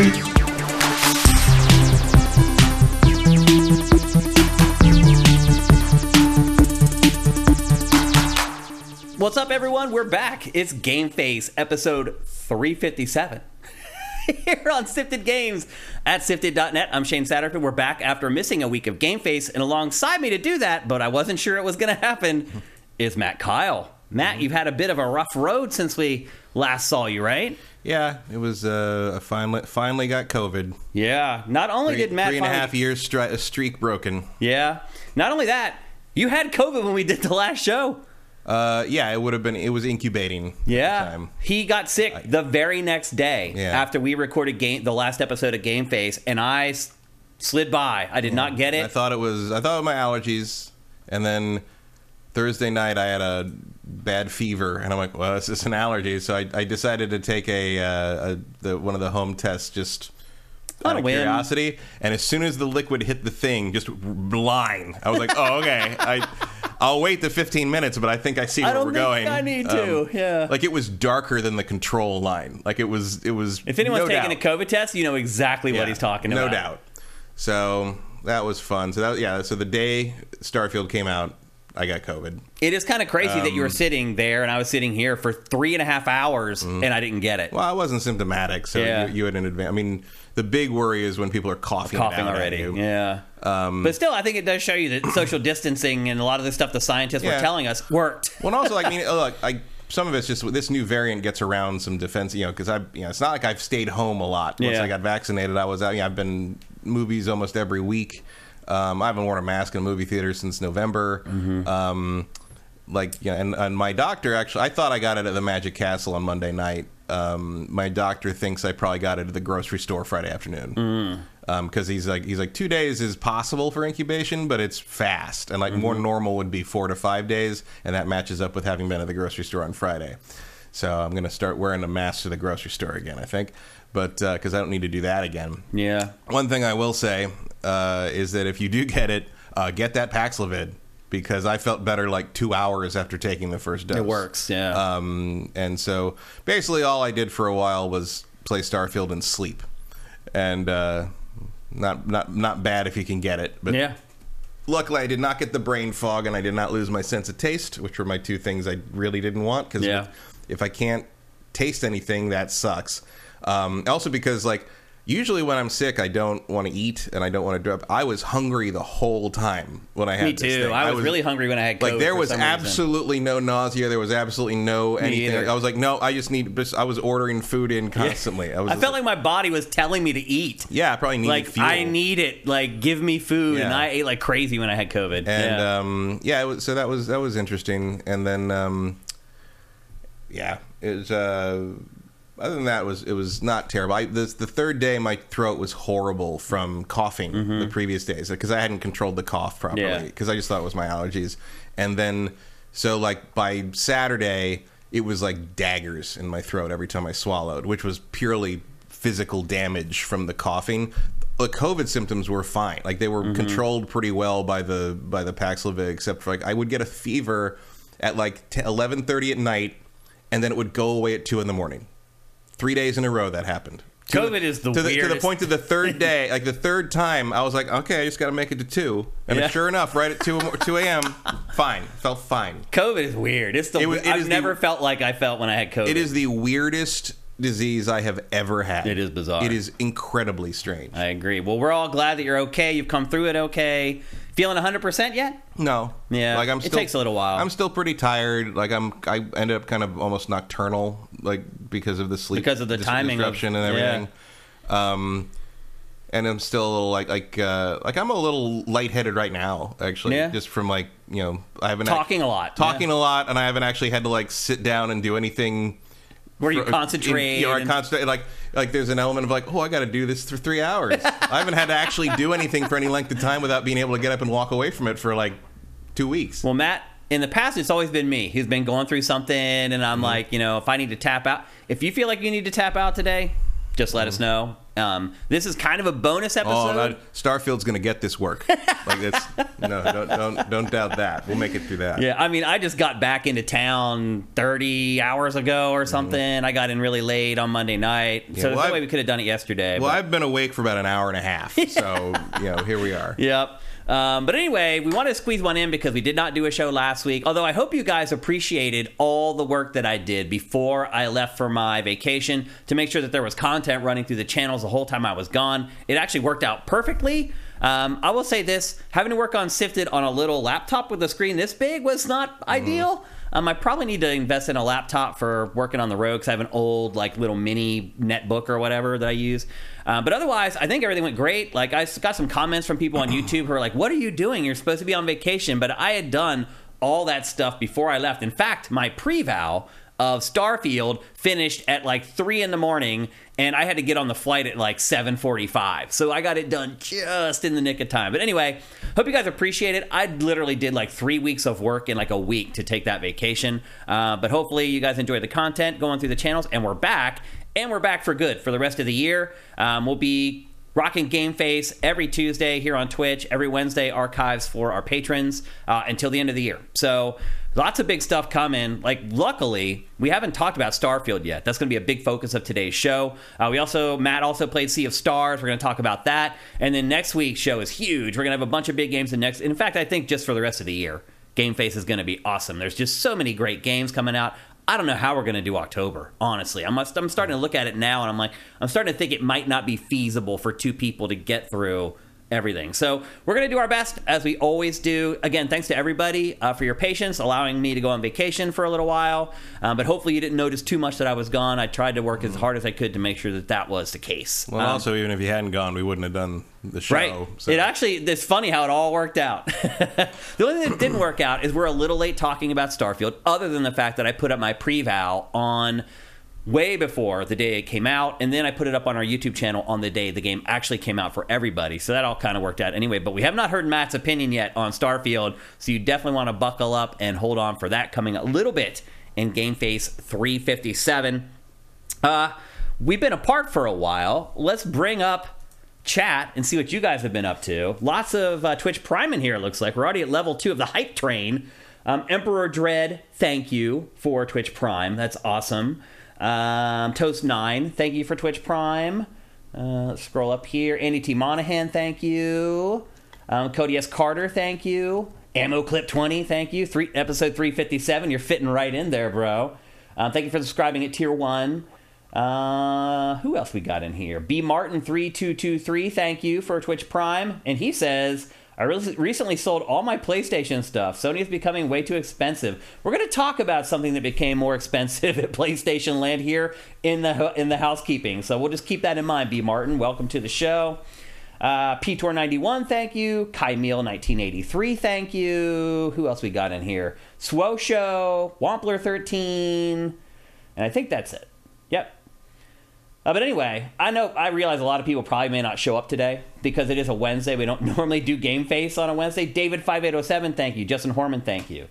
What's up, everyone? We're back. It's Game Face, episode 357. Here on Shifted Games at Shifted.net. I'm Shane Satterfield. We're back after missing a week of Game Face, and alongside me to do that, but I wasn't sure it was going to happen, is Matt Keil. Matt, mm-hmm. you've had a bit of a rough road since we last saw you, right? Yeah, it was. Uh, I finally finally got COVID. Yeah. Not only Three, did Matt three and a half years stri- a streak broken. Yeah. Not only that, you had COVID when we did the last show. Uh, yeah, it would have been. It was incubating. Yeah, time. he got sick the very next day Yeah. after we recorded game the last episode of Game Face, and I s- slid by. I did not get it. I thought it was. I thought it was my allergies, and then Thursday night I had a bad fever, and I'm like, well, this is an allergy. So I, I decided to take a, uh, a the, one of the home tests just. Out of curiosity, and as soon as the liquid hit the thing, just blind. I was like, "Oh, okay. I, I'll wait the 15 minutes, but I think I see I where don't we're think going." Um, I need to, yeah. Like it was darker than the control line. Like it was. It was. if anyone's no taking doubt. a COVID test, you know exactly what he's talking about. no doubt. So that was fun. So that yeah. So the day Starfield came out, I got COVID. It is kind of crazy that Um, you were sitting there and I was sitting here for three and a half hours and I didn't get it. Mm-hmm. Well, I wasn't symptomatic, so Yeah. you, you had an advance. I mean, the big worry is when people are coughing, Coughing already, yeah. Um, but still, I think it does show you that social distancing and a lot of the stuff the scientists were telling us worked. Well, and also, like, I mean, look, I some of it's just this new variant gets around some defense, you know, because I, you know, it's not like I've stayed home a lot. Once Yeah. I got vaccinated, I was out. You know, I've been movies almost every week. Um, I haven't worn a mask in a movie theater since November. Mm-hmm. Um, like, yeah, and, and my doctor actually, I thought I got it at the Magic Castle on Monday night. Um, my doctor thinks I probably got it at the grocery store Friday afternoon. Mm. Because he's like he's like two days is possible for incubation, but it's fast and like more Mm-hmm. normal would be four to five days, and that matches up with having been at the grocery store on Friday. So I'm gonna start wearing a mask to the grocery store again, I think, but because I don't need to do that again. Yeah. One thing I will say uh, is that if you do get it, uh, get that Paxlovid because I felt better like two hours after taking the first dose. It works, yeah. Um, and so basically, all I did for a while was play Starfield and sleep, and uh, not not not bad if you can get it. But yeah. luckily, I did not get the brain fog, and I did not lose my sense of taste, which were my two things I really didn't want. Because Yeah. if I can't taste anything, that sucks. Um, also, because like. Usually, when I'm sick, I don't want to eat and I don't want to drop. I was hungry the whole time when I had Me too. thing. I was, really hungry when I had COVID. Like there was some reason. absolutely no nausea. There was absolutely no anything. I was like, no, I just need. Just, I was ordering food in constantly. I was. I felt like my body was telling me to eat. yeah, I probably needed like fuel. I need it. Like give me food, and I ate like crazy when I had COVID. and yeah. um, yeah, it was, so that was that was interesting. And then um, yeah, it was. Uh, other than that, it was it was not terrible. I, this, the third day, my throat was horrible from coughing the previous days because I hadn't controlled the cough properly Mm-hmm. Yeah. because I just thought it was my allergies. And then, so like by Saturday, it was like daggers in my throat every time I swallowed, which was purely physical damage from the coughing. The COVID symptoms were fine; like they were Mm-hmm. controlled pretty well by the by the Paxlovid, except for like I would get a fever at like eleven thirty at night, and then it would go away at two in the morning. Three days in a row that happened. To COVID is the to the, to the point of the third day, like the third time, I was like, okay, I just got to make it to two, and Yeah. sure enough, right at two two a.m., fine, felt fine. COVID is weird. It's the It was- it I've is the- never felt like I felt when I had COVID. It is the weirdest disease I have ever had. It is bizarre. It is incredibly strange. I agree. Well, we're all glad that you're okay. You've come through it okay. Feeling 100% yet? No. Yeah, Like I'm it still, takes a little while. I'm still pretty tired. Like I'm I ended up kind of almost nocturnal like because of the sleep Because of the dis- timing of- disruption and yeah. everything. Um and I'm still a little like like uh like I'm a little lightheaded right now actually Yeah. just from like, you know, I haven't Talking a lot, Talking yeah. a lot and I haven't actually had to like sit down and do anything Where you for- concentrate. in- you know, I concentrate. Like, like there's an element of like, oh, I got to do this for three hours. I haven't had to actually do anything for any length of time without being able to get up and walk away from it for like two weeks. Well, Matt, in the past, it's always been me who's been going through something, and Mm-hmm. I'm like, you know, if I need to tap out, if you feel like you need to tap out today, just let us Mm-hmm. know. Um, this is kind of a bonus Oh, episode. no, Starfield's going to get this work. Like it's no, don't, don't don't doubt that. We'll make it through that. Yeah, I mean, I just got back into town 30 hours ago or something. I got in really late on Monday night. so there's no way we could have done it yesterday. Well, but- I've been awake for about an hour and a half, so you know, here we are. Yep. Um, but anyway, we want to squeeze one in because we did not do a show last week. Although I hope you guys appreciated all the work that I did before I left for my vacation to make sure that there was content running through the channels the whole time I was gone. It actually worked out perfectly. Um, I will say this having to work on Shifted on a little laptop with a screen this big was not ideal. Um, I probably need to invest in a laptop for working on the road because I have an old, like, little mini netbook or whatever that I use. Uh, but otherwise, I think everything went great. Like, I got some comments from people on YouTube who are like, What are you doing? You're supposed to be on vacation. But I had done all that stuff before I left. In fact, my prevow of Starfield finished at like three in the morning, and I had to get on the flight at like seven forty-five. So I got it done just in the nick of time. But anyway, hope you guys appreciate it. I literally did like three weeks of work in like a week to take that vacation. Uh, but hopefully, you guys enjoy the content going through the channels, and we're back, and we're back for good for the rest of the year. Um, we'll be Rocking Game Face every Tuesday here on Twitch, every Wednesday archives for our patrons uh, until the end of the year. So lots of big stuff coming. Like, luckily, we haven't talked about Starfield yet. That's going to be a big focus of today's show. Uh, we also, Matt also played Sea of Stars. We're going to talk about that. And then next week's show is huge. We're going to have a bunch of big games. In next, in fact, I think just for the rest of the year, Game Face is going to be awesome. There's just so many great games coming out. I don't know how we're going to do October, honestly. I'm, I'm starting to look at it now and I'm like, I'm starting to think it might not be feasible for two people to get through everything. So we're going to do our best, as we always do. Again, thanks to everybody uh, for your patience, allowing me to go on vacation for a little while. Um, but hopefully you didn't notice too much that I was gone. I tried to work as hard as I could to make sure that that was the case. Well, Um, also, even if you hadn't gone, we wouldn't have done the show. Right. so- It actually, it's funny how it all worked out. the only thing that didn't work out is we're a little late talking about Starfield, other than the fact that I put up my prevow on way before the day it came out, and then I put it up on our YouTube channel on the day the game actually came out for everybody. So that all kind of worked out anyway. But we have not heard Matt's opinion yet on Starfield, so you definitely want to buckle up and hold on for that coming a little bit in Game Face 357. Uh, we've been apart for a while. Let's bring up chat and see what you guys have been up to. Lots of uh, Twitch Prime in here, it looks like. We're already at level two of the hype train. Um, Emperor Dread, thank you for Twitch Prime. That's awesome. Um, Toast9, thank you for Twitch Prime. Uh, scroll up here. Andy T. Monahan, thank you. Um, Cody S. Carter, thank you. Ammo Clip 20, thank you. Three, episode 357, you're fitting right in there, bro. Um, thank you for subscribing at Tier 1. Uh, who else we got in here? B Martin three two two three. Thank you for Twitch Prime, and he says. I re- recently sold all my PlayStation stuff. Sony is becoming way too expensive. We're going to talk about something that became more expensive at PlayStation Land here in the in the housekeeping. So we'll just keep that in mind. B Martin, welcome to the show. Uh, Ptor ninety one, thank you. Kai Meal nineteen eighty three, thank you. Who else we got in here? Swosho, Wampler thirteen, and I think that's it. Uh, but anyway, I know I realize a lot of people probably may not show up today because it is a Wednesday. We don't normally do Game Face on a Wednesday. David five eight zero seven, thank you. Justin Horman, thank you.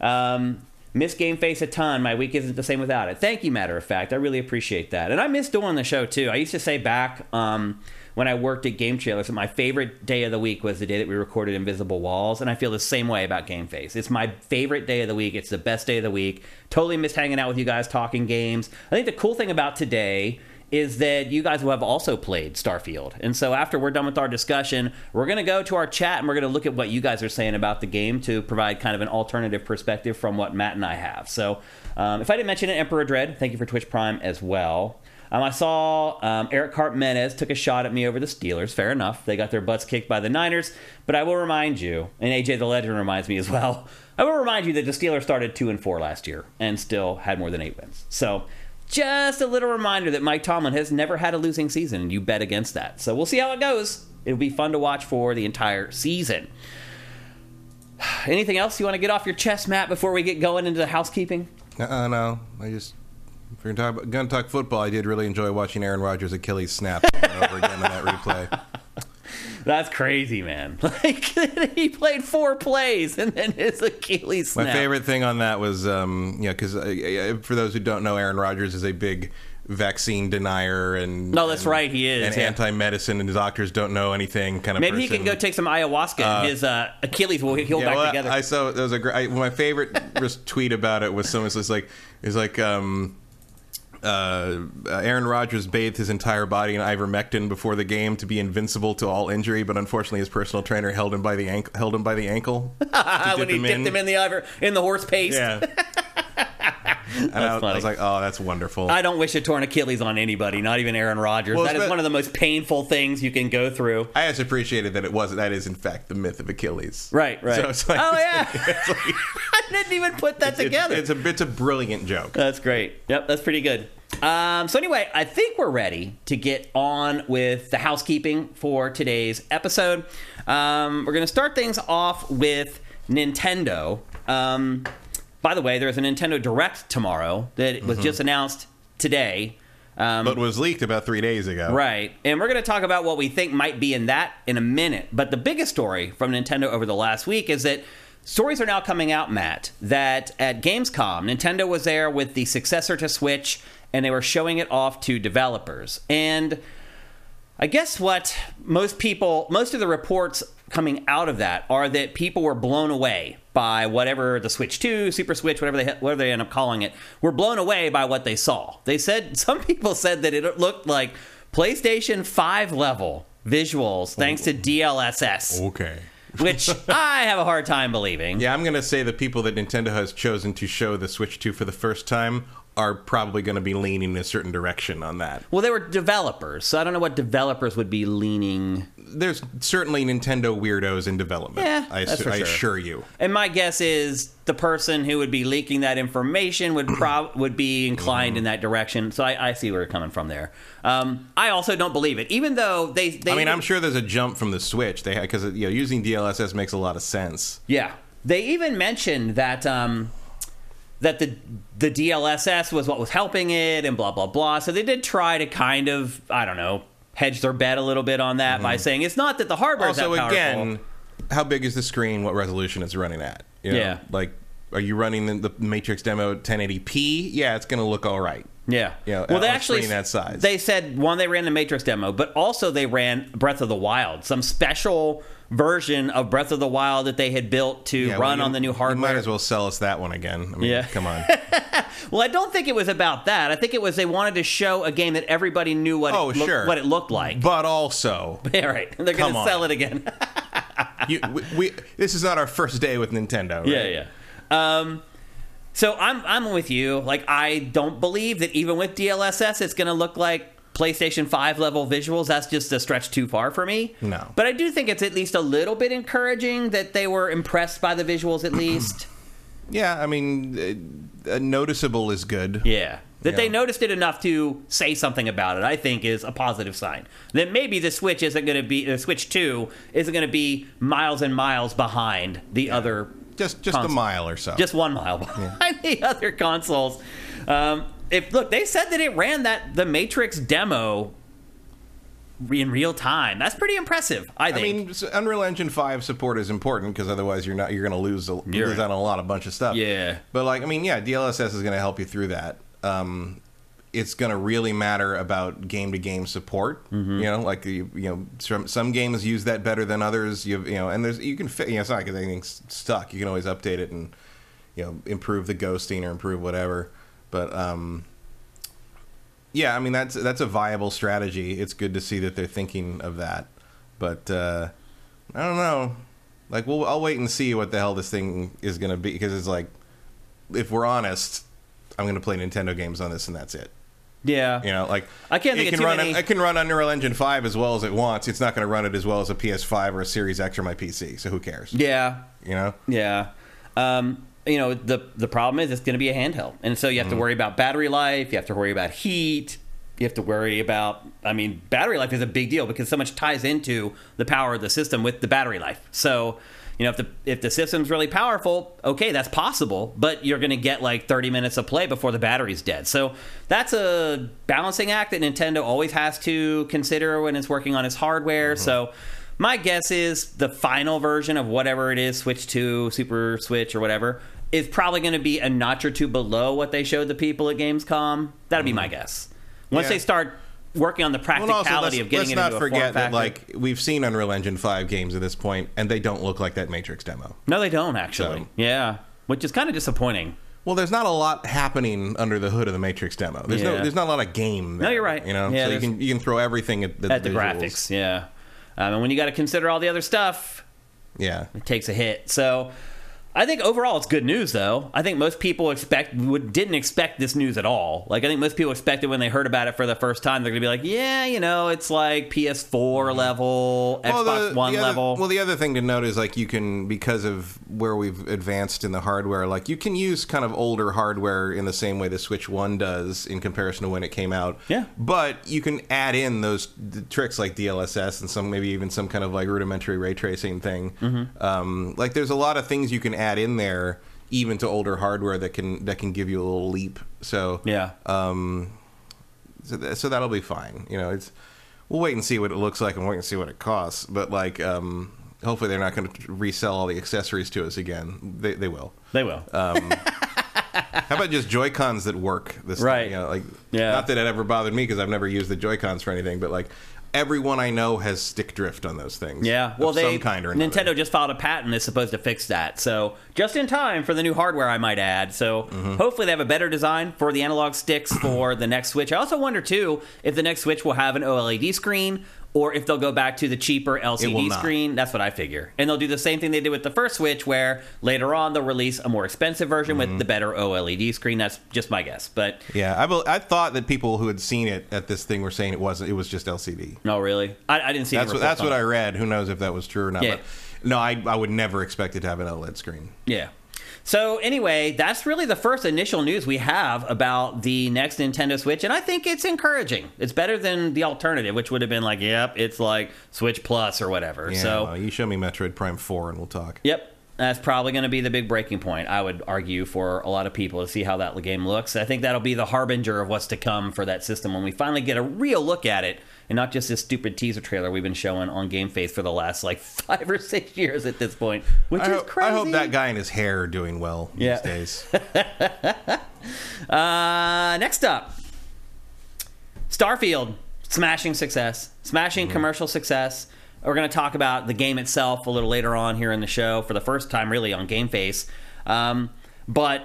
Um, miss Game Face a ton. My week isn't the same without it. Thank you, matter of fact. I really appreciate that. And I miss doing the show too. I used to say back um, when I worked at Game Trailers that my favorite day of the week was the day that we recorded Invisible Walls. And I feel the same way about Game Face. It's my favorite day of the week. It's the best day of the week. Totally miss hanging out with you guys talking games. I think the cool thing about today is that you guys will have also played Starfield. And so after we're done with our discussion, we're going to go to our chat and we're going to look at what you guys are saying about the game to provide kind of an alternative perspective from what Matt and I have. So um, if I didn't mention it, Emperor Dread, thank you for Twitch Prime as well. Um, I saw um, Eric Cartmenez took a shot at me over the Steelers. Fair enough. They got their butts kicked by the Niners. But I will remind you, and AJ the Legend reminds me as well, I will remind you that the Steelers started 2 and 4 last year and still had more than 8 wins. So just a little reminder that Mike Tomlin has never had a losing season, and you bet against that. So we'll see how it goes. It'll be fun to watch for the entire season. Anything else you want to get off your chest, Matt, before we get going into the housekeeping? Uh, no, I just if we're gonna talk, gonna talk football, I did really enjoy watching Aaron Rodgers' Achilles snap over over again in that replay. That's crazy, man. Like he played four plays and then his Achilles My favorite thing on that was, um, you know, because uh, uh, for those who don't know, Aaron Rodgers is a big vaccine denier and No, that's and- right, he is, and yeah. anti-medicine and doctors don't know anything kind of Maybe he can go take some ayahuasca. and his uh, Achilles will heal Yeah, back well, together. I saw there was a great. My favorite tweet about it was someone was like, "Is like um, uh, Aaron Rodgers bathed his entire body in ivermectin before the game to be invincible to all injury, but unfortunately his personal trainer held him by the ankle. Held him by the ankle. when he dipped in. him in the iver in the horse paste. Yeah. and I, I was like, "Oh, that's wonderful." I don't wish a torn Achilles on anybody, not even Aaron Rodgers. Well, that is one of the most painful things you can go through. I just appreciated that it wasn't. that is in fact the myth of Achilles. Right, right. So it's like, oh yeah, it's like- I didn't even put that it's- together. It's, a it's a brilliant joke. That's great. Yep, that's pretty good. Um, so anyway, I think we're ready to get on with the housekeeping for today's episode. Um, we're going to start things off with Nintendo. Um, by the way, there's a Nintendo Direct tomorrow that was just announced today. Um, But was leaked about three days ago. Right. And we're going to talk about what we think might be in that in a minute. But the biggest story from Nintendo over the last week is that stories are now coming out, Matt, that at Gamescom, Nintendo was there with the successor to Switch and they were showing it off to developers. And I guess what most people, most of the reports coming out of that are that people were blown away by whatever the Switch 2, Super Switch, whatever they whatever they end up calling it, were blown away by what they saw. They said some people said that it looked like PlayStation 5 level visuals thanks to DLSS, Okay. which I have a hard time believing. Yeah, I'm going to say the people that Nintendo has chosen to show the Switch to for the first time are probably going to be leaning in a certain direction on that. Well, they were developers, so I don't know what developers would be leaning There's certainly Nintendo weirdos in development. Yeah, I, that's for I sure. assure you. And my guess is the person who would be leaking that information would prob- would be inclined Mm-hmm. in that direction. So I, I see where you're coming from there. Um, I also don't believe it, even though they. they I mean, I'm sure there's a jump from the Switch. They had because you know using DLSS makes a lot of sense. Yeah, they even mentioned that um, that the the DLSS was what was helping it, and blah blah blah. So they did try to kind of I don't know hedge their bet a little bit on that by saying it's not that the hardware is Mm-hmm. Also, that powerful. again, how big is the screen? What resolution it's running at? You know, Yeah. Like, are you running the, the Matrix demo 1080p? Yeah, it's going to look all right. Yeah. Yeah, well, they actually that size. They said one they ran the Matrix demo, but also they ran Breath of the Wild, some special version of Breath of the Wild that they had built to Yeah, well, run you- on the new You hardware. might as well sell us that one again. I mean, Yeah. come on. Well, I don't think it was about that. I think it was they wanted to show a game that everybody knew what Oh, it looked, sure. what it looked like. but also, all right. They're going to sell it again. you, we, we, this is not our first day with Nintendo. Right? Yeah, yeah. Um, so I'm I'm with you. Like I don't believe that even with DLSS, it's going to look like PlayStation 5 level visuals. That's just a stretch too far for me. No. But I do think it's at least a little bit encouraging that they were impressed by the visuals at least. Yeah, I mean, uh, uh, noticeable is good. yeah. That they noticed it enough to say something about it, I think, is a positive sign. That maybe the Switch isn't going to be the Switch Two isn't going to be miles and miles behind the other Just just a mile or so. just one mile behind the other consoles. Um, if look, they said that it ran that the Matrix demo in real time. That's pretty impressive. I I mean, Unreal Engine Five support is important because otherwise you're not you're going to lose a, You're lose out on a lot of bunch of stuff. Yeah. But like, I mean, yeah, DLSS is going to help you through that. Um, it's going to really matter about game to game support. Mm-hmm. You know, like you, you know, some, some games use that better than others. You you know, and there's you can fit. You know, it's not because anything's stuck. You can always update it and you know improve the ghosting or improve whatever. But um, yeah, I mean that's that's a viable strategy. It's good to see that they're thinking of that. But uh, I don't know. Like, well, I'll wait and see what the hell this thing is going to be because it's like, if we're honest, I'm going to play Nintendo games on this and that's it. yeah. You know, like I can't think it can run. many- It can run Unreal Engine Five as well as it wants. It's not going to run it as well as a PS5 or a Series X or my PC. So who cares? Yeah. You know. Yeah. Um, you know, the the problem is it's going to be a handheld. And so you have to mm-hmm. worry about battery life, you have to worry about heat, you have to worry about I mean, battery life is a big deal because so much ties into the power of the system with the battery life. So, you know, if the if the system's really powerful, okay, that's possible, but you're going to get like 30 minutes of play before the battery's dead. So, that's a balancing act that Nintendo always has to consider when it's working on its hardware. Mm-hmm. So, my guess is the final version of whatever it is, Switch 2, Super Switch, or whatever, is probably going to be a notch or two below what they showed the people at Gamescom. That'd be my guess. Once Yeah. they start working on the Well, and also, practicality of getting let's it not into a form forget that like we've seen Unreal Engine five games at this point, and they don't look like that Matrix demo. no, they don't actually. So- Yeah, which is kind of disappointing. Well, there's not a lot happening under the hood of the Matrix demo. There's Yeah. no, there's not a lot of game. There, you're right. You know, Yeah, so you can you can throw everything at the, At the graphics, yeah. Um, and when you got to consider all the other stuff, Yeah, it takes a hit. So I think overall it's good news, though. I think most people expect would, didn't expect this news at all. Like I think most people expected when they heard about it for the first time, they're gonna be like, yeah, you know, it's like PS4 level, Xbox. Well, the- One the other- level. well, the other thing to note is like you can because of where we've advanced in the hardware, like you can use kind of older hardware in the same way the Switch One does in comparison to when it came out. Yeah. But you can add in those tricks like DLSS and some maybe even some kind of like rudimentary ray tracing thing. Mm-hmm. Um, like there's a lot of things you can add in there. Even to older hardware that can that can give you a little leap. So yeah. um, so, th- so that'll be fine. You know, it's we'll wait and see what it looks like and wait and see what it costs. But like, um, hopefully they're not going to resell all the accessories to us again. They they will. they will. How about just Joy Cons that work? This Right. Thing, you know, like Yeah. not that it ever bothered me because I've never used the Joy Cons for anything, but like everyone I know has stick drift on those things. Yeah, of well, they some kind or another. Nintendo just filed a patent that's supposed to fix that. So just in time for the new hardware, I might add. So Mm-hmm. hopefully they have a better design for the analog sticks for the next Switch. I also wonder too if the next Switch will have an OLED screen. Or if they'll go back to the cheaper LCD screen, that's what I figure. And they'll do the same thing they did with the first Switch, where later on they'll release a more expensive version Mm-hmm. with the better OLED screen. That's just my guess. But Yeah, I, bel I thought that people who had seen it at this thing were saying it wasn't. It was just LCD. no, really, I, I didn't see. That's what that's what I read. Who knows if that was true or not? Yeah. But no, I I would never expect it to have an OLED screen. Yeah. So anyway, that's really the first initial news we have about the next Nintendo Switch, and I think it's encouraging. It's better than the alternative, which would have been like, yep, it's like Switch Plus or whatever. Yeah, so well, you show me Metroid Prime Four, and we'll talk. Yep. That's probably going to be the big breaking point, I would argue, for a lot of people to see how that game looks. I think that'll be the harbinger of what's to come for that system when we finally get a real look at it and not just this stupid teaser trailer we've been showing on Game Face for the last like five or six years at this point, which I, is hope, crazy. I hope that guy and his hair are doing well Yeah. these days. Uh, next up, Starfield, smashing success, smashing Mm-hmm. commercial success. We're going to talk about the game itself a little later on here in the show for the first time, really, on Game Face. Um, but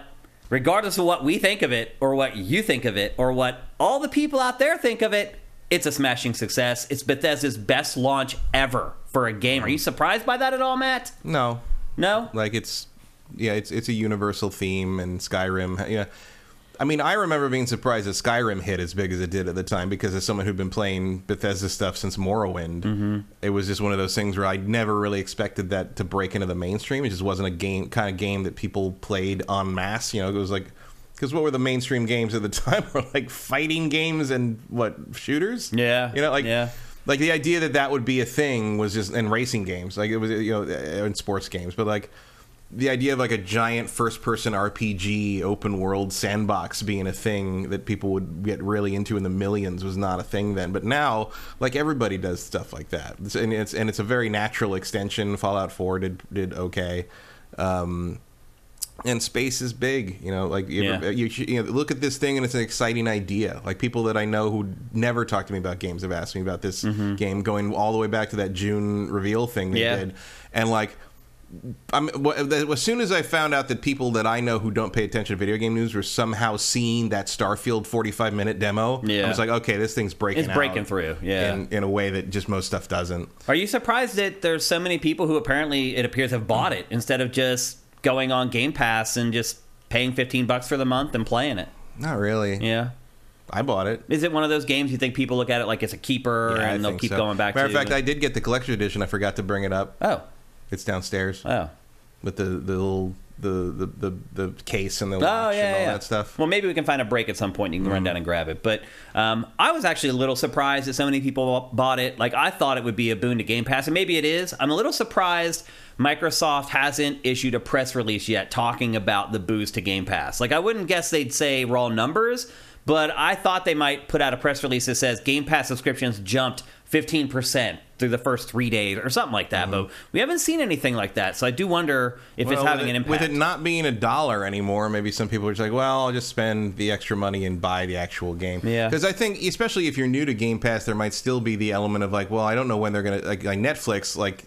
regardless of what we think of it, or what you think of it, or what all the people out there think of it, it's a smashing success. It's Bethesda's best launch ever for a game. Are you surprised by that at all, Matt? no, No? like it's yeah, it's it's a universal theme, and Skyrim. Yeah, I mean, I remember being surprised that Skyrim hit as big as it did at the time because as someone who'd been playing Bethesda stuff since Morrowind, Mm-hmm. it was just one of those things where I never really expected that to break into the mainstream. It just wasn't a game kind of game that people played en masse. You know, it was like. Because what were the mainstream games at the time? Were like fighting games and what shooters? Yeah, you know, like yeah. like the idea that that would be a thing was just in racing games like it was you know in sports games but like the idea of like a giant first person rpg open world sandbox being a thing that people would get really into in the millions was not a thing then. But now like everybody does stuff like that. It's- and it's and it's a very natural extension. Fallout 4 did did okay. Um and space is big you know like you, ever- you, you know, look at this thing and it's an exciting idea. Like people that i know who never talk to me about games have asked me about this game going all the way back to that june reveal thing they Yeah. did. And like I'm, as soon as I found out that people that I know who don't pay attention to video game news were somehow seeing that Starfield 45 minute demo, Yeah. I was like, okay, this thing's breaking. It's breaking through, yeah. in, in a way that just most stuff doesn't. Are you surprised that there's so many people who apparently it appears have bought it instead of just going on Game Pass and just paying 15 bucks for the month and playing it? Not really. Yeah. I bought it. Is it one of those games you think people look at it like it's a keeper Yeah, I and they'll keep so. going back Matter of fact, I did get the collector's edition. I forgot to bring it up. Oh. It's downstairs Oh. with the the little the the, the, the case and the Oh yeah, and all yeah. that stuff. Well, maybe we can find a break at some point. and You can Mm-hmm. run down and grab it. But um, I was actually a little surprised that so many people bought it. Like I thought it would be a boon to Game Pass, and maybe it is. I'm a little surprised Microsoft hasn't issued a press release yet talking about the boost to Game Pass. Like I wouldn't guess they'd say raw numbers, but I thought they might put out a press release that says Game Pass subscriptions jumped 15% through the first three days or something like that. Mm-hmm. But we haven't seen anything like that, so I do wonder if it's having with an impact. With it not being a dollar anymore, maybe some people are just like, well, I'll just spend the extra money and buy the actual game. Yeah. Because I think, especially if you're new to Game Pass, there might still be the element of like, well, I don't know when they're going to, like, like Netflix, like,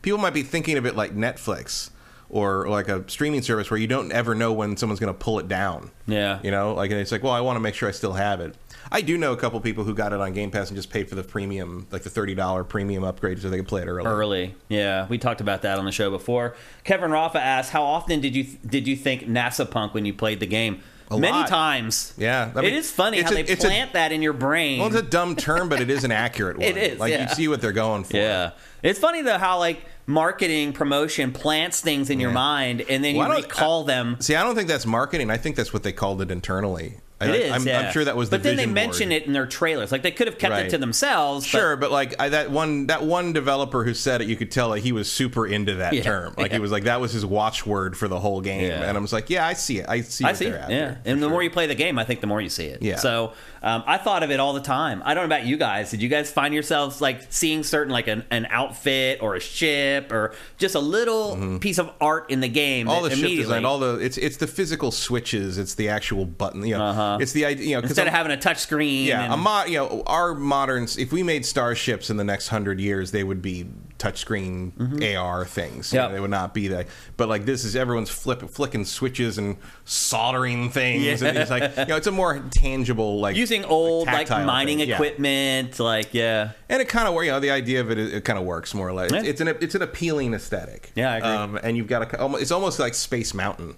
people might be thinking of it like Netflix or like a streaming service where you don't ever know when someone's going to pull it down. Yeah. You know, like, and it's like, well, I want to make sure I still have it. I do know a couple people who got it on Game Pass and just paid for the premium, like the $30 premium upgrade so they could play it early. early. Yeah, we talked about that on the show before. Kevin Rafa asked, "How often did you did you think NASA Punk when you played the game?" A Many lot. times. Yeah, I mean, is funny how a- they it's a- plant that in your brain. Well, it's a dumb term, but it is an accurate one. It is, Like yeah. you see what they're going for. yeah, it's funny though how like marketing promotion plants things in your mind and then Well, you recall them. See, I don't think that's marketing. I think that's what they called it internally. I, It is, I'm, yeah. I'm sure that was the But then they mention board. it in their trailers. Like they could have kept it to themselves. Sure, but like I, that one that one developer who said it, you could tell that he was super into that Yeah, term. Like yeah. he was like that was his watchword for the whole game. And I was like, yeah, I see it. I see. I what see. They're Yeah, and for the more you play the game, I think the more you see it. Yeah. So um, I thought of it all the time. I don't know about you guys. Did you guys find yourselves like seeing certain like an, an outfit or a ship or just a little piece of art in the game? Mm-hmm. all the ship design, all the it's it's the physical switches, it's the actual button. You know, Uh-huh. It's the idea. You know, instead of having a touch screen. Yeah, and- a mo- you know, our moderns. If we made starships in the next hundred years, they would be touchscreen AR things. You know, they would not be that. But like this is everyone's flip, flicking switches and soldering things. Yeah. And it's like you know, it's a more tangible like using old like tactile mining thing. Yeah. equipment. Like yeah, And it kind of where you know the idea of it it, kind of works more or less. Yeah. It's, it's an it's an appealing aesthetic. Yeah, I agree. Um, and you've got a it's almost like Space Mountain.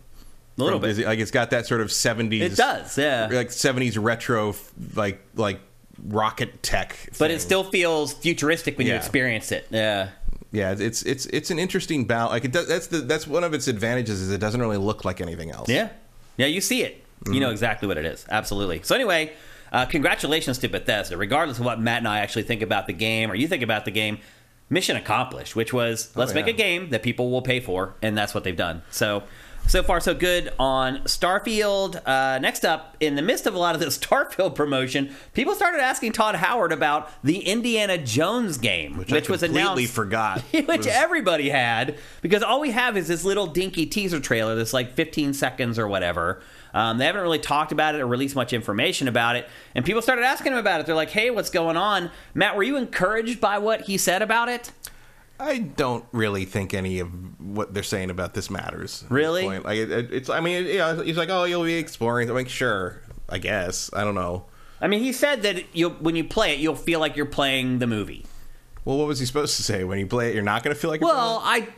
A little bit. Disney. Like it's got that sort of seventies. It does. Yeah. Like seventies retro like like rocket tech. but it still feels futuristic when you experience it. Yeah. Yeah, it's it's it's an interesting balance. Like it does, that's the that's one of its advantages is it doesn't really look like anything else. Yeah. Yeah, you see it. You Mm-hmm. know exactly what it is. Absolutely. So anyway, uh, congratulations to Bethesda. Regardless of what Matt and I actually think about the game or you think about the game, mission accomplished, which was let's make Oh, yeah. a game that people will pay for, and that's what they've done. So so far so good on Starfield. Uh, next up, in the midst of a lot of this Starfield promotion, people started asking Todd Howard about the Indiana Jones game, which, which, was completely announced forgot. which Was- everybody had because all we have is this little dinky teaser trailer that's like 15 seconds or whatever. Um, they haven't really talked about it or released much information about it, and people started asking him about it. They're like, "Hey, what's going on?" Matt, were you encouraged by what he said about it? I don't really think any of what they're saying about this matters. at this Really? Like it, it- it's. I mean, it, you know, he's like, oh, you'll be exploring. I'm like, sure, I guess. I don't know. I mean, he said that you'll, when you play it, you'll feel like you're playing the movie. Well, what was he supposed to say? When you play it, you're not going to feel like. you're Well, I.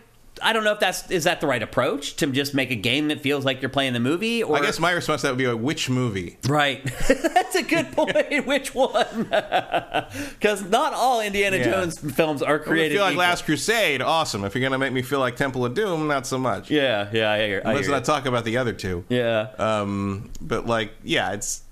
I don't know if that's is that the right approach to just make a game that feels like you're playing the movie or I guess my response to that would be like, which movie? Right. That's a good point. Which one? Because not all Indiana Yeah. Jones films are If you created. feel like equal. Last Crusade, awesome. If you're going to make me feel like Temple of Doom, not so much. Yeah, yeah, I hear. I Let's not talk about the other two. yeah. Um, but like, yeah, it's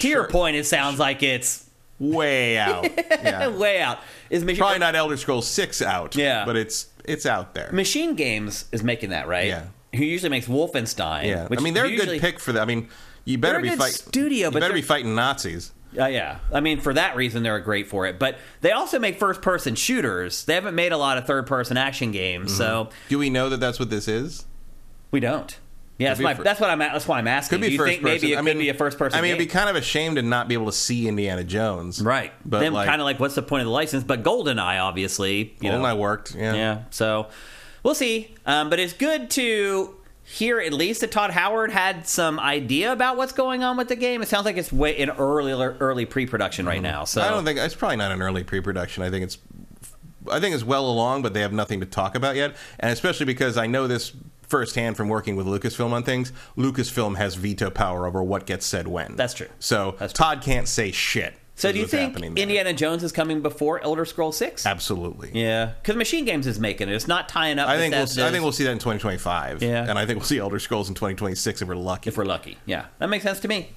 to your point, it sounds like it's way out. Yeah. way out. Is Machine, Probably not Elder Scrolls Six out. Yeah. but it's it's out there. Machine Games is making that right? Yeah. Who usually makes Wolfenstein? Yeah, which I mean they're a usually- good pick for that. I mean, you better be fighting studio, You but better be fighting Nazis. Uh, yeah, I mean for that reason they're great for it. But they also make first-person shooters. They haven't made a lot of third-person action games, so Do we know that that's what this is? we don't. Yeah, that's, my, fir- that's what I'm. That's why I'm asking. Could be Do you first think person. maybe it I could mean, be a first-person? I mean, game? it'd be kind of a shame to not be able to see Indiana Jones. Right. But then like, kind of like, what's the point of the license? But GoldenEye, obviously, you know. GoldenEye worked. Yeah. Yeah. So we'll see. Um, but it's good to hear at least that Todd Howard had some idea about what's going on with the game. It sounds like it's way in early early pre-production right now. So Mm-hmm. I don't think it's probably not an early pre-production. I think it's I think it's well along, but they have nothing to talk about yet. And especially because I know this firsthand from working with Lucasfilm on things. Lucasfilm has veto power over what gets said when. That's true. So That's true. Todd can't say shit. So do you think. Indiana Jones is coming before Elder Scrolls Six? Absolutely. Yeah, because Machine Games is making it. It's not tying up. I think we'll, Bethesda's- I think we'll see that in 2025. Yeah. And I think we'll see Elder Scrolls in 2026 if we're lucky. if we're lucky. Yeah, that makes sense to me.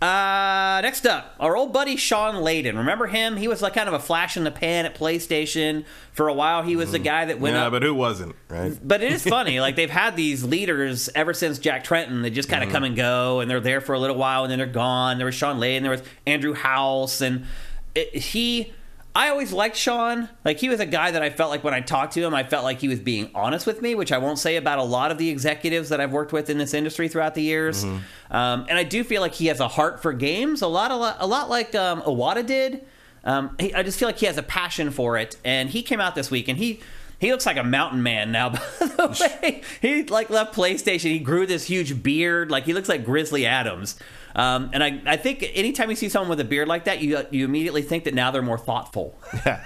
Uh, next up, our old buddy Shawn Layden. Remember him? He was like kind of a flash in the pan at PlayStation for a while. He was the guy that went yeah, up. but who wasn't, right? But it is funny. like they've had these leaders ever since Jack Tretton. They just kind of come and go, and they're there for a little while, and then they're gone. There was Shawn Layden. There was Andrew House, and it, he. I always liked Shawn. Like he was a guy that I felt like when I talked to him, I felt like he was being honest with me, which I won't say about a lot of the executives that I've worked with in this industry throughout the years. Mm-hmm. Um, and I do feel like he has a heart for games, a lot, a lot, a lot like um, Iwata did. Um, he, I just feel like he has a passion for it, and he came out this week, and he he looks like a mountain man now. By the way, he like left PlayStation. He grew this huge beard, like he looks like Grizzly Adams. Um, and I, I think anytime you see someone with a beard like that, you you immediately think that now they're more thoughtful. uh,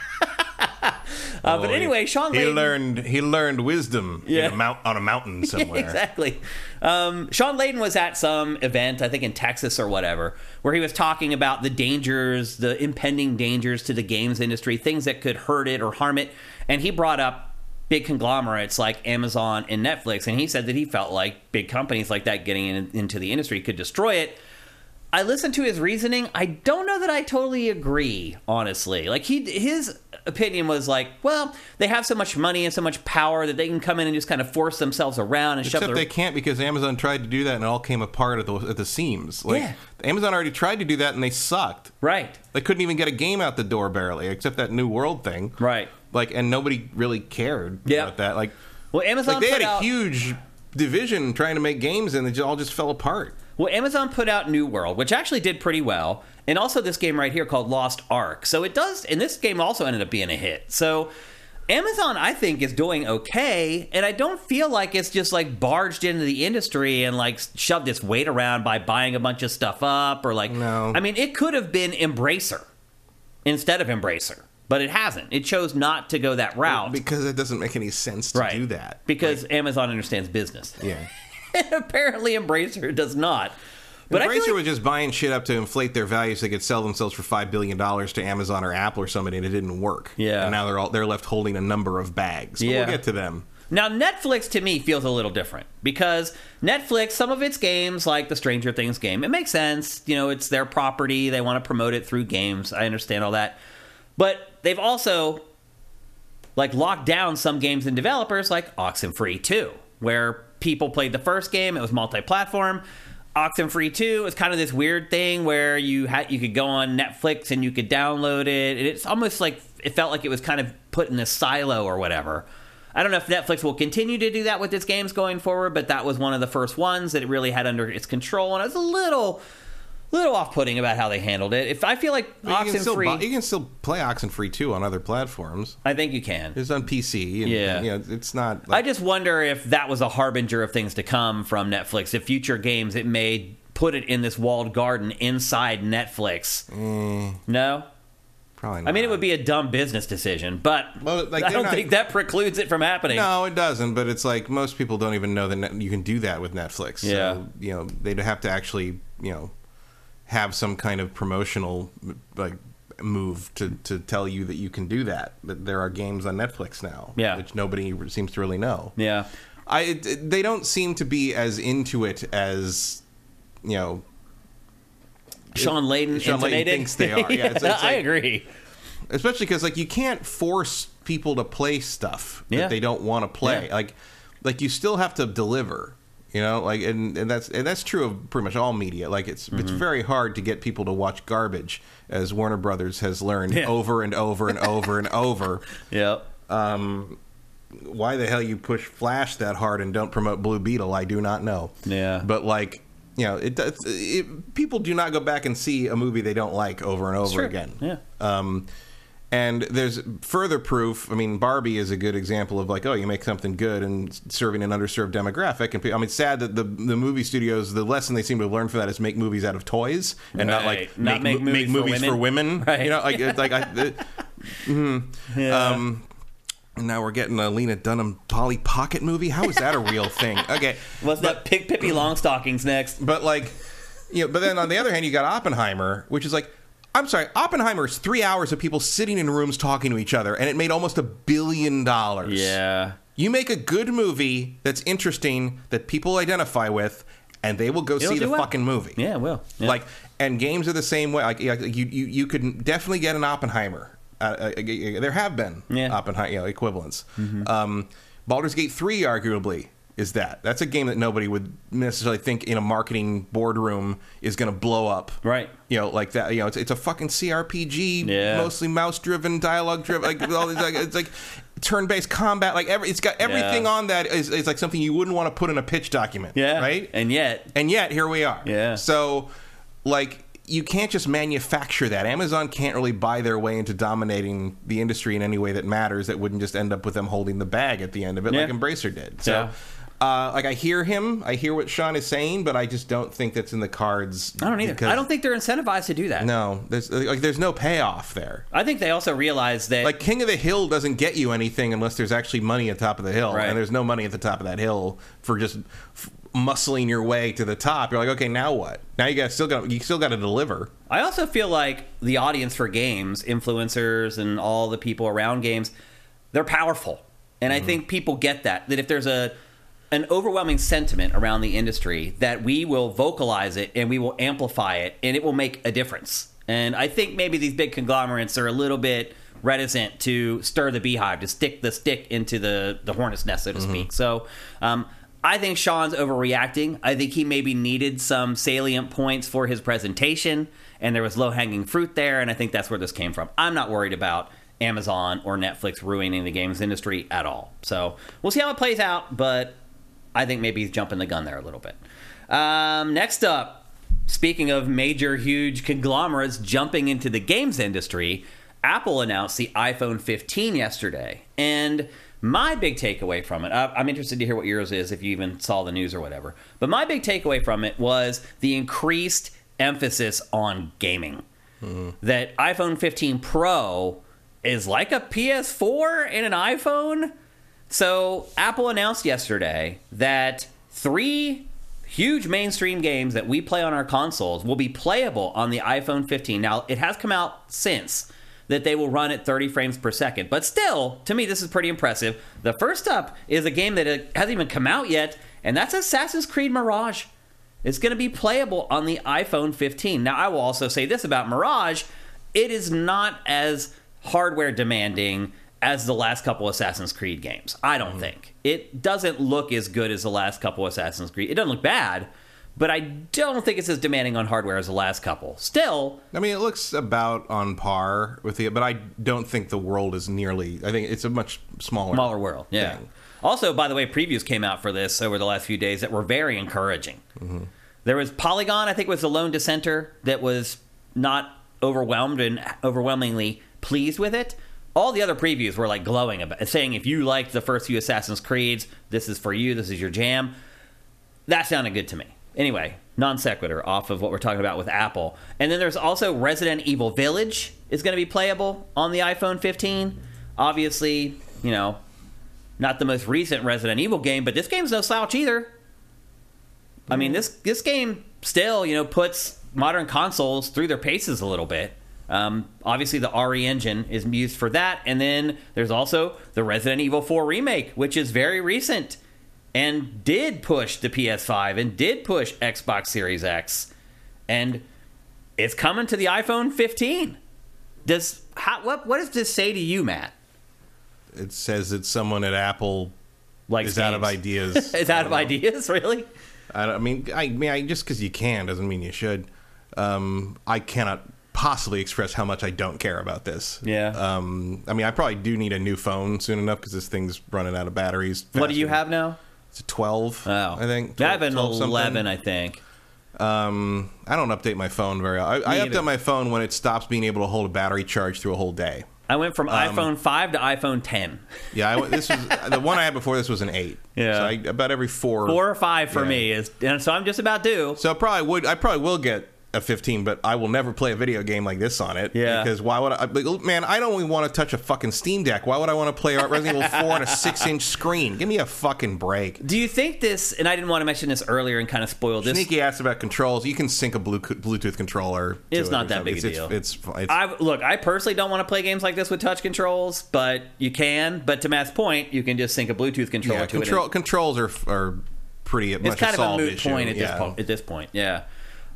but Oh, anyway, Shawn he learned he learned wisdom Yeah. in a mount, on a mountain somewhere. exactly. Um, Shawn Layden was at some event, I think in Texas or whatever, where he was talking about the dangers, the impending dangers to the games industry, things that could hurt it or harm it. And he brought up big conglomerates like Amazon and Netflix. And he said that he felt like big companies like that getting in, into the industry could destroy it. I listened to his reasoning. I don't know that I totally agree, honestly. Like he his opinion was like, well, they have so much money and so much power that they can come in and just kind of force themselves around and shove Except their they can't because Amazon tried to do that and it all came apart at the at the seams. Like Yeah. Amazon already tried to do that and they sucked. right. They couldn't even get a game out the door barely, except that New World thing. Right. Like, and nobody really cared about that. Like, Well, Amazon like they had a out, huge division trying to make games and it all just fell apart. Well, Amazon put out New World, which actually did pretty well, and also this game right here called Lost Ark. So it does, and this game also ended up being a hit. So Amazon, I think, is doing okay, and I don't feel like it's just like barged into the industry and like shoved its weight around by buying a bunch of stuff up or like. No. I mean, it could have been Embracer instead of Embracer, but it hasn't. It chose not to go that route. Because it doesn't make any sense to right. do that. Because Amazon understands business. Yeah. Apparently, Embracer does not. But Embracer like, was just buying shit up to inflate their value so they could sell themselves for five billion dollars to Amazon or Apple or somebody, and it didn't work. Yeah. and now they're all they're left holding a number of bags. But Yeah. we'll get to them. Now, Netflix to me feels a little different because Netflix, some of its games, like the Stranger Things game, it makes sense. You know, it's their property. They want to promote it through games. I understand all that. But they've also like locked down some games and developers like Oxenfree 2, where people played the first game, it was multi-platform. Oxenfree 2 is kind of this weird thing where you had you could go on Netflix and you could download it. And it's almost like it felt like it was kind of put in a silo or whatever. I don't know if Netflix will continue to do that with its games going forward, but that was one of the first ones that it really had under its control, and I was a little, little off-putting about how they handled it. If I feel like you, still, Oxenfree, buy- you can still play Oxenfree 2 on other platforms. I think you can. It's on PC. And, Yeah. you know, it's not. I just wonder if that was a harbinger of things to come from Netflix. If future games it may put it in this walled garden inside Netflix. Mm. No, probably. Not. I mean it would be a dumb business decision, but Well, like, I don't not- think that precludes it from happening. No, it doesn't. But it's like most people don't even know that you can do that with Netflix. Yeah. So, you know, they'd have to actually, you know, have some kind of promotional like move to to tell you that you can do that. But there are games on Netflix now, Yeah. which nobody seems to really know. Yeah, I they don't seem to be as into it as you know. Shawn Layden Shawn Layden thinks they are. Yeah, it's- it's I agree. especially because like you can't force people to play stuff Yeah. that they don't want to play Yeah. like like you still have to deliver you know like and, and that's and that's true of pretty much all media like it's Mm-hmm. it's very hard to get people to watch garbage as warner brothers has learned Yeah. over and over and over and over Yep. why the hell you push flash that hard and don't promote blue beetle i do not know Yeah. but like you know it, does- it people do not go back and see a movie they don't like over and over again Yeah. um, and there's further proof. I mean, Barbie is a good example of like, oh, you make something good and serving an underserved demographic. And I mean, it's sad that the the movie studios, the lesson they seem to have learned from that is make movies out of toys and not like Not make mo- movies for movies for women. women. Right. You know, like it's like I. The, mhm. Yeah. Um, and now we're getting a Lena Dunham Polly Pocket movie. How is that a real thing? Okay, What's that? Pick Pippi Longstockings next. but like, you know, but then on the other hand, you got Oppenheimer, which is like, I'm sorry, Oppenheimer is three hours of people sitting in rooms talking to each other, and it made almost a billion dollars. Yeah. You make a good movie that's interesting that people identify with, and they will go It'll see the well. fucking movie. Yeah, it will. Yeah. Like, and games are the same way. Like, like you, you, you could definitely get an Oppenheimer. Uh, uh, there have been Yeah. Mm-hmm. Oppenheimer you know, equivalents. Um, Baldur's Gate three, arguably, is that. That's a game that nobody would necessarily think in a marketing boardroom is going to blow up. Right. You know, like that. You know, it's, it's a fucking CRPG, Yeah. mostly mouse driven, dialogue driven. Like all these, like it's like turn based combat. Like every, it's got everything Yeah. on that is, is like something you wouldn't want to put in a pitch document. Yeah. Right. And yet, And yet here we are. Yeah. So, like, you can't just manufacture that. Amazon can't really buy their way into dominating the industry in any way that matters. That wouldn't just end up with them holding the bag at the end of it, like Embracer did. So. Yeah. Uh, like I hear him, I hear what Shawn is saying, but I just don't think that's in the cards. I don't either. I don't think they're incentivized to do that. No, there's like there's no payoff there. I think they also realize that Like King of the Hill doesn't get you anything unless there's actually money at the top of the hill, Right. and there's no money at the top of that hill for just f- muscling your way to the top. You're like, okay, now what? Now you got still got you still got to deliver. I also feel like the audience for games, influencers and all the people around games, they're powerful. And I think people get that. That if there's a an overwhelming sentiment around the industry, that we will vocalize it and we will amplify it and it will make a difference. And I think maybe these big conglomerates are a little bit reticent to stir the beehive, to stick the stick into the, the hornet's nest, so to speak. So um, I think Shawn's overreacting. I think he maybe needed some salient points for his presentation, and there was low hanging fruit there, and I think that's where this came from. I'm not worried about Amazon or Netflix ruining the games industry at all. So we'll see how it plays out, but I think maybe he's jumping the gun there a little bit. Um, next up, speaking of major, huge conglomerates jumping into the games industry, Apple announced the iPhone 15 yesterday. And my big takeaway from it, I'm interested to hear what yours is if you even saw the news or whatever. But my big takeaway from it was the increased emphasis on gaming. That iPhone 15 Pro is like a PS4 and an iPhone. So Apple announced yesterday that three huge mainstream games that we play on our consoles will be playable on the iPhone 15. Now, it has come out since that they will run at 30 frames per second, but still, to me, this is pretty impressive. The first up is a game that hasn't even come out yet, and that's Assassin's Creed Mirage. It's going to be playable on the iPhone 15. Now, I will also say this about Mirage it is not as hardware demanding as the last couple Assassin's Creed games. I don't mm-hmm. think. It doesn't look as good as the last couple Assassin's Creed. It doesn't look bad, but I don't think it's as demanding on hardware as the last couple. Still, I mean, it looks about on par with the, but I don't think the world is nearly. I think it's a much smaller, smaller world. Yeah. thing. Also, by the way, previews came out for this over the last few days that were very encouraging. Mm-hmm. There was Polygon, I think, was the lone dissenter that was not overwhelmed and overwhelmingly pleased with it. All the other previews were like glowing about saying if you liked the first few Assassin's Creeds, this is for you, this is your jam. That sounded good to me. Anyway, non sequitur off of what we're talking about with Apple. And then there's also Resident Evil Village is going to be playable on the iPhone 15. Obviously, you know, not the most recent Resident Evil game, but this game's no slouch either. I mean, this this game still, you know, puts modern consoles through their paces a little bit. Um, obviously, the RE engine is used for that, and then there's also the Resident Evil 4 remake, which is very recent and did push the PS5 and did push Xbox Series X, and it's coming to the iPhone 15. Does how, what what does this say to you, Matt? It says that someone at Apple Like is out of ideas. is out of ideas, really? I, I mean, I mean, I, just because you can doesn't mean you should. Um, I cannot possibly express how much I don't care about this. Yeah. Um, I mean, I probably do need a new phone soon enough because this thing's running out of batteries. What do you have now? It's a twelve. Oh, I think. I have an 12 something. eleven, I think. Um, I don't update my phone very. I, I update my phone when it stops being able to hold a battery charge through a whole day. I went from iPhone five to iPhone ten. Yeah, I, this was the one I had before. This was an eight. Yeah. so I, about every four. Four or five for Yeah. me is, and so I'm just about due. So I probably would. I probably will get a 15, but I will never play a video game like this on it. Yeah. Because why would I? like, oh, Man, I don't even want to touch a fucking Steam Deck. Why would I want to play Resident Evil 4 on a six-inch screen? Give me a fucking break. Do you think this? And I didn't want to mention this earlier and kind of spoil this. Sneaky ass about controls. You can sync a Blu- Bluetooth controller. It's it not or that something. big a deal. It's it's, it's I look. I personally don't want to play games like this with touch controls, but you can. But to Matt's point, you can just sync a Bluetooth controller yeah, to control, it. controls are are pretty It's much kind of a moot issue. point at yeah. this point. At this point, yeah.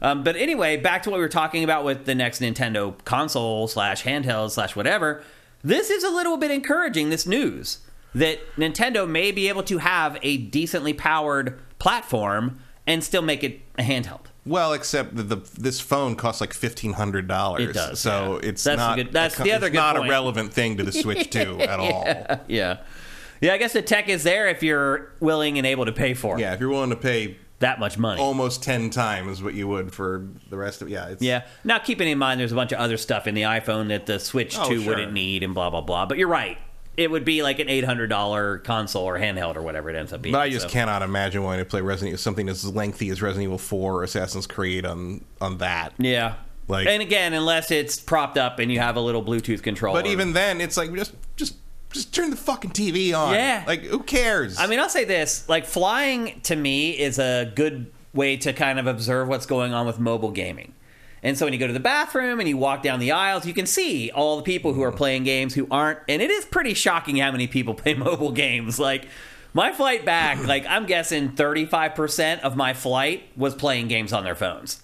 Um, but anyway, back to what we were talking about with the next Nintendo console slash handheld slash whatever. This is a little bit encouraging. This news that Nintendo may be able to have a decently powered platform and still make it a handheld. Well, except that the this phone costs like fifteen hundred dollars. It does, So yeah. it's That's not. good- that's a- the other not point. a relevant thing to the Switch Two at all. Yeah. Yeah. Yeah, I guess the tech is there if you're willing and able to pay for it. Yeah, if you're willing to pay That much money. almost ten times what you would for the rest of yeah, it's, Yeah. Now, keeping in mind, there's a bunch of other stuff in the iPhone that the Switch Oh, 2 sure. wouldn't need, and blah blah blah. But you're right. It would be like an eight hundred dollar console or handheld or whatever it ends up being. But I just so. cannot imagine wanting to play Resident Evil something as lengthy as Resident Evil Four or Assassin's Creed on on that. Yeah. Like- and again, unless it's propped up and you have a little Bluetooth controller. But even then, it's like just just just turn the fucking TV on. Yeah. Like who cares? I mean, I'll say this: like flying to me is a good way to kind of observe what's going on with mobile gaming. And so when you go to the bathroom and you walk down the aisles, you can see all the people who are mm-hmm. playing games who aren't. And it is pretty shocking how many people play mobile games. Like my flight back, like I'm guessing 35% of my flight was playing games on their phones.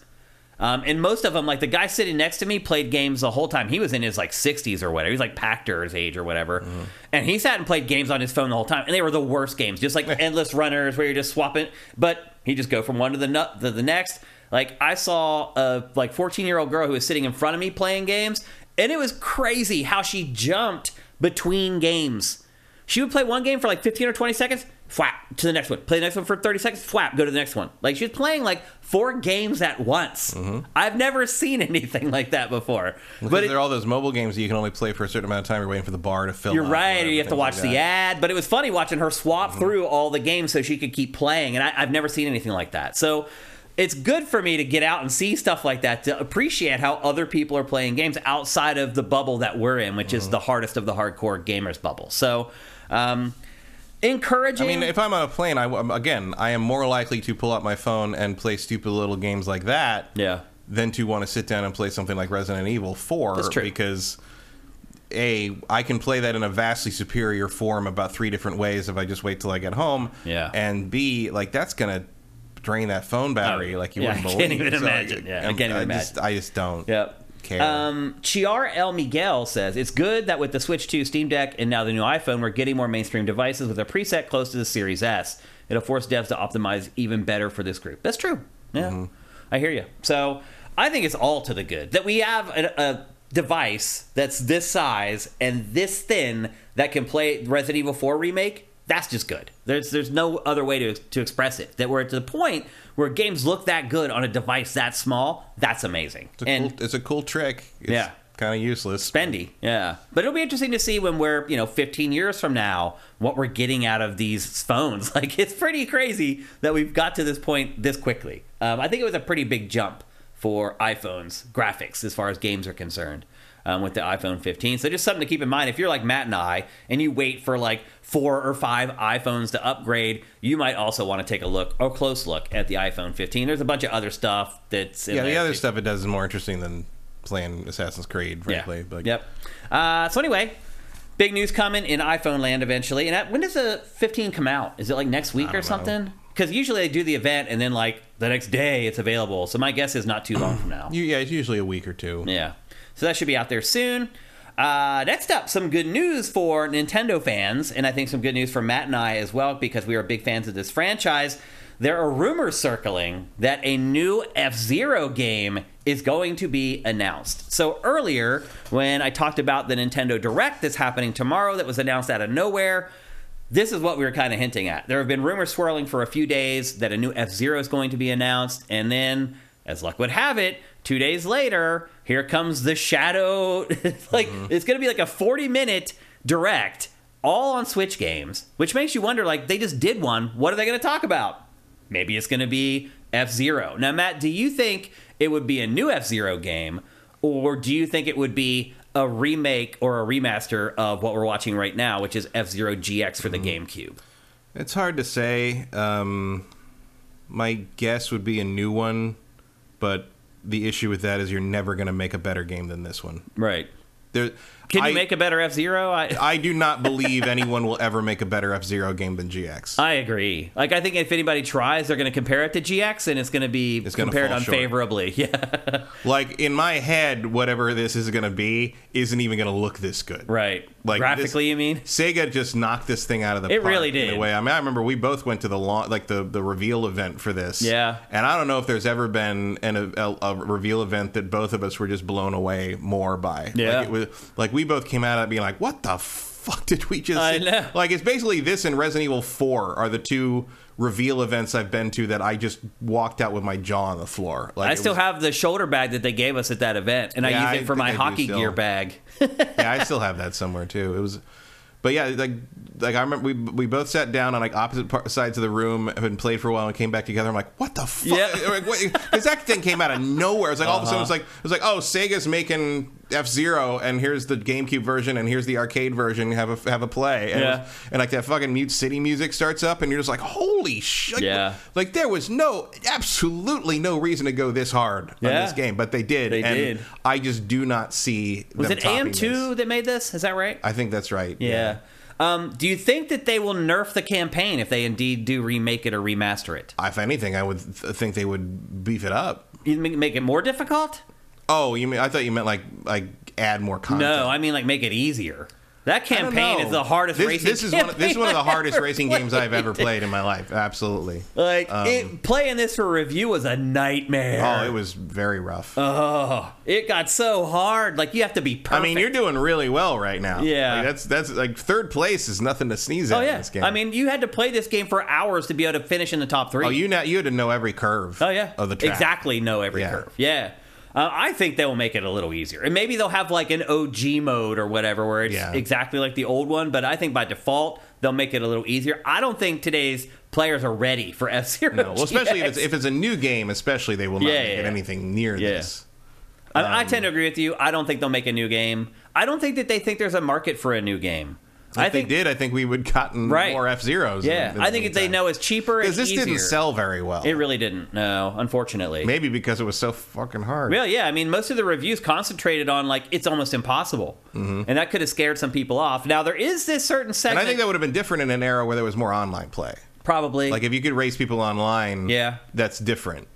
Um, and most of them, like the guy sitting next to me, played games the whole time. He was in his like 60s or whatever. He was like Pachter's age or whatever. And he sat and played games on his phone the whole time. And they were the worst games, just like endless runners where you're just swapping. But he just go from one to the nut to the next. Like I saw a like 14 year old girl who was sitting in front of me playing games, and it was crazy how she jumped between games. She would play one game for like 15 or 20 seconds, flap to the next one. Play the next one for 30 seconds, flap, go to the next one. Like she was playing like four games at once. Mm-hmm. I've never seen anything like that before. but But it- there are all those mobile games that you can only play for a certain amount of time. You're waiting for the bar to fill. you're right, or you have to watch like the ad. But it was funny watching her swap mm-hmm. through all the games so she could keep playing, and I, I've never seen anything like that. So it's good for me to get out and see stuff like that to appreciate how other people are playing games outside of the bubble that we're in, which is mm-hmm. the hardest of the hardcore gamers bubble. So. Um, Encouraging. I mean, if I'm on a plane, I again, I am more likely to pull out my phone and play stupid little games like that. Yeah. Than to want to sit down and play something like Resident Evil Four. That's true. Because a, I can play that in a vastly superior form about three different ways if I just wait till I get home. Yeah. And B, like that's gonna drain that phone battery Oh, like you yeah, wouldn't I believe. can't even imagine. Yeah, I I'm- can't even just, I just don't. Yep. Care. Um, Chiar El Miguel says it's good that with the Switch 2, Steam Deck, and now the new iPhone, we're getting more mainstream devices with a preset close to the Series S. It'll force devs to optimize even better for this group. That's true. Yeah, Mm-hmm. I hear you. So I think it's all to the good that we have a, a device that's this size and this thin that can play Resident Evil 4 remake. That's just good. There's there's no other way to to express it. That we're at the point where games look that good on a device that small. That's amazing. It's a, and cool, it's a cool trick. It's Yeah. Kind of useless. spendy. Yeah, but it'll be interesting to see when we're you know 15 years from now what we're getting out of these phones. Like it's pretty crazy that we've got to this point this quickly. Um, I think it was a pretty big jump for iPhones graphics as far as games are concerned. Um, with the iPhone 15, so just something to keep in mind. If you're like Matt and I, and you wait for like four or five iPhones to upgrade, you might also want to take a look, or close look, at the iPhone 15. There's a bunch of other stuff that's in Yeah, the other stuff it does is more interesting than playing Assassin's Creed, frankly. Yeah. But Yep. Uh, so anyway, big news coming in iPhone land eventually. And that, when does the 15 come out? Is it like next week or know. something? Because usually they do the event and then like the next day it's available. So my guess is not too long from now. yeah, it's usually a week or two. Yeah. So that should be out there soon. Uh, next up, some good news for Nintendo fans, and I think some good news for Matt and I as well, because we are big fans of this franchise. There are rumors circling that a new F Zero game is going to be announced. So earlier, when I talked about the Nintendo Direct that's happening tomorrow, that was announced out of nowhere, this is what we were kind of hinting at. There have been rumors swirling for a few days that a new F Zero is going to be announced, and then, as luck would have it, two days later, here comes the Shadow. like it's going to be like a forty-minute direct, all on Switch games, which makes you wonder. Like they just did one. What are they going to talk about? Maybe it's going to be F Zero. Now, Matt, do you think it would be a new F Zero game, or do you think it would be a remake or a remaster of what we're watching right now, which is F Zero GX for the GameCube? It's hard to say. Um, my guess would be a new one, but the issue with that is you're never going to make a better game than this one. Right. There, Can you I- make a better F Zero? I I do not believe anyone will ever make a better F Zero game than GX. I agree. Like I think if anybody tries, they're going to compare it to GX, and it's going to be It's compared fall short. unfavorably. Yeah, like in my head, whatever this is going to be isn't even going to look this good. right. Like graphically, this- you mean? Sega just knocked this thing out of the It park really in did. a way. I mean, I remember we both went to the launch, like the the reveal event for this. Yeah. and I don't know if there's ever been an, a, a reveal event that both of us were just blown away more by. Yeah. like, it was, like we both came out of it being like, "What the fuck did we just?" I know. Like it's basically this and Resident Evil Four are the two reveal events I've been to that I just walked out with my jaw on the floor. Like I still was- have the shoulder bag that they gave us at that event, and Yeah, I use it for my I do hockey gear bag. yeah, I still have that somewhere too. It was, but yeah, like like I remember we we both sat down on like opposite par- sides of the room and played for a while and came back together. I'm like, what the fuck? Yeah. Because that thing came out of nowhere. It's like all of a Uh-huh. sudden it's like it was like oh Sega's making F Zero and here's the GameCube version and here's the arcade version. Have a have a play. And, Yeah. was- and like that fucking Mute City music starts up and you're just like holy shit. Yeah. Like there was no absolutely no reason to go this hard on this game, but they did. They and did. I just do not see. Was it AM two that made this? Is that right? I think that's right. yeah. Um, do you think that they will nerf the campaign if they indeed do remake it or remaster it? If anything, I would th- think they would beef it up. You make it more difficult? Oh, you mean? I thought you meant like like add more content. No, I mean like make it easier. That campaign is the hardest this, racing. This is one. This is one of the hardest racing games I've ever played. in my life. Absolutely. Like um, it, playing this for review was a nightmare. Oh, it was very rough. Oh, it got so hard. Like you have to be perfect. I mean, you're doing really well right now. Yeah. Like, that's that's like third place is nothing to sneeze oh, at Oh in yeah. this game. I mean, you had to play this game for hours to be able to finish in the top three. oh, you know, you had to know every curve. Oh yeah, of the track. exactly. Know every Yeah. curve. Yeah. Uh, I think they will make it a little easier, and maybe they'll have like an OG mode or whatever, where it's Yeah. exactly like the old one. But I think by default they'll make it a little easier. I don't think today's players are ready for F Zero. No, well, especially if it's, if it's a new game, especially they will not Yeah, make it yeah. anything near Yeah. this. I, I tend to agree with you. I don't think they'll make a new game. I don't think that they think there's a market for a new game. If I they think did, I think we would gotten Right. more F Zeros. Yeah, I think if they know it's cheaper because this easier. didn't sell very well. It really didn't. No, unfortunately. Maybe because it was so fucking hard. Well, yeah. I mean, most of the reviews concentrated on like it's almost impossible, mm-hmm. and that could have scared some people off. Now there is this certain and. I think that would have been different in an era where there was more online play. probably Like if you could race people online, Yeah. that's different.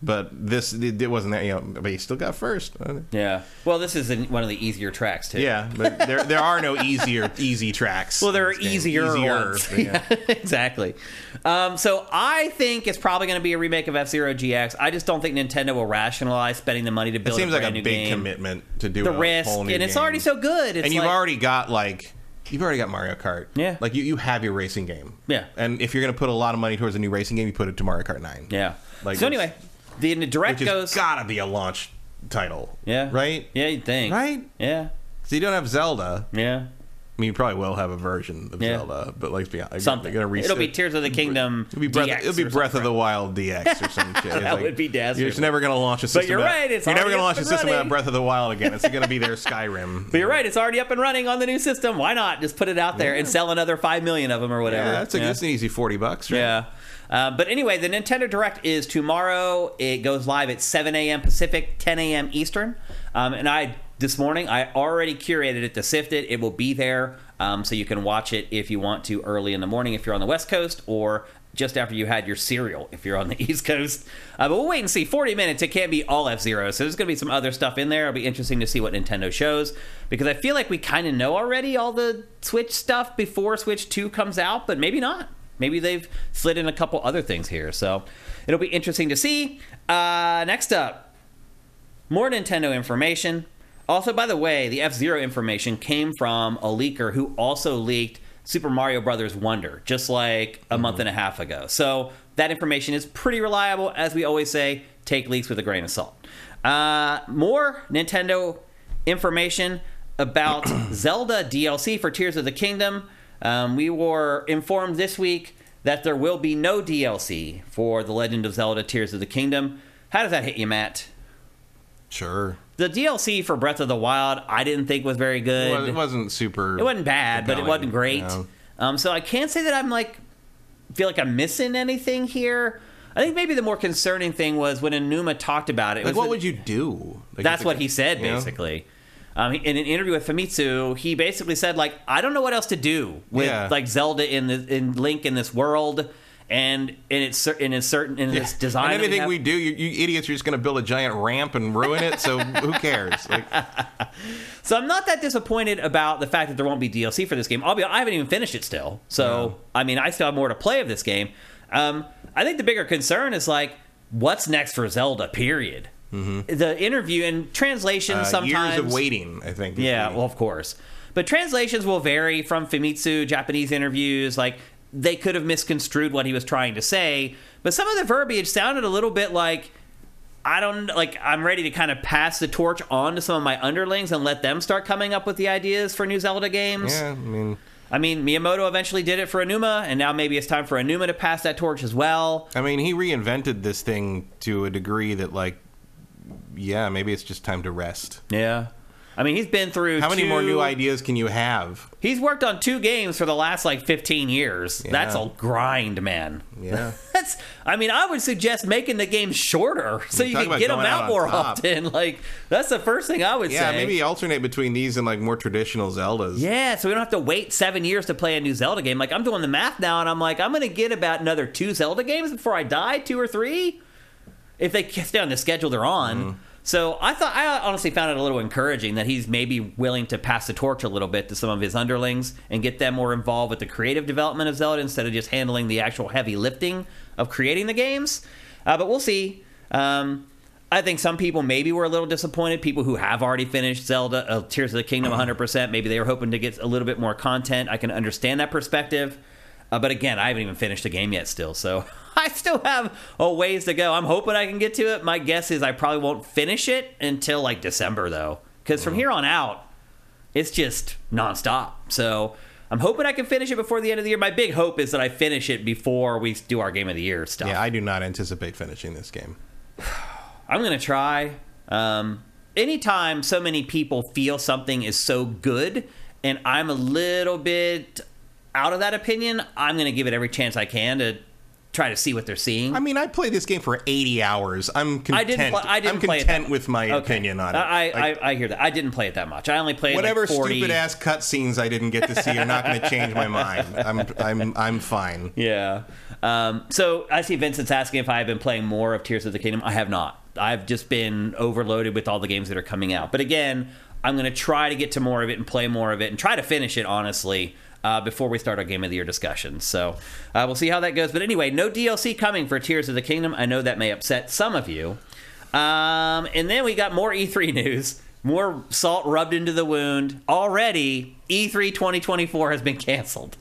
But this, it, it wasn't that. You know, but you still got first. yeah. Well, this is in one of the easier tracks too. Yeah, but there there are no easier easy tracks. Well, there are game. easier, ones. yeah. exactly. Um, so I think it's probably going to be a remake of F Zero GX. I just don't think Nintendo will rationalize spending the money to build. It seems a like a big game. commitment to do The risk, and it's game. already so good. It's and you've like- already got like you've already got Mario Kart. Yeah. like you, you have your racing game. Yeah. and if you're going to put a lot of money towards a new racing game, you put it to Mario Kart Nine. yeah. Like so anyway, the, the direct which goes. has got to be a launch title. yeah. right. Yeah, you'd think. Right. Yeah. So you don't have Zelda. Yeah. I mean, you probably will have a version of Yeah. Zelda, but be honest, Something. Gonna reset. It'll be Tears of the Kingdom. It'll be Breath. DX it'll be Breath of the. Wild DX or some shit. That would be dazzling. You're just never going to launch a system. But you're without- right, it's you're never going to launch a system without. Breath of the Wild again. It's going to be their Skyrim. But you're right; it's already up and running on the new system. Why not just put it out there and sell another five million of them or whatever? Yeah, that's, a, that's an easy forty bucks. Right? Yeah. Uh, but anyway, the Nintendo Direct is tomorrow. It goes live at 7 a.m. Pacific, 10 a.m. Eastern. Um, and I this morning I already curated it to sift it. It will be there, um, so you can watch it if you want to early in the morning if you're on the West Coast, or just after you had your cereal if you're on the East Coast. Uh, but we'll wait and see. 40 minutes. It can't be all F Zero, so there's going to be some other stuff in there. It'll be interesting to see what Nintendo shows because I feel like we kind of know already all the Switch stuff before Switch 2 comes out, but maybe not. Maybe they've slid in a couple other things here. So it'll be interesting to see. Uh, next up, more Nintendo information. Also, by the way, the F Zero information came from a leaker who also leaked Super Mario Brothers Wonder just like a month and a half ago. So that information is pretty reliable. As we always say, take leaks with a grain of salt. Uh, more Nintendo information about Zelda DLC for Tears of the Kingdom. Um, we were informed this week that there will be no DLC for The Legend of Zelda Tears of the Kingdom. How does that hit you, Matt? Sure. The DLC for Breath of the Wild, I didn't think was very good. Well, it wasn't super. It wasn't bad, but it wasn't great. Um, so I can't say that I'm like feel like I'm missing anything here. I think maybe the more concerning thing was when Aonuma talked about it. Like, what the- would you do? Like, that's what he said basically. know? Um, in an interview with Famitsu, he basically said like, I don't know what else to do with Yeah. like Zelda in the in Link in this world, and in its in its certain in its design. And anything have." we do, you, you idiots are just going to build a giant ramp and ruin it. So who cares? Like, So I'm not that disappointed about the fact that there won't be DLC for this game. I'll be, I haven't even finished it still. So I mean, I still have more to play of this game. Um, I think the bigger concern is like, what's next for Zelda? Period. The interview and translation uh, sometimes years of waiting, I think. Yeah, well, of course. But translations will vary from Famitsu, Japanese interviews. Like, they could have misconstrued what he was trying to say. But some of the verbiage sounded a little bit like, I don't, like, I'm ready to kind of pass the torch on to some of my underlings and let them start coming up with the ideas for new Zelda games. yeah, I mean, I mean, Miyamoto eventually did it for Aonuma, and now maybe it's time for Aonuma to pass that torch as well. I mean, he reinvented this thing to a degree that, like, yeah, maybe it's just time to rest. Yeah. I mean, he's been through. How many more new ideas can you have? He's worked on two games for the last like 15 years. That's a grind, man. Yeah. That's. I mean, I would suggest making the game shorter so You you can get them out out more top. often. Like that's the first thing I would Yeah, say. Yeah, maybe alternate between these and like more traditional Zeldas. Yeah, so we don't have to wait seven years to play a new Zelda game. Like I'm doing the math now, and I'm like, I'm gonna get about another two Zelda games before I die, two or three, if they stay on the schedule they're on. Mm-hmm. So I thought I honestly found it a little encouraging that he's maybe willing to pass the torch a little bit to some of his underlings and get them more involved with the creative development of Zelda instead of just handling the actual heavy lifting of creating the games. Uh, but we'll see. Um, I think some people maybe were a little disappointed. People who have already finished Zelda, uh, Tears of the Kingdom 100%, maybe they were hoping to get a little bit more content. I can understand that perspective. Uh, but again, I haven't even finished the game yet still. So I still have a ways to go. I'm hoping I can get to it. My guess is I probably won't finish it until like December, though. Because from here on out, it's just nonstop. So I'm hoping I can finish it before the end of the year. My big hope is that I finish it before we do our Game of the Year stuff. Yeah, I do not anticipate finishing this game. I'm gonna try. Um, anytime so many people feel something is so good, and I'm a little bit out of that opinion, I'm gonna give it every chance I can to try to see what they're seeing. I mean, I played this game for 80 hours. I'm content. I didn't. Play, I didn't I'm play it content that with my Okay. opinion on it. I, I, Like, I, hear that. I didn't play it that much. I only played whatever like 40, stupid ass cutscenes I didn't get to see are not going to change my mind. I'm I'm I'm fine. Yeah. Um, so I see Vincent's asking if I have been playing more of Tears of the Kingdom. I have not. I've just been overloaded with all the games that are coming out. But again, I'm going to try to get to more of it and play more of it and try to finish it, honestly, uh, before we start our Game of the Year discussion. So uh, we'll see how that goes. But anyway, no DLC coming for Tears of the Kingdom. I know that may upset some of you. Um, and then we got more E3 news. More salt rubbed into the wound. Already, E E3 2024 has been canceled.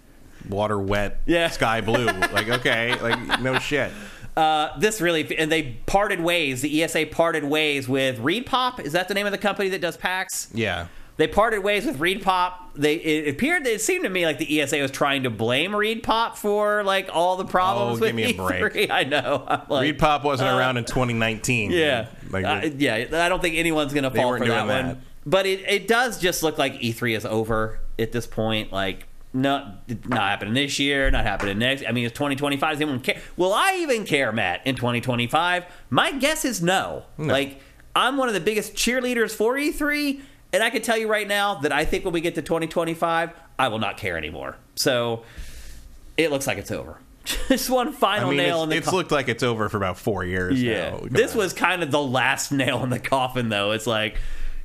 Water wet, Yeah. sky blue. like okay, like no shit. Uh, this really and they parted ways. The ESA parted ways with ReedPop. Is that the name of the company that does PAX? Yeah. They parted ways with ReedPop. They it appeared it seemed to me like the ESA was trying to blame ReedPop for like all the problems Oh, with give me a E3. break. I know. Like, ReedPop wasn't around in 2019. Uh, yeah, Like Uh, yeah. I don't think anyone's gonna fall for that doing one. But it, it does just look like E3 is over at this point. Like not not happening this year, not happening next. I mean, it's 2025. Does anyone care? Will I even care, Matt, in 2025? My guess is no. Like I'm one of the biggest cheerleaders for E3, and I can tell you right now that I think when we get to 2025, I will not care anymore. So it looks like it's over. Just one I final mean, nail in the coffin. it's co- looked like it's over for about four years. yeah. now. This on. was kind of the last nail in the coffin, though. It's like,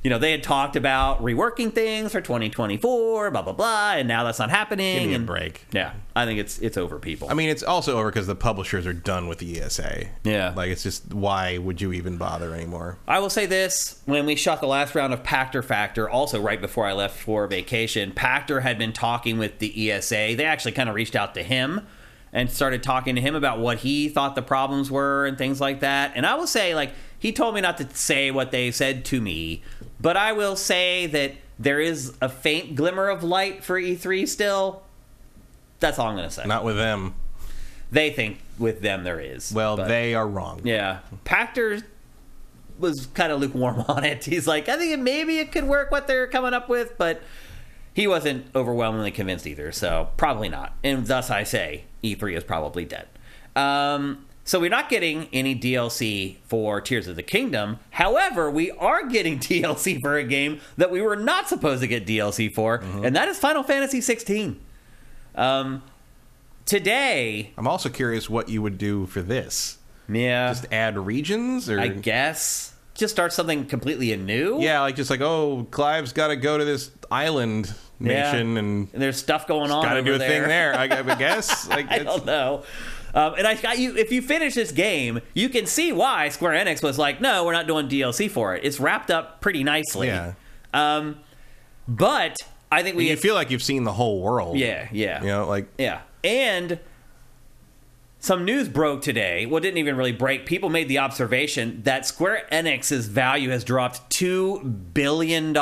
you know, they had talked about reworking things for 2024, blah, blah, blah, and now that's not happening. Give me a break. Yeah. I think it's it's over, people. I mean, it's also over because the publishers are done with the ESA. Yeah. Like, it's just, why would you even bother anymore? I will say this: when we shot the last round of Pachter Factor, also right before I left for vacation, Pachter had been talking with the ESA. They actually kind of reached out to him and started talking to him about what he thought the problems were and things like that. And I will say, like, he told me not to say what they said to me, but I will say that there is a faint glimmer of light for E3 still. That's all I'm going to say. Not with them. They think with them there is. Well, but- they are wrong. yeah, Pachter was kind of lukewarm on it. He's like, I think maybe it could work what they're coming up with, but he wasn't overwhelmingly convinced either. So probably not. And thus I say E3 is probably dead. Um, So we're not getting any DLC for Tears of the Kingdom. However, we are getting DLC for a game that we were not supposed to get DLC for, Mm-hmm. and that is Final Fantasy 16. Um, today, I'm also curious what you would do for this. yeah, Just add regions, or I guess just start something completely anew. yeah, like just like oh, Clive's got to go to this island Yeah. nation and And there's stuff going on. got to do a there. thing there. I, I guess. Like I it's- don't know. Um, and I got you. If you finish this game, you can see why Square Enix was like, "No, we're not doing DLC for it." It's wrapped up pretty nicely. Yeah. Um, but I think we you feel like you've seen the whole world. Yeah, yeah. You know, like Yeah. And some news broke today. Well, it didn't even really break. People made the observation that Square Enix's value has dropped $2 billion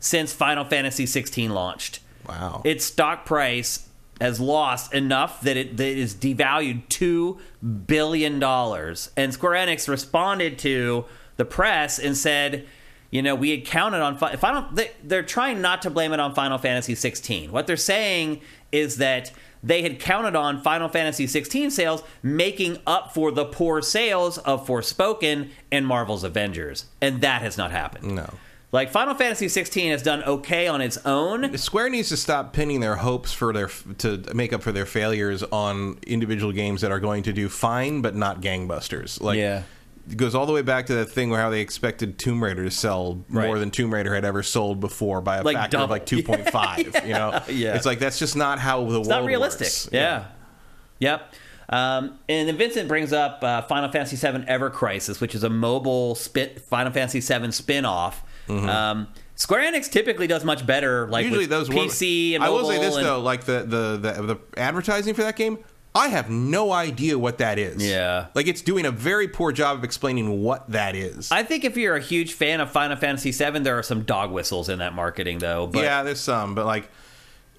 since Final Fantasy 16 launched. wow. Its stock price has lost enough that it, that it is devalued $2 billion. And Square Enix responded to the press and said, you know, we had counted on Fi- Final. They, they're trying not to blame it on Final Fantasy 16. What they're saying is that they had counted on Final Fantasy 16 sales making up for the poor sales of Forspoken and Marvel's Avengers, and that has not happened. No. Like Final Fantasy 16 has done okay on its own. Square needs to stop pinning their hopes for their to make up for their failures on individual games that are going to do fine but not gangbusters. Like Yeah. it goes all the way back to that thing where how they expected Tomb Raider to sell more than Tomb Raider had ever sold before by a Like factor double. of like two point five. You know, Yeah. it's like that's just not how the It's world not realistic. works. Yeah. Yep. Um, and then Vincent brings up uh, Final Fantasy VII Ever Crisis, which is a mobile spit Final Fantasy VII spin-off. Um, Square Enix typically does much better, like Usually with those work- PC and I will say this and- though, like the, the the the advertising for that game. I have no idea what that is. Yeah. Like it's doing a very poor job of explaining what that is. I think if you're a huge fan of Final Fantasy VII, there are some dog whistles in that marketing, though. But yeah, there's some, but like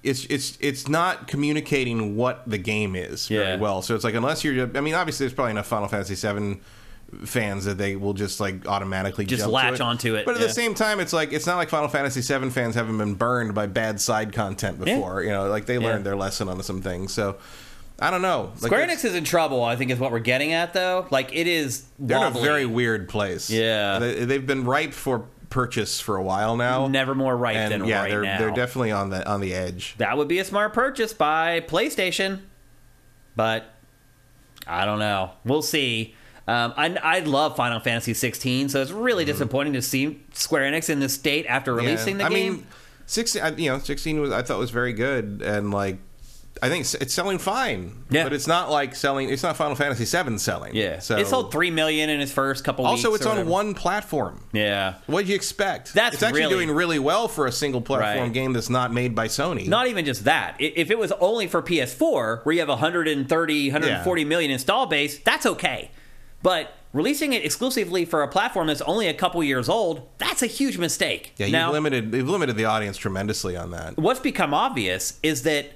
it's it's it's not communicating what the game is very Yeah. well. So it's like unless you're, I mean, obviously there's probably enough Final Fantasy VII fans that they will just like automatically Just jump latch to it. onto it, But at yeah. the same time, it's like it's not like Final Fantasy VII fans haven't been burned by bad side content before. You know, like they learned Yeah. their lesson on some things. So I don't know. Like, Square Enix is in trouble. I think is what we're getting at, though. Like it is. They're in a very weird place. Yeah. they, they've been ripe for purchase for a while now. never more ripe and than yeah, right they're now. they're definitely on the on the edge. that would be a smart purchase by PlayStation, but I don't know. We'll see. Um, I, I love Final Fantasy 16, so it's really disappointing to see Square Enix in this state after releasing the Mm-hmm. I game. mean, sixteen. I- You know, sixteen was I thought was very good, and like I think it's, it's selling fine. Yeah. but it's not like selling. It's not Final Fantasy VII selling. yeah, so it sold three million in its first couple. Also, it's on whatever. one platform. Yeah, What'd you expect? That's it's actually really- doing really well for a single platform Right. game that's not made by Sony. not even just that. If it was only for PS4, where you have 130, 140 million install base, that's okay. But releasing it exclusively for a platform that's only a couple years old, that's a huge mistake. yeah, you've now, limited. You've limited the audience tremendously on that. what's become obvious is that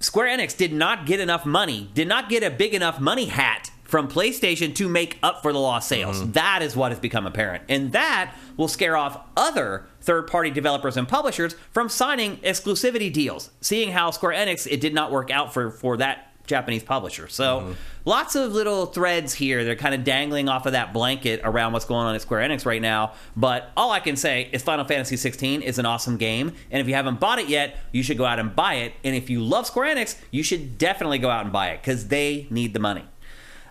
Square Enix did not get enough money, did not get a big enough money hat from PlayStation to make up for the lost sales. Mm-hmm. That is what has become apparent. And that will scare off other third party developers and publishers from signing exclusivity deals, seeing how Square Enix, it did not work out for, for that Japanese publisher. So lots of little threads here. They're kind of dangling off of that blanket around what's going on at Square Enix right now. But all I can say is Final Fantasy 16 is an awesome game, and if you haven't bought it yet, you should go out and buy it. And if you love Square Enix, you should definitely go out and buy it because they need the money.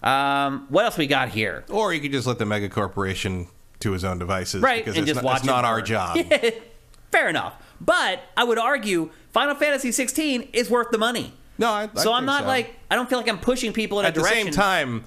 Um, what else we got here? Or you could just let the mega corporation to his own devices, Right, Because and it's just not, watch it's not our job. Fair enough. But I would argue Final Fantasy 16 is worth the money. No, I, I So I'm not so. like I don't feel like I'm pushing people in at a the same time.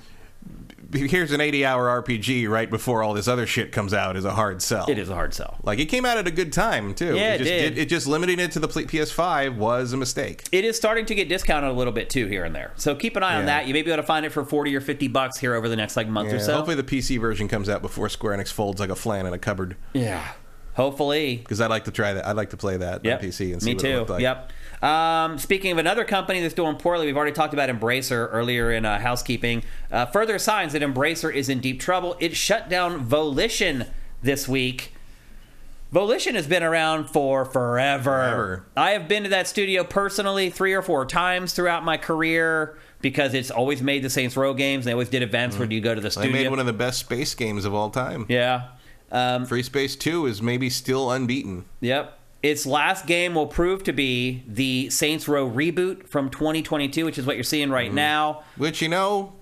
Here's an 80 hour RPG right before all this other shit comes out is a hard sell. it is a hard sell. Like it came out at a good time too. Yeah, it just did. it just limiting it to the pl- PS5 was a mistake. It is starting to get discounted a little bit too here and there. So keep an eye on that. You may be able to find it for 40 or 50 bucks here over the next like month Yeah, or so. Hopefully the PC version comes out before Square Enix folds like a flan in a cupboard. yeah. Hopefully. Because I'd like to try that. I'd like to play that Yep. on PC and see Me what too. it looked like. Yep. Um, speaking of another company that's doing poorly, we've already talked about Embracer earlier in uh, housekeeping. Uh, further signs that Embracer is in deep trouble. It shut down Volition this week. Volition has been around for forever. Forever. I have been to that studio personally three or four times throughout my career. because it's always made the Saints Row games. They always did events where you go to the studio. They made one of the best space games of all time. yeah. Um, FreeSpace 2 is maybe still unbeaten. Yep. Its last game will prove to be the Saints Row reboot from 2022, which is what you're seeing right Mm-hmm. now. Which you know,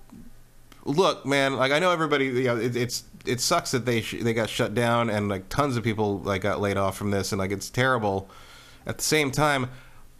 look, man, like I know everybody. You know, it, it's it sucks that they sh- they got shut down and like tons of people like got laid off from this, and like it's terrible. At the same time,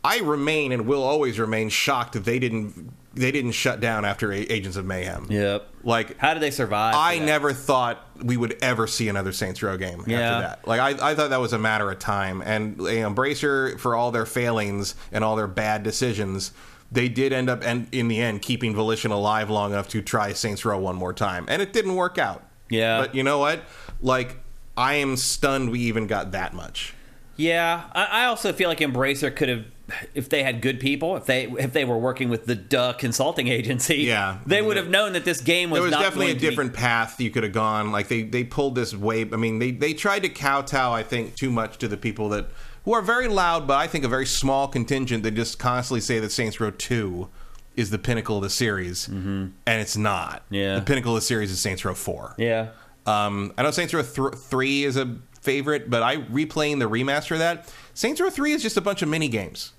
I remain and will always remain shocked that they didn't they didn't shut down after Agents of Mayhem. Yep. Like How did they survive? I that? never thought we would ever see another Saints Row game Yeah. after that. Like I, I thought that was a matter of time. And you know, Embracer, for all their failings and all their bad decisions, they did end up, and in the end, keeping Volition alive long enough to try Saints Row one more time, and it didn't work out. Yeah. But you know what? Like I am stunned we even got that much. Yeah, I, I also feel like Embracer could have, if they had good people, if they if they were working with the Duh consulting agency, Yeah. they would have known that this game was. there was not definitely a to be- different path you could have gone. Like they they pulled this way. I mean, they they tried to kowtow. I think too much to the people that who are very loud, but I think a very small contingent that just constantly say that Saints Row Two is the pinnacle of the series, mm-hmm. and it's not. Yeah. the pinnacle of the series is Saints Row Four. Yeah, Um, I know Saints Row th- Three is a favorite, but I replaying the remaster of that. Saints Row Three is just a bunch of mini games.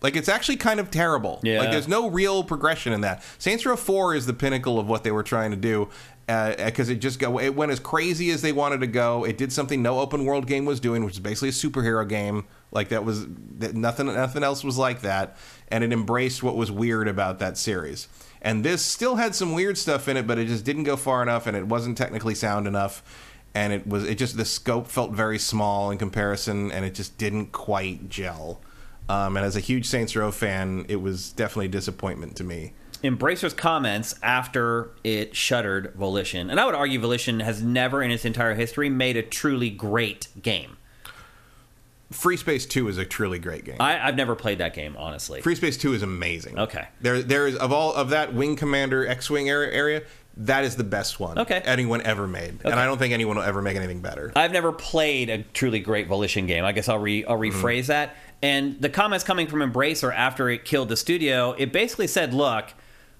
Like it's actually kind of terrible. Yeah. Like there's no real progression in that. Saints Row Four is the pinnacle of what they were trying to do. Uh, uh, because it just go, it went as crazy as they wanted to go. It did something no open world game was doing, which is basically a superhero game. Like that was that nothing, nothing else was like that, and it embraced what was weird about that series. And this still had some weird stuff in it, but it just didn't go far enough, and it wasn't technically sound enough and it was it just the scope felt very small in comparison and it just didn't quite gel um, and as a huge saints row fan it was definitely a disappointment to me Embracer's comments after it shuttered Volition, and I would argue Volition has never in its entire history made a truly great game. FreeSpace 2 is a truly great game I, I've never played that game, honestly. FreeSpace 2 is amazing Okay. there there is of all of that wing commander x-wing area, area that is the best one Okay. anyone ever made and i don't think anyone will ever make anything better I've never played a truly great Volition game. I guess I'll re I'll mm-hmm. rephrase that. And the comments coming from Embracer after it killed the studio, it basically said, "Look,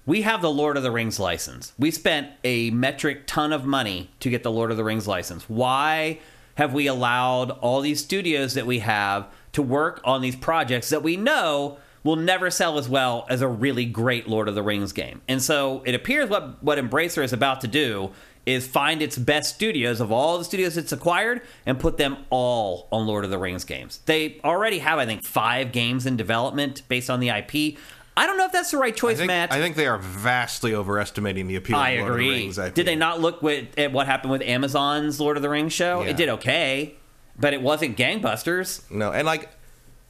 we have the Lord of the Rings license. We spent a metric ton of money to get the Lord of the Rings license. Why have we allowed all these studios that we have to work on these projects that we know will never sell as well as a really great Lord of the Rings game?" And so it appears what what Embracer is about to do is find its best studios of all the studios it's acquired and put them all on Lord of the Rings games. They already have, I think, five games in development based on the IP. I don't know if that's the right I choice, think, Matt. I think they are vastly overestimating the appeal I of Lord of the agree. Rings, IP. Did they not look with, at what happened with Amazon's Lord of the Rings show? Yeah. It did okay, but it wasn't gangbusters. no and like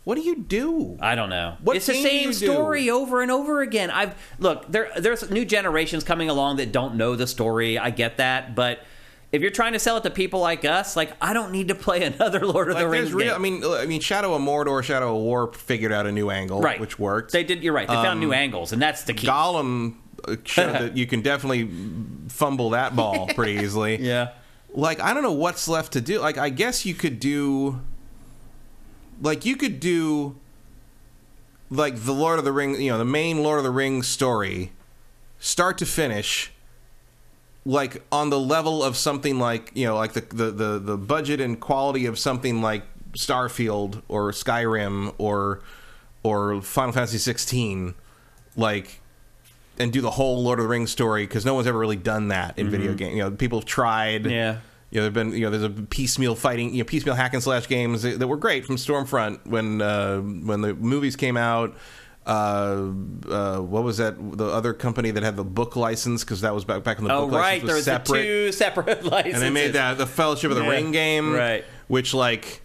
what do you do I don't know. What it's the same do? story over and over again. I've look there. There's new generations coming along that don't know the story. I get that, but if you're trying to sell it to people like us, like I don't need to play another Lord of Like, the Rings real, game. I mean, I mean, Shadow of Mordor, Shadow of War figured out a new angle, right, which worked. They did. You're right. They found new angles, and that's the key. Gollum uh, showed that you can definitely fumble that ball pretty easily. yeah. Like, I don't know what's left to do. Like, I guess you could do, like, you could do, like the Lord of the Ring, you know, the main Lord of the Rings story, start to finish. Like on the level of something like you know, like the the the, the budget and quality of something like Starfield or Skyrim or or Final Fantasy 16, like and do the whole Lord of the Rings story because no one's ever really done that in video mm-hmm. game. You know, people have tried. Yeah. You know, there've been you know there's a piecemeal fighting, you know, piecemeal hack and slash games that, were great from Stormfront when uh, when the movies came out. Uh, uh, what was that? The other company that had the book license because that was back back in the Oh book right, license there was was the separate two separate licenses, and they made that the Fellowship of the Yeah, Ring game, right. Which like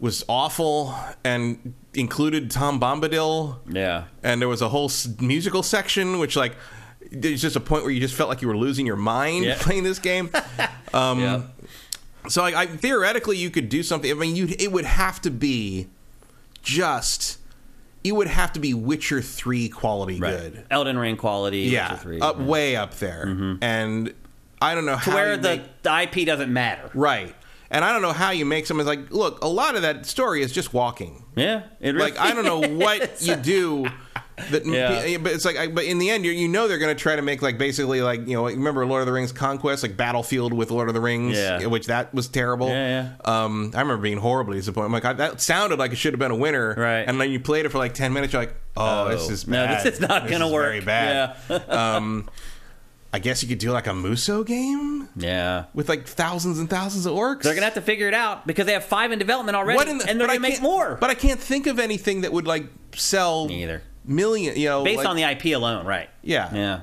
was awful and included Tom Bombadil, Yeah. and there was a whole s- musical section which like there's just a point where you just felt like you were losing your mind Yeah. playing this game. Um, yeah. So like, I, theoretically, you could do something. I mean, you it would have to be just it would have to be Witcher three quality Right. good. Elden Ring quality. Yeah, Witcher 3. up way up there, and I don't know to how where the, make- the IP doesn't matter. right. And I don't know how you make someone like look. A lot of that story is just walking. Yeah. It really Like I don't know what you do That, Yeah. But it's like, I- but in the end, you you know they're going to try to make like basically like you know remember Lord of the Rings Conquest like Battlefield with Lord of the Rings, Yeah. which that was terrible. Yeah, Um, I remember being horribly disappointed. I'm like I, that sounded like it should have been a winner, Right. And then you played it for like ten minutes, you're like, oh, this is no, bad. this is not gonna work. Very bad. um, I guess you could do like a Musou game Yeah. with like thousands and thousands of orcs. They're gonna have to figure it out because they have five in development already, What in the- and they're gonna make more. But I can't think of anything that would like sell Me either. Million. You know, Based like, on the IP alone, right? yeah, Yeah.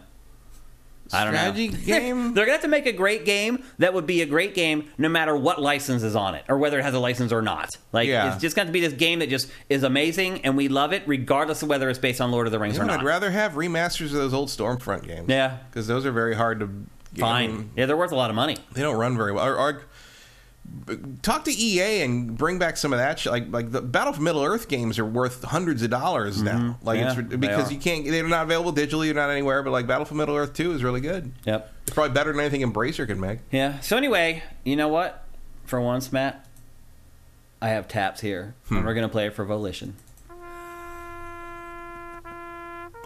I don't strategy know. game. They're gonna have to make a great game that would be a great game no matter what license is on it or whether it has a license or not. Like Yeah. it's just got to be this game that just is amazing and we love it regardless of whether it's based on Lord of the Rings You or know, not. I'd rather have remasters of those old Stormfront games. Yeah. because those are very hard to. Fine. mean, Yeah, they're worth a lot of money. they don't run very well. Or, or talk to EA and bring back some of that. Shit. Like like the Battle for Middle Earth games are worth hundreds of dollars now. Like Mm-hmm. Yeah, it's because you can't. They're not available digitally. They're not anywhere. But like Battle for Middle Earth Two is really good. Yep. It's probably better than anything Embracer can make. Yeah. So anyway, you know what? For once, Matt, I have taps here, Hmm. and we're gonna play it for Volition.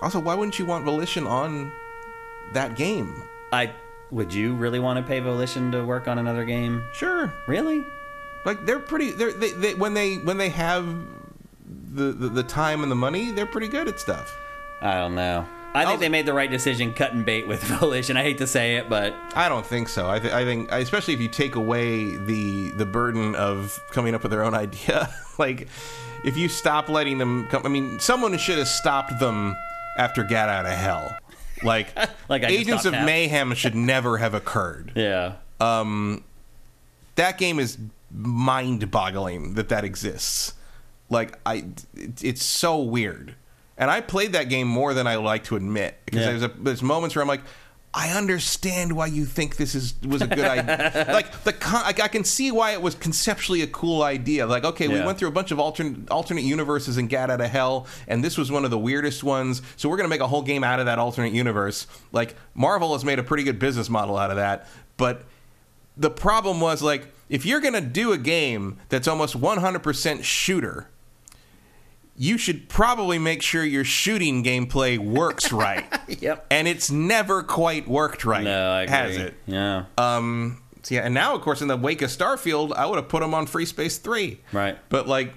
Also, why wouldn't you want Volition on that game? I would you really want to pay Volition to work on another game? Sure. Really? Like they're pretty. They're, they they when they when they have the, the the time and the money, they're pretty good at stuff. I don't know. I think I'll- they made the right decision cutting bait with Volition. I hate to say it, but I don't think so. I, th- I think, especially if you take away the the burden of coming up with their own idea, like if you stop letting them come. I mean, someone should have stopped them after Get Out of Hell. Like, Like Agents of Mayhem should never have occurred. yeah. Um, That game is mind-boggling that that exists. Like, I, it, it's so weird. And I played that game more than I like to admit because Yeah. there's a, there's moments where I'm like, I understand why you think this is was a good idea. like the con- like, I can see why it was conceptually a cool idea. Like, okay, we went through a bunch of alternate alternate universes and got out of hell, and this was one of the weirdest ones. So we're gonna make a whole game out of that alternate universe. Like Marvel has made a pretty good business model out of that, but the problem was like if you're gonna do a game that's almost 100% shooter you should probably make sure your shooting gameplay works right Yep. and it's never quite worked right No, I agree. has it Yeah. um so yeah and now of course in the wake of starfield i would have put them on FreeSpace 3 Right. but like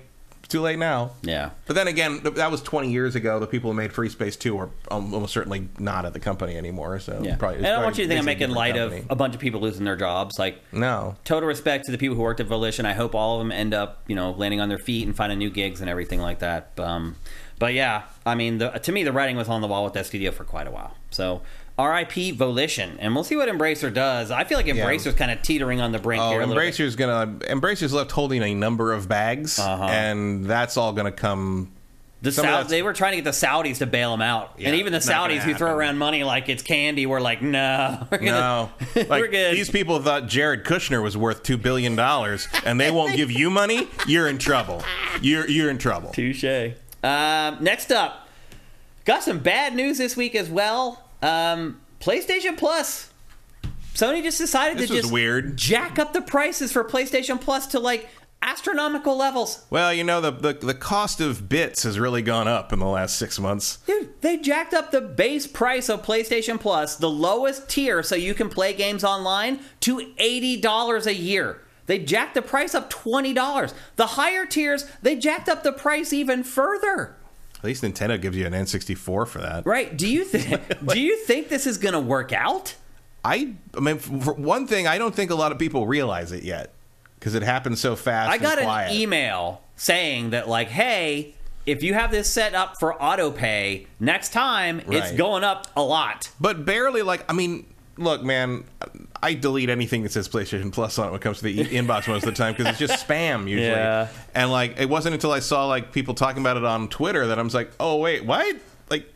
too late now yeah. but then again that was 20 years ago the people who made FreeSpace 2 are almost certainly not at the company anymore so Yeah. probably, and I don't want you to think I'm making light different of a bunch of people losing their jobs. Like no total respect to the people who worked at Volition. I hope all of them end up, you know, landing on their feet and finding new gigs and everything like that. Um, but yeah, I mean, the, to me, the writing was on the wall with that studio for quite a while. So R.I.P. Volition, and we'll see what Embracer does. I feel like Embracer's kind of teetering on the brink Oh, here. A little bit. Embracer's gonna Embracer's left holding a number of bags, Uh-huh. and that's all gonna come. The some of Sau- that's- they were trying to get the Saudis to bail them out, Yeah, and even the Saudis who throw around money like it's candy were like, "No, we're gonna, No, we're good." these people thought Jared Kushner was worth two billion dollars, and they won't give you money. You're in trouble. You're you're in trouble. Touche. Um, next up, got some bad news this week as well. Um, PlayStation Plus. Sony just decided This to just weird. jack up the prices for PlayStation Plus to like astronomical levels. Well, you know the, the the cost of bits has really gone up in the last six months. Dude, they jacked up the base price of PlayStation Plus, the lowest tier so you can play games online, to $80 a year. They jacked the price up $20. The higher tiers, they jacked up the price even further. At least Nintendo gives you an N64 for that. Right? Do you think do you think this is going to work out? I, I mean, for one thing, I don't think a lot of people realize it yet because it happened so fast. I got an email saying that like, "Hey, if you have this set up for auto pay, next time it's going up a lot." but barely like i mean look man i delete anything that says playstation plus on it when it comes to the e- inbox most of the time because it's just spam usually Yeah. and like it wasn't until i saw like people talking about it on twitter that i was like oh wait what like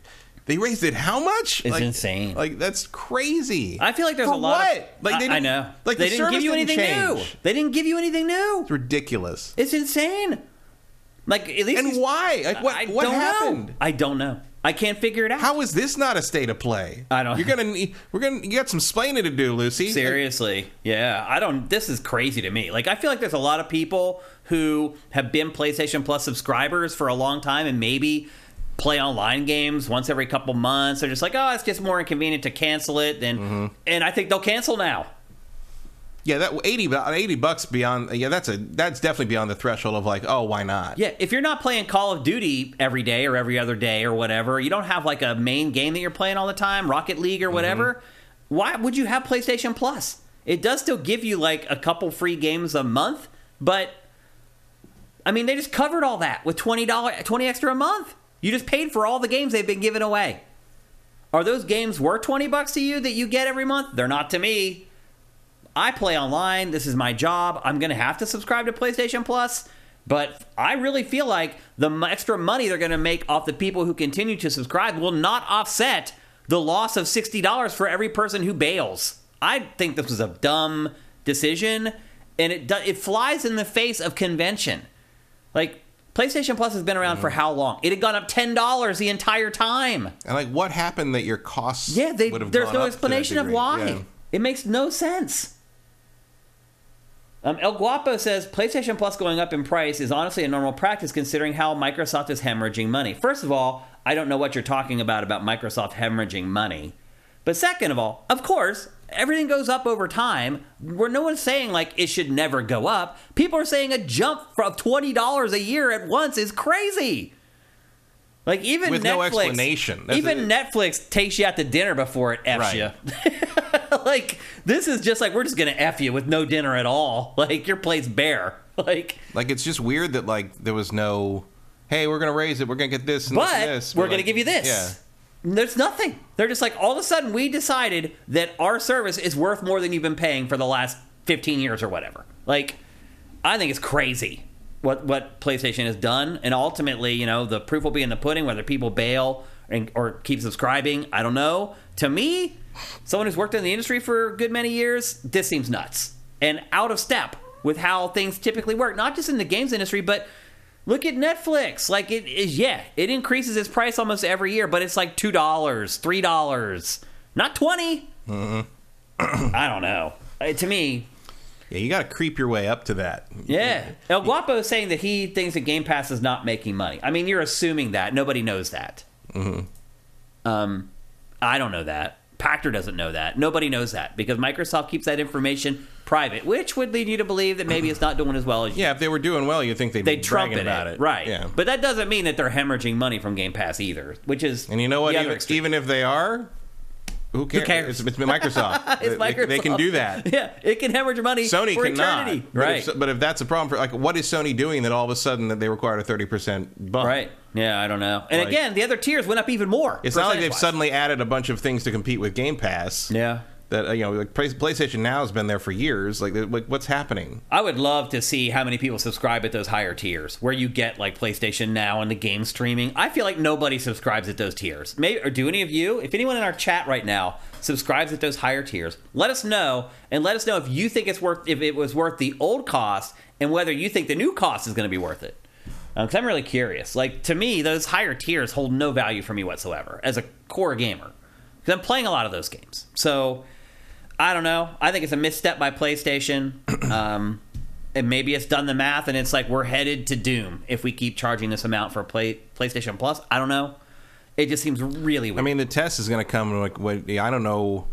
they raised it how much It's like, insane. like that's crazy I feel like there's For a lot what? of like I, they I didn't- know. like they the didn't give you didn't anything new. They didn't give you anything new. it's ridiculous It's insane. Like at least and why like what I what don't happened Know. I don't know. I can't figure it out. how is this not a state of play I don't- you're gonna we're gonna you got some splaining to do lucy Seriously, yeah, I don't. This is crazy to me. Like, I feel like there's a lot of people who have been PlayStation Plus subscribers for a long time, and maybe play online games once every couple months. They're just like, oh, it's just more inconvenient to cancel it. And Mm-hmm. and I think they'll cancel now. Yeah, that 80, 80 bucks beyond. Yeah, that's a that's definitely beyond the threshold of like, oh, why not? Yeah, if you're not playing Call of Duty every day or every other day or whatever, you don't have like a main game that you're playing all the time, Rocket League or whatever. Mm-hmm. Why would you have PlayStation Plus? It does still give you like a couple free games a month, but I mean, they just covered all that with twenty dollars, twenty extra a month. You just paid for all the games they've been giving away. Are those games worth twenty bucks to you that you get every month? They're not to me. I play online. This is my job. I'm going to have to subscribe to PlayStation Plus. But I really feel like the extra money they're going to make off the people who continue to subscribe will not offset the loss of $60 for every person who bails. I think this was a dumb decision, and it do- it flies in the face of convention. Like PlayStation Plus has been around for mm-hmm. how long? It had gone up ten dollars the entire time. And like, what happened that your costs? Yeah, they, there's no explanation of why. Yeah. It makes no sense. Um, El Guapo says PlayStation Plus going up in price is honestly a normal practice considering how Microsoft is hemorrhaging money. First of all, I don't know what you're talking about about Microsoft hemorrhaging money. But second of all, of course, everything goes up over time. Where no one's saying like it should never go up. People are saying a jump from twenty dollars a year at once is crazy. Like even With Netflix, no explanation. That's even Netflix takes you out to dinner before it f's Right. you. like this is just like we're just gonna f you with no dinner at all. Like your plate's bare. Like, Like, it's just weird that like there was no. Hey, we're gonna raise it. We're gonna get this and this but and this. we're But, gonna give you this. Yeah. There's nothing. They're just like all of a sudden we decided that our service is worth more than you've been paying for the last 15 years or whatever. Like, I think it's crazy what what PlayStation has done, and ultimately, you know, the proof will be in the pudding. Whether people bail and, or keep subscribing, I don't know. To me, someone who's worked in the industry for a good many years, this seems nuts and out of step with how things typically work. Not just in the games industry, but Look at Netflix. Like it is, yeah, it increases its price almost every year, but it's like two dollars, three dollars, not 20 I don't know. Uh, to me, Yeah, you got to creep your way up to that. yeah. El Guapo is saying that he thinks that Game Pass is not making money. I mean, you're assuming that nobody knows that. Um, I don't know that. Pachter doesn't know that. Nobody knows that because Microsoft keeps that information private, which would lead you to believe that maybe it's not doing as well as you Yeah, if they were doing well, you'd think they'd they be trumpet about it, it. right? Yeah. But that doesn't mean that they're hemorrhaging money from Game Pass either, which is and you know what? Even, even if they are, who cares? cares? It's, it's Microsoft. It's They- they, they can do that. Yeah, it can hemorrhage your money Sony for cannot. eternity, But right? If, but if that's a problem for like, what is Sony doing that all of a sudden that they required a thirty percent bump? right? Yeah, I don't know. And Like- again, the other tiers went up even more. It's not like they've suddenly added a bunch of things to compete with Game Pass. Yeah. That uh, you know, like PlayStation Now has been there for years. Like, what's happening? I would love to see how many people subscribe at those higher tiers, where you get like PlayStation Now and the game streaming. I feel like nobody subscribes at those tiers. Maybe or do any of you? If anyone in our chat right now subscribes at those higher tiers, let us know and let us know if you think it's worth if it was worth the old cost and whether you think the new cost is going to be worth it. Because I'm really curious. Like to me, those higher tiers hold no value for me whatsoever as a core gamer because I'm playing a lot of those games. So I don't know. I think it's a misstep by PlayStation. Um, and maybe it's done the math, and it's like we're headed to doom if we keep charging this amount for play, PlayStation Plus. I don't know. It just seems really weird. I mean, the test is going to come like what, I don't know.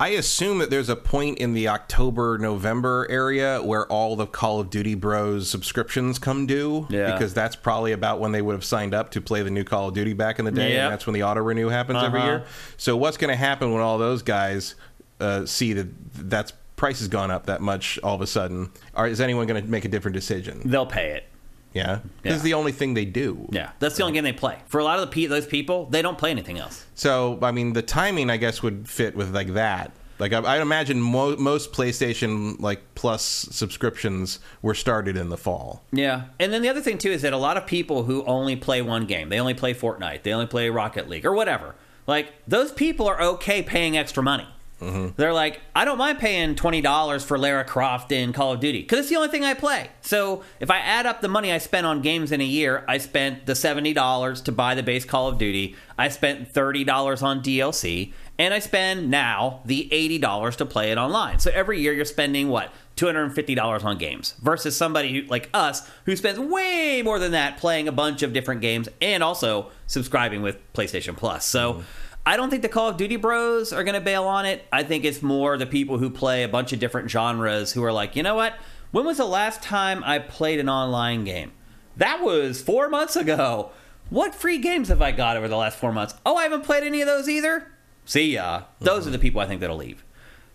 I assume that there's a point in the October November area where all the Call of Duty Bros subscriptions come due. Yeah. Because that's probably about when they would have signed up to play the new Call of Duty back in the day, Yep. and that's when the auto renew happens every Uh-huh. year. So what's going to happen when all those guys uh, see that that's price has gone up that much all of a sudden? Or is anyone going to make a different decision? They'll pay it. Yeah, this is the only thing they do. Yeah, that's the only game they play. For a lot of the pe- those people, they don't play anything else. So, I mean, the timing, I guess, would fit with like that. Like, I, I imagine mo- most PlayStation like Plus subscriptions were started in the fall. Yeah, and then the other thing too is that a lot of people who only play one game, they only play Fortnite, they only play Rocket League or whatever. Like those people are okay paying extra money. Mm-hmm. They're like, I don't mind paying twenty dollars for Lara Croft in Call of Duty because it's the only thing I play. So if I add up the money I spent on games in a year, I spent the seventy dollars to buy the base Call of Duty. I spent thirty dollars on DLC, and I spend now the eighty dollars to play it online. So every year you're spending what $250 on games versus somebody who, like us who spends way more than that playing a bunch of different games and also subscribing with PlayStation Plus. So mm-hmm. I don't think the Call of Duty bros are going to bail on it. I think it's more the people who play a bunch of different genres who are like, you know what? When was the last time I played an online game? That was four months ago. What free games have I got over the last four months? Oh, I haven't played any of those either. See ya. Those are the people I think that'll leave.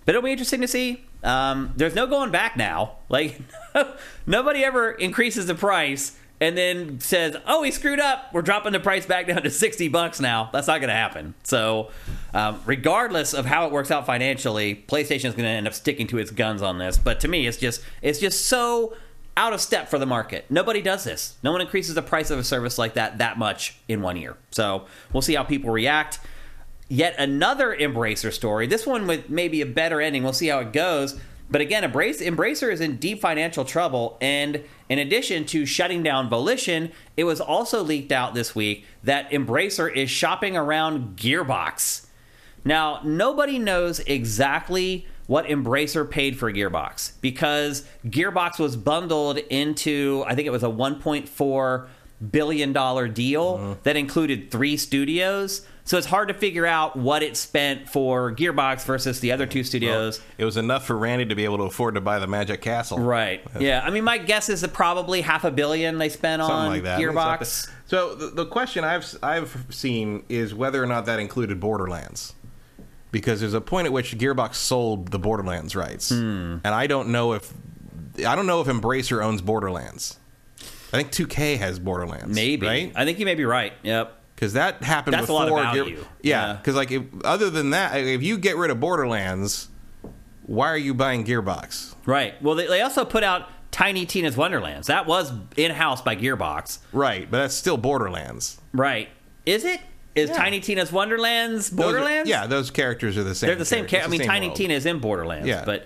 But it'll be interesting to see. Um, there's no going back now. Like nobody ever increases the price and then says, "Oh, he screwed up. We're dropping the price back down to sixty bucks now." That's not going to happen. So, um, regardless of how it works out financially, PlayStation is going to end up sticking to its guns on this. But to me, it's just it's just so out of step for the market. Nobody does this. No one increases the price of a service like that that much in one year. So we'll see how people react. Yet another Embracer story. This one with maybe a better ending. We'll see how it goes. But again, Embrace, Embracer is in deep financial trouble. And in addition to shutting down Volition, it was also leaked out this week that Embracer is shopping around Gearbox. Now, nobody knows exactly what Embracer paid for Gearbox because Gearbox was bundled into, I think it was a 1.4 billion dollar deal uh-huh. that included three studios. So it's hard to figure out what it spent for Gearbox versus the other two studios. It was enough for Randy to be able to afford to buy the Magic Castle. Right. Yeah. I mean, my guess is that probably half a billion they spent Something on like that. Gearbox. So the, the question I've I've seen is whether or not that included Borderlands, because there's a point at which Gearbox sold the Borderlands rights, Hmm. and I don't know if I don't know if Embracer owns Borderlands. I think 2K has Borderlands, Maybe. right? I think you may be right. Yep. Because that happened That's a before. lot of Gear- value. yeah, Yeah. because like if, other than that, if you get rid of Borderlands, why are you buying Gearbox? Right. Well, they, they also put out Tiny Tina's Wonderlands. That was in house by Gearbox. Right, but that's still Borderlands. Right. Is it? Is Yeah. Tiny Tina's Wonderlands Those are- Borderlands? yeah, those characters are the same. They're the same characters. character. I mean, Tiny world. Tina is in Borderlands, Yeah. but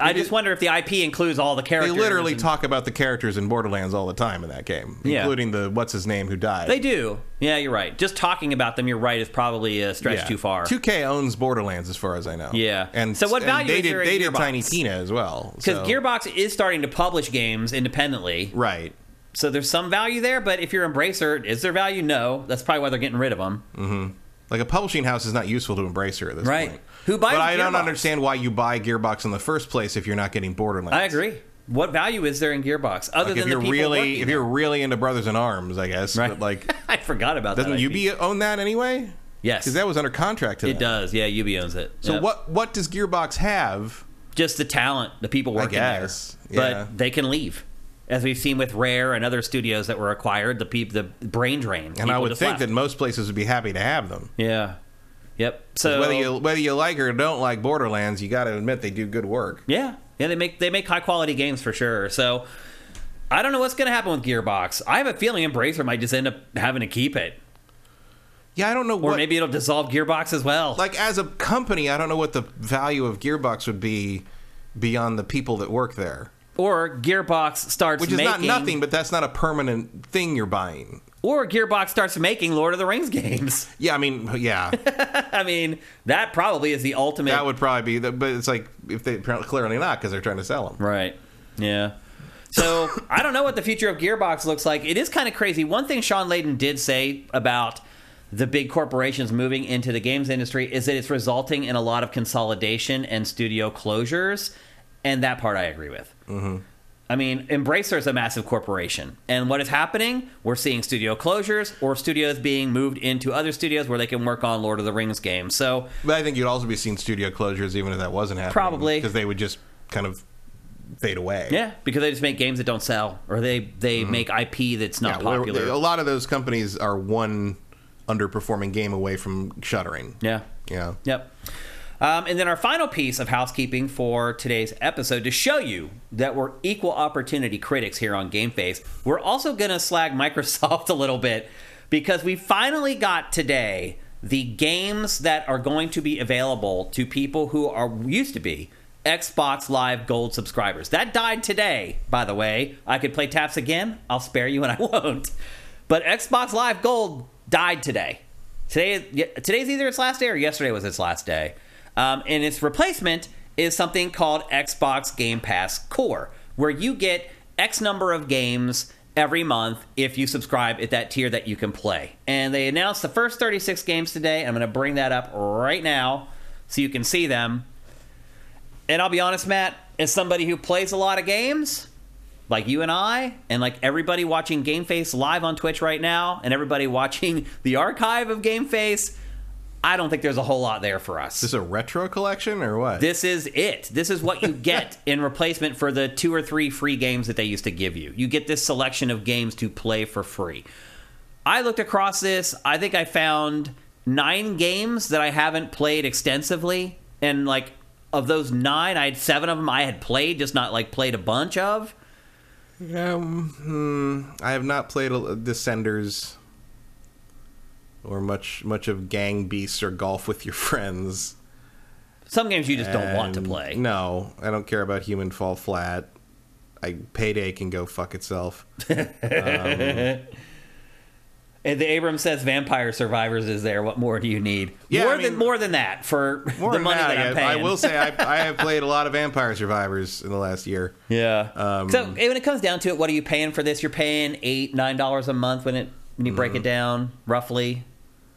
I just wonder if the IP includes all the characters. They literally and- talk about the characters in Borderlands all the time in that game, Yeah. including the what's his name who died. They do. Yeah, you're right. Just talking about them, you're right, is probably a stretch Yeah. too far. 2K owns Borderlands, as far as I know. Yeah. and So what value they is did? there in They did Gearbox? Tiny Tina as well. Because so- Gearbox is starting to publish games independently, right? so there's some value there. But if you're Embracer, is there value? No. That's probably why they're getting rid of them. Mm-hmm. Like a publishing house is not useful to Embracer at this Right. point. Who buys But I don't understand why you buy Gearbox in the first place if you're not getting Borderlands. I agree. What value is there in Gearbox other Like if than you're the people really if there? you're really into Brothers in Arms, I guess. Right. But like, I forgot about that. doesn't that. IP. Ubi own that anyway? Yes, Because that was under contract to it them. does. Yeah, Ubi owns it. So Yep. what what does Gearbox have? Just the talent, the people working there, yeah. but they can leave, as we've seen with Rare and other studios that were acquired. The peop, the brain drain, And I would think left. that most places would be happy to have them. yeah, yep. So whether you whether you like or don't like Borderlands, you got to admit they do good work. Yeah, yeah, they make they make high quality games for sure. So I don't know what's going to happen with Gearbox. I have a feeling Embracer might just end up having to keep it, Yeah, I don't know or what maybe it'll dissolve Gearbox as well. like as a company, I don't know what the value of Gearbox would be beyond the people that work there. or Gearbox starts Which is making, not nothing, but that's not a permanent thing you're buying. Or Gearbox starts making Lord of the Rings games. Yeah, I mean, yeah, I mean, that probably is the ultimate. that would probably be the. But it's like if they clearly not because they're trying to sell them. Right. Yeah. So I don't know what the future of Gearbox looks like. It is kind of crazy. One thing Shawn Layden did say about the big corporations moving into the games industry is that it's resulting in a lot of consolidation and studio closures, and that part I agree with. Mm-hmm. I mean, Embracer is a massive corporation, and what is happening? We're seeing studio closures or studios being moved into other studios where they can work on Lord of the Rings games. So But I think you'd also be seeing studio closures even if that wasn't happening. Probably. because they would just kind of fade away. yeah, because they just make games that don't sell, or they they make IP that's not Mm-hmm. Yeah, popular. A lot of those companies are one underperforming game away from shuttering. Yeah. Yeah. Yep. Um, and then our final piece of housekeeping for today's episode to show you that we're equal opportunity critics here on Game Face. We're also going to slag Microsoft a little bit because we finally got today the games that are going to be available to people who are used to be Xbox Live Gold subscribers. That died today, by the way. I could play taps again. I'll spare you and I won't. But Xbox Live Gold died today. Today, today's either its last day or yesterday was its last day. Um, and its replacement is something called Xbox Game Pass Core, where you get X number of games every month if you subscribe at that tier that you can play. And they announced the first 36 games today. I'm going to bring that up right now so you can see them. And I'll be honest, Matt, as somebody who plays a lot of games, like you and I, and like everybody watching Game Face live on Twitch right now, and everybody watching the archive of Game Face, I don't think there's a whole lot there for us. This is a retro collection or what? This is it. This is what you get in replacement for the two or three free games that they used to give you. You get this selection of games to play for free. I looked across this. I think I found nine games that I haven't played extensively. And like of those nine, I had seven of them I had played, just not like played a bunch of. Um, hmm, I have not played a- Descenders or much much of Gang Beasts or Golf with Your Friends. Some games you just don't want to play. No, I don't care about Human Fall Flat. I Payday can go fuck itself. And the Abrams says Vampire Survivors is there. What more do you need? Yeah, more I than more than that for the money that, I, I'm paying. I will say I, I have played a lot of Vampire Survivors in the last year. Yeah. Um, so when it comes down to it, what are you paying for this? You're paying eight, nine dollars a month when it when you break Mm-hmm. it down, roughly.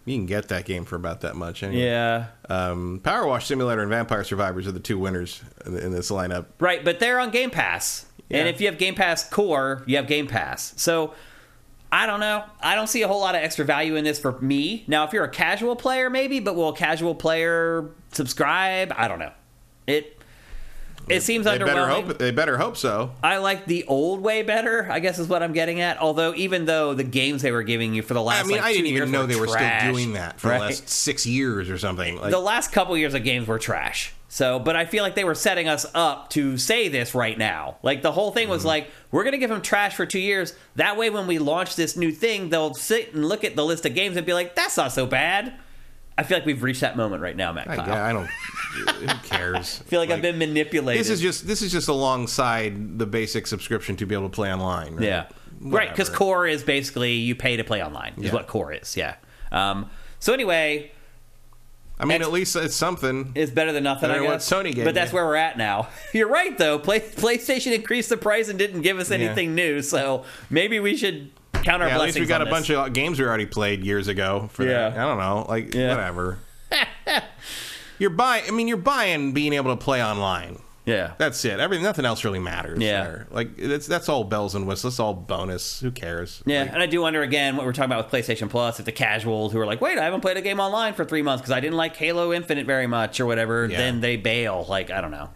You can get that game for about that much. Anyway. Yeah. Um, PowerWash Simulator and Vampire Survivors are the two winners in, in this lineup. Right, but they're on Game Pass. And if you have Game Pass Core, you have Game Pass. So I don't know. I don't see a whole lot of extra value in this for me. Now, if you're a casual player, maybe, but will a casual player subscribe? I don't know. It it seems They better hope. They better hope so. I like the old way better. I guess is what I'm getting at. Although, even though the games they were giving you for the last, I mean, like, I didn't even know they were trash, still doing that for right? the last six years or something. Like, the last couple years of games were trash. So, but I feel like they were setting us up to say this right now. Like the whole thing was mm-hmm. like, we're going to give them trash for two years. That way, when we launch this new thing, they'll sit and look at the list of games and be like, that's not so bad. I feel like we've reached that moment right now, Matt. I, Kyle. I don't. Who cares? I feel like, I've been manipulated. This is just this is just alongside the basic subscription to be able to play online. Right? Yeah. Right, because core is basically you pay to play online, is Yeah. what core is. Yeah. Um, so anyway, I mean, at least it's something. it's better than nothing, Better I guess. Sony gave but that's you. where we're at now. You're right, though. Play, PlayStation increased the price and didn't give us anything new, so maybe we should count our Yeah, at least we got a on bunch of games we already played years ago. For Yeah. that. I don't know, like Yeah. whatever. you're buying. I mean, you're buying being able to play online. Yeah. That's it. Everything, nothing else really matters. Yeah. there. like that's that's all bells and whistles. That's all bonus. Who cares? Yeah, Like, and I do wonder again what we're talking about with PlayStation Plus. If the casuals who are like, "Wait, I haven't played a game online for three months because I didn't like Halo Infinite very much or whatever," Yeah. then they bail. Like I don't know.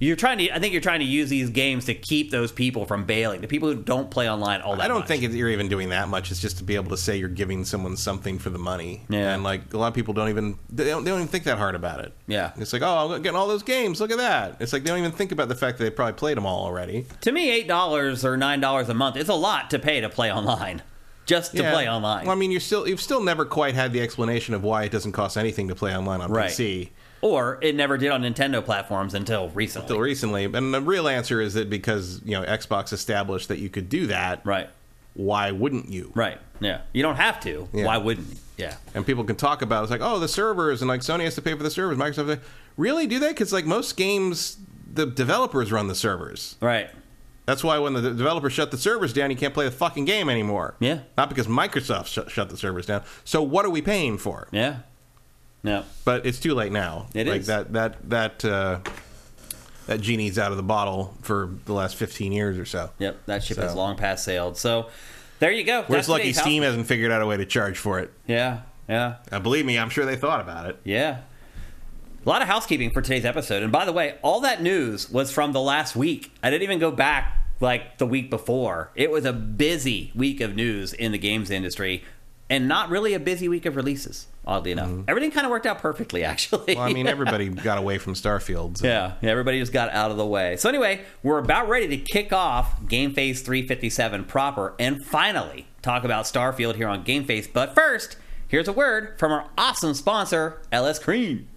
You're trying to. I think you're trying to use these games to keep those people from bailing. The people who don't play online all that. I don't much. think it, you're even doing that much. It's just to be able to say you're giving someone something for the money. Yeah. And like a lot of people don't even they don't, they don't even think that hard about it. Yeah. It's like, oh, I'm getting all those games. Look at that. It's like they don't even think about the fact that they probably played them all already. To me, eight dollars or nine dollars a month is a lot to pay to play online. Just to Yeah. play online. Well, I mean, you're still you've still never quite had the explanation of why it doesn't cost anything to play online on Right. PC or it never did on Nintendo platforms until recently. until recently. And the real answer is that because you know Xbox established that you could do that, right. why wouldn't you? Right. Yeah. You don't have to. Yeah. Why wouldn't you? Yeah. and people can talk about it. it's like oh the servers and like Sony has to pay for the servers Microsoft really do they because like most games the developers run the servers Right. that's why when the de- developers shut the servers down you can't play the fucking game anymore Yeah. not because Microsoft sh- shut the servers down so what are we paying for Yeah. No. but it's too late now It like is. that that that uh that genie's out of the bottle for the last 15 years or so Yep, that ship So- has long past sailed. So there you go. where's lucky steam hasn't figured out a way to charge for it Yeah, yeah, uh, believe me i'm sure they thought about it yeah. A lot of housekeeping for today's episode. And by the way, all that news was from the last week. I didn't even go back like the week before. It was a busy week of news in the games industry and not really a busy week of releases, oddly enough. Everything kind of worked out perfectly, actually. Mm-hmm. well i mean everybody got away from starfield so- Yeah, yeah, everybody just got out of the way. So anyway, we're about ready to kick off GameFace 357 proper and finally talk about Starfield here on Game Face. But first, here's a word from our awesome sponsor, LS Cream.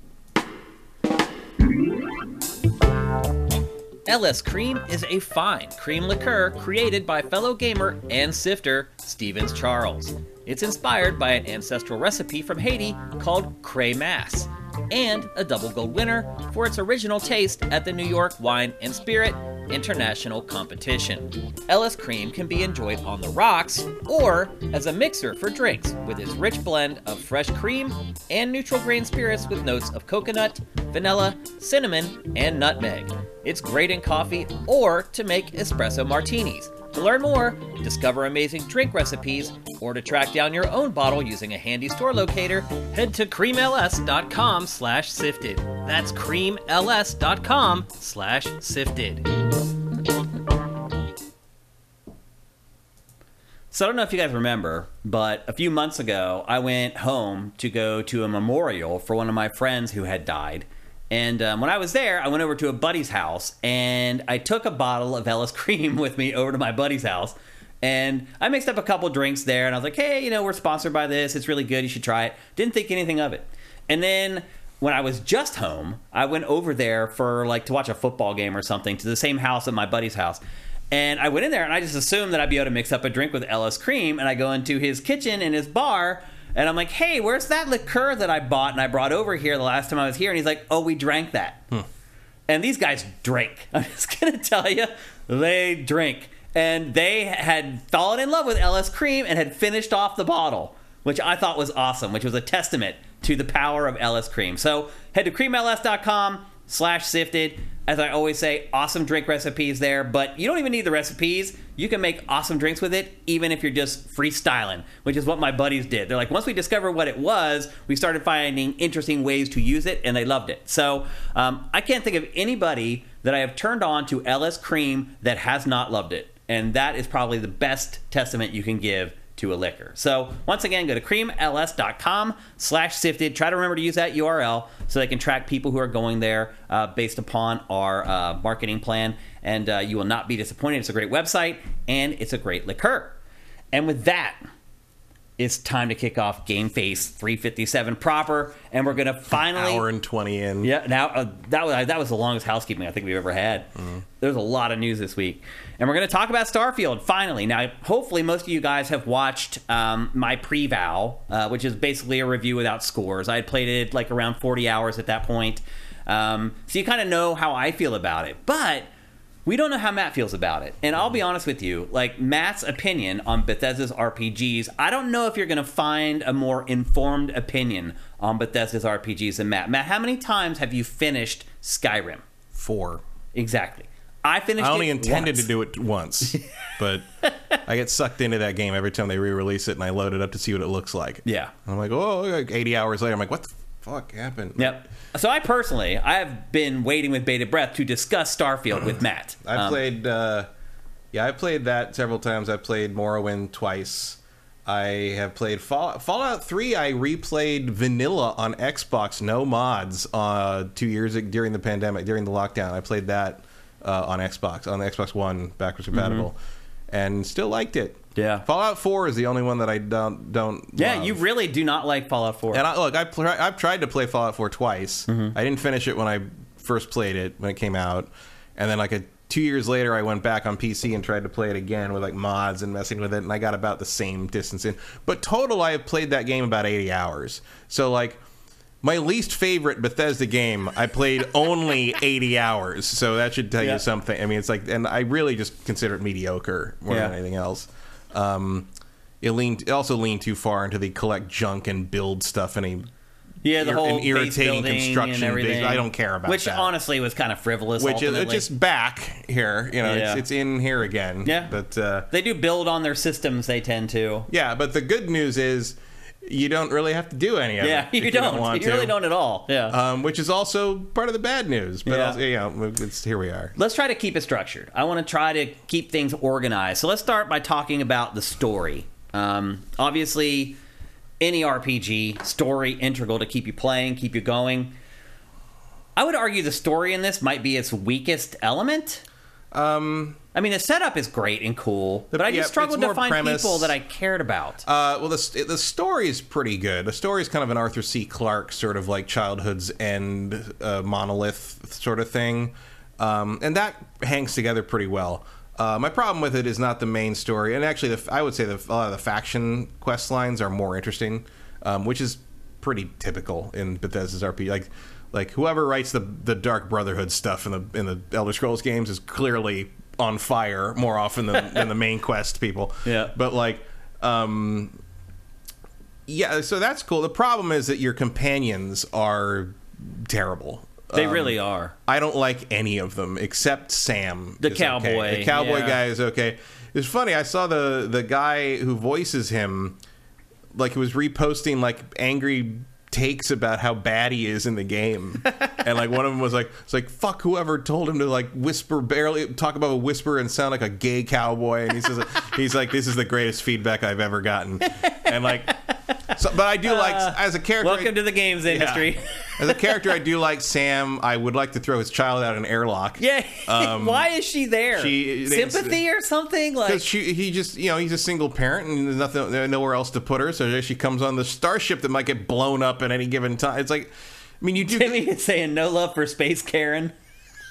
LS Cream is a fine cream liqueur created by fellow gamer and shifter Stevens Charles. It's inspired by an ancestral recipe from Haiti called Cremas. And a double gold winner for its original taste at the New York Wine and Spirit International Competition. LS Cream can be enjoyed on the rocks or as a mixer for drinks with its rich blend of fresh cream and neutral grain spirits with notes of coconut, vanilla, cinnamon, and nutmeg. It's great in coffee or to make espresso martinis. To learn more, discover amazing drink recipes, or to track down your own bottle using a handy store locator, head to creamls.com slash shifted. That's creamls.com slash shifted. So I don't know if you guys remember, but a few months ago, I went home to go to a memorial for one of my friends who had died. And um, when I was there, I went over to a buddy's house and I took a bottle of LS Cream with me over to my buddy's house. And I mixed up a couple drinks there and I was like, hey, you know, we're sponsored by this. It's really good. You should try it. Didn't think anything of it. And then when I was just home, I went over there for like to watch a football game or something to the same house at my buddy's house. And I went in there and I just assumed that I'd be able to mix up a drink with LS Cream. And I go into his kitchen and his bar and I'm like, hey, where's that liqueur that I bought and I brought over here the last time I was here? And he's like, oh, we drank that. Hmm. And these guys drink. I'm just going to tell you, they drink. And they had fallen in love with LS Cream and had finished off the bottle, which I thought was awesome, which was a testament to the power of LS Cream. So head to creamls.com slash shifted as I always say, awesome drink recipes there, but you don't even need the recipes. You can make awesome drinks with it, even if you're just freestyling, which is what my buddies did. They're like, once we discovered what it was, we started finding interesting ways to use it, and they loved it. So um, I can't think of anybody that I have turned on to LS Cream that has not loved it. And that is probably the best testament you can give to a liquor. So once again, go to creamls.com slash shifted. Try to remember to use that URL so they can track people who are going there uh, based upon our uh, marketing plan. And uh, you will not be disappointed. It's a great website and it's a great liquor. And with that, it's time to kick off Game Face 357 proper, and we're gonna finally An hour and twenty in. Yeah, now uh, that was that was the longest housekeeping I think we've ever had. Mm-hmm. There's a lot of news this week, and we're gonna talk about Starfield finally. Now, hopefully, most of you guys have watched um, my pre-val, uh, which is basically a review without scores. I had played it like around 40 hours at that point, um, so you kind of know how I feel about it, but we don't know how Matt feels about it. And I'll be honest with you, like Matt's opinion on Bethesda's RPGs, I don't know if you're going to find a more informed opinion on Bethesda's RPGs than Matt. Matt, how many times have you finished Skyrim? Four. Exactly. I finished. I only intended once. to do it once, but I get sucked into that game every time they re-release it, and I load it up to see what it looks like. Yeah, and I'm like, oh, like 80 hours later, I'm like, what the fuck happened? Yep. So I personally, I have been waiting with bated breath to discuss Starfield with Matt. I um, played, uh, yeah, I played that several times. I played Morrowind twice. I have played Fall- Fallout 3. I replayed vanilla on Xbox, no mods, uh, two years during the pandemic, during the lockdown. I played that uh, on Xbox, on the Xbox One, backwards compatible, mm-hmm. and still liked it. Yeah, Fallout Four is the only one that I don't don't. Yeah, love. you really do not like Fallout Four. And I, look, I pl- I've tried to play Fallout Four twice. Mm-hmm. I didn't finish it when I first played it when it came out, and then like a two years later, I went back on PC and tried to play it again with like mods and messing with it, and I got about the same distance in. But total, I have played that game about eighty hours. So like my least favorite Bethesda game, I played only 80 hours. So that should tell yeah. you something. I mean, it's like, and I really just consider it mediocre more yeah. than anything else. Um, it leaned, it also leaned too far into the collect junk and build stuff in a yeah, the whole irritating construction. Base, I don't care about which that. honestly was kind of frivolous. Which ultimately. is just back here. You know, yeah. it's, it's, in here again. Yeah, but uh, they do build on their systems. They tend to. Yeah, but the good news is you don't really have to do any of yeah, it. Yeah, you don't. You, don't you really don't at all. Yeah. Um, which is also part of the bad news. But yeah. Also, you know, it's here we are. Let's try to keep it structured. I want to try to keep things organized. So let's start by talking about the story. Um, obviously, any RPG story integral to keep you playing, keep you going. I would argue the story in this might be its weakest element. Um, I mean, the setup is great and cool, but I just yeah, struggled to find premise. people that I cared about. Uh, well, the the story is pretty good. The story is kind of an Arthur C. Clarke sort of like childhood's end uh, monolith sort of thing, um, and that hangs together pretty well. Uh, my problem with it is not the main story, and actually, the, I would say the, a lot of the faction quest lines are more interesting, um, which is pretty typical in Bethesda's RPG. Like like whoever writes the the Dark Brotherhood stuff in the in the Elder Scrolls games is clearly on fire more often than, than the main quest people. Yeah. But like um yeah, so that's cool. The problem is that your companions are terrible. They Um, really are. I don't like any of them except Sam. The is okay. cowboy, The cowboy yeah. guy is okay. It's funny. I saw the the guy who voices him, like, he was reposting like angry takes about how bad he is in the game, and like one of them was like, "It's like fuck whoever told him to like whisper barely talk about a whisper and sound like a gay cowboy." And he says, "He's like, this is the greatest feedback I've ever gotten," and like. So, but I do like as a character. I- Uh, Welcome to the games industry. as a character, I do like Sam. I would like to throw his child out an airlock. Yeah. Um, Why is she there? she- Sympathy or something? Like Because she, he just, you know, he's a single parent and there's nothing, there's nowhere else to put her. So there she comes on the starship that might get blown up at any given time. It's like, I mean, you do. Timmy is saying no love for Space Karen.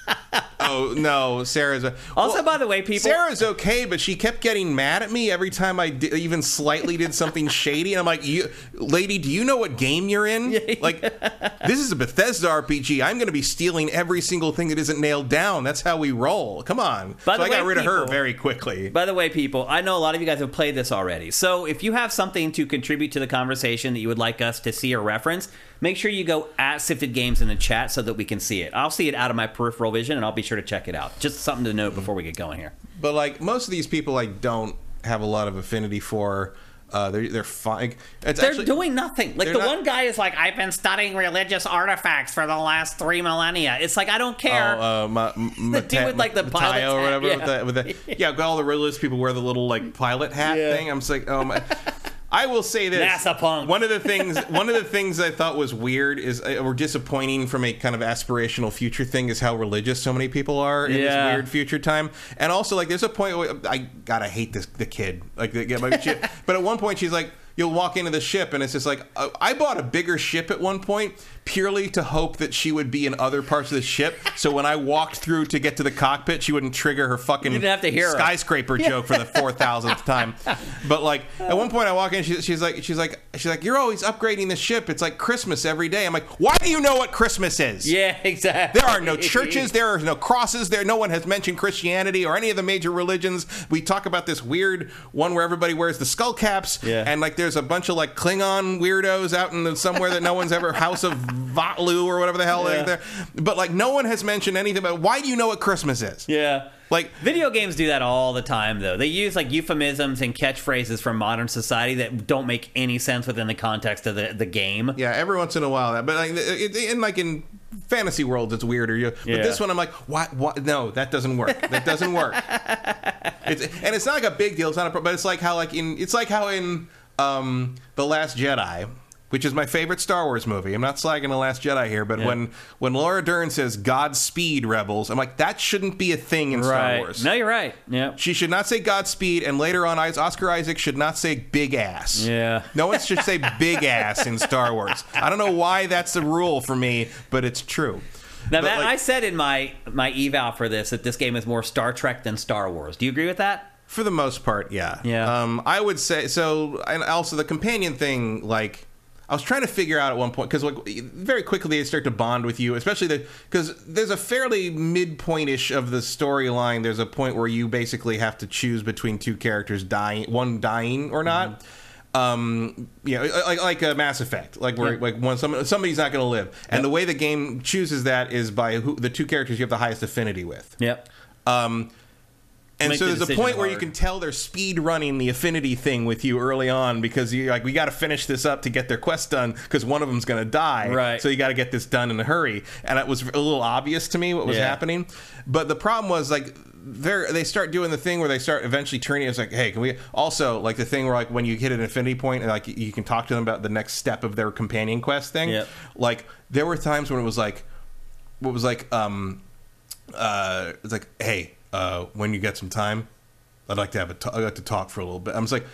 oh no, Sarah's. A, Also, well, by the way, people. Sarah's okay, but she kept getting mad at me every time I even slightly did something shady. And I'm like, you, lady, do you know what game you're in? Like, this is a Bethesda RPG. I'm going to be stealing every single thing that isn't nailed down. That's how we roll. Come on. By so the I got way, rid of her very quickly. By the way, people, I know a lot of you guys have played this already. So if you have something to contribute to the conversation that you would like us to see or reference, make sure you go at Shifted Games in the chat so that we can see it. I'll see it out of my peripheral vision and I'll be sure to check it out. Just something to note before we get going here. But like most of these people, I don't have a lot of affinity for. Uh, they're they're fine. It's They're actually, doing nothing. Like the not- one guy is like, I've been studying religious artifacts for the last three millennia. It's like I don't care. Oh, uh, ma, ma, The dude with, like, the pilot's Matteo or whatever. yeah. With the, with the, yeah, all the religious people wear the little like pilot hat Yeah. thing. I'm just like, oh my. I will say this: NASA punk. One of the things, one of the things I thought was weird is, uh, or disappointing from a kind of aspirational future thing, is how religious so many people are in Yeah. this weird future time. And also, like, there's a point where I gotta hate this the kid. Like, but at one point, she's like, you'll walk into the ship, and it's just like, uh, I bought a bigger ship at one point purely to hope that she would be in other parts of the ship. So when I walked through to get to the cockpit, she wouldn't trigger her fucking have to hear her. skyscraper joke for the four thousandth time. But like at one point, I walk in, she, she's like, she's like, she's like, you're always upgrading the ship. It's like Christmas every day. I'm like, why do you know what Christmas is? yeah, exactly. There are no churches. There are no crosses. There, no one has mentioned Christianity or any of the major religions. We talk about this weird one where everybody wears the skull caps, Yeah. and like there's a bunch of like Klingon weirdos out in the, somewhere that no one's ever House of Va'ruun or whatever the hell Yeah. they're there. But like no one has mentioned anything about why do you know what Christmas is? Yeah. Like Video games do that all the time, though. They use like euphemisms and catchphrases from modern society that don't make any sense within the context of the, the game. Yeah, every once in a while that, but like it, it- in like in fantasy worlds, it's weirder. You, but Yeah. this one, I'm like, what? What? No, that doesn't work. That doesn't work. it's, and it's not like a big deal. It's not a, but it's like how like in it's like how in um the Last Jedi. Which is my favorite Star Wars movie. I'm not slagging the Last Jedi here, but Yeah. when when Laura Dern says "Godspeed, rebels," I'm like, that shouldn't be a thing in Star Wars. No, you're right. Yeah. She should not say Godspeed, and later on, Oscar Isaac should not say big ass. Yeah. No one should say big ass in Star Wars. I don't know why that's a rule for me, but it's true. Now, But, Matt, like, I said in my my eval for this that this game is more Star Trek than Star Wars. Do you agree with that? For the most part, yeah. Yeah. Um, I would say so. And also the companion thing, like. I was trying to figure out at one point because like very quickly they start to bond with you, especially the because there's a fairly midpointish of the storyline. There's a point where you basically have to choose between two characters dying, one dying or not. Um, you know, like like a Mass Effect, like where Yeah. like when some, somebody's not going to live, and the way the game chooses that is by who the two characters you have the highest affinity with. Yep. Um, and so the there's a point where you can tell they're speed running the affinity thing with you early on because you're like we got to finish this up to get their quest done because one of them's going to die. Right. So you got to get this done in a hurry, and it was a little obvious to me what was Yeah. happening. But the problem was like they they start doing the thing where they start eventually turning. It's like, hey, can we also like the thing where like when you hit an affinity point and like you can talk to them about the next step of their companion quest thing. Yep. Like there were times when it was like, what was like, um, uh, it's like, hey, uh, when you get some time, I'd like to have a t- I'd like to talk for a little bit. I'm just like,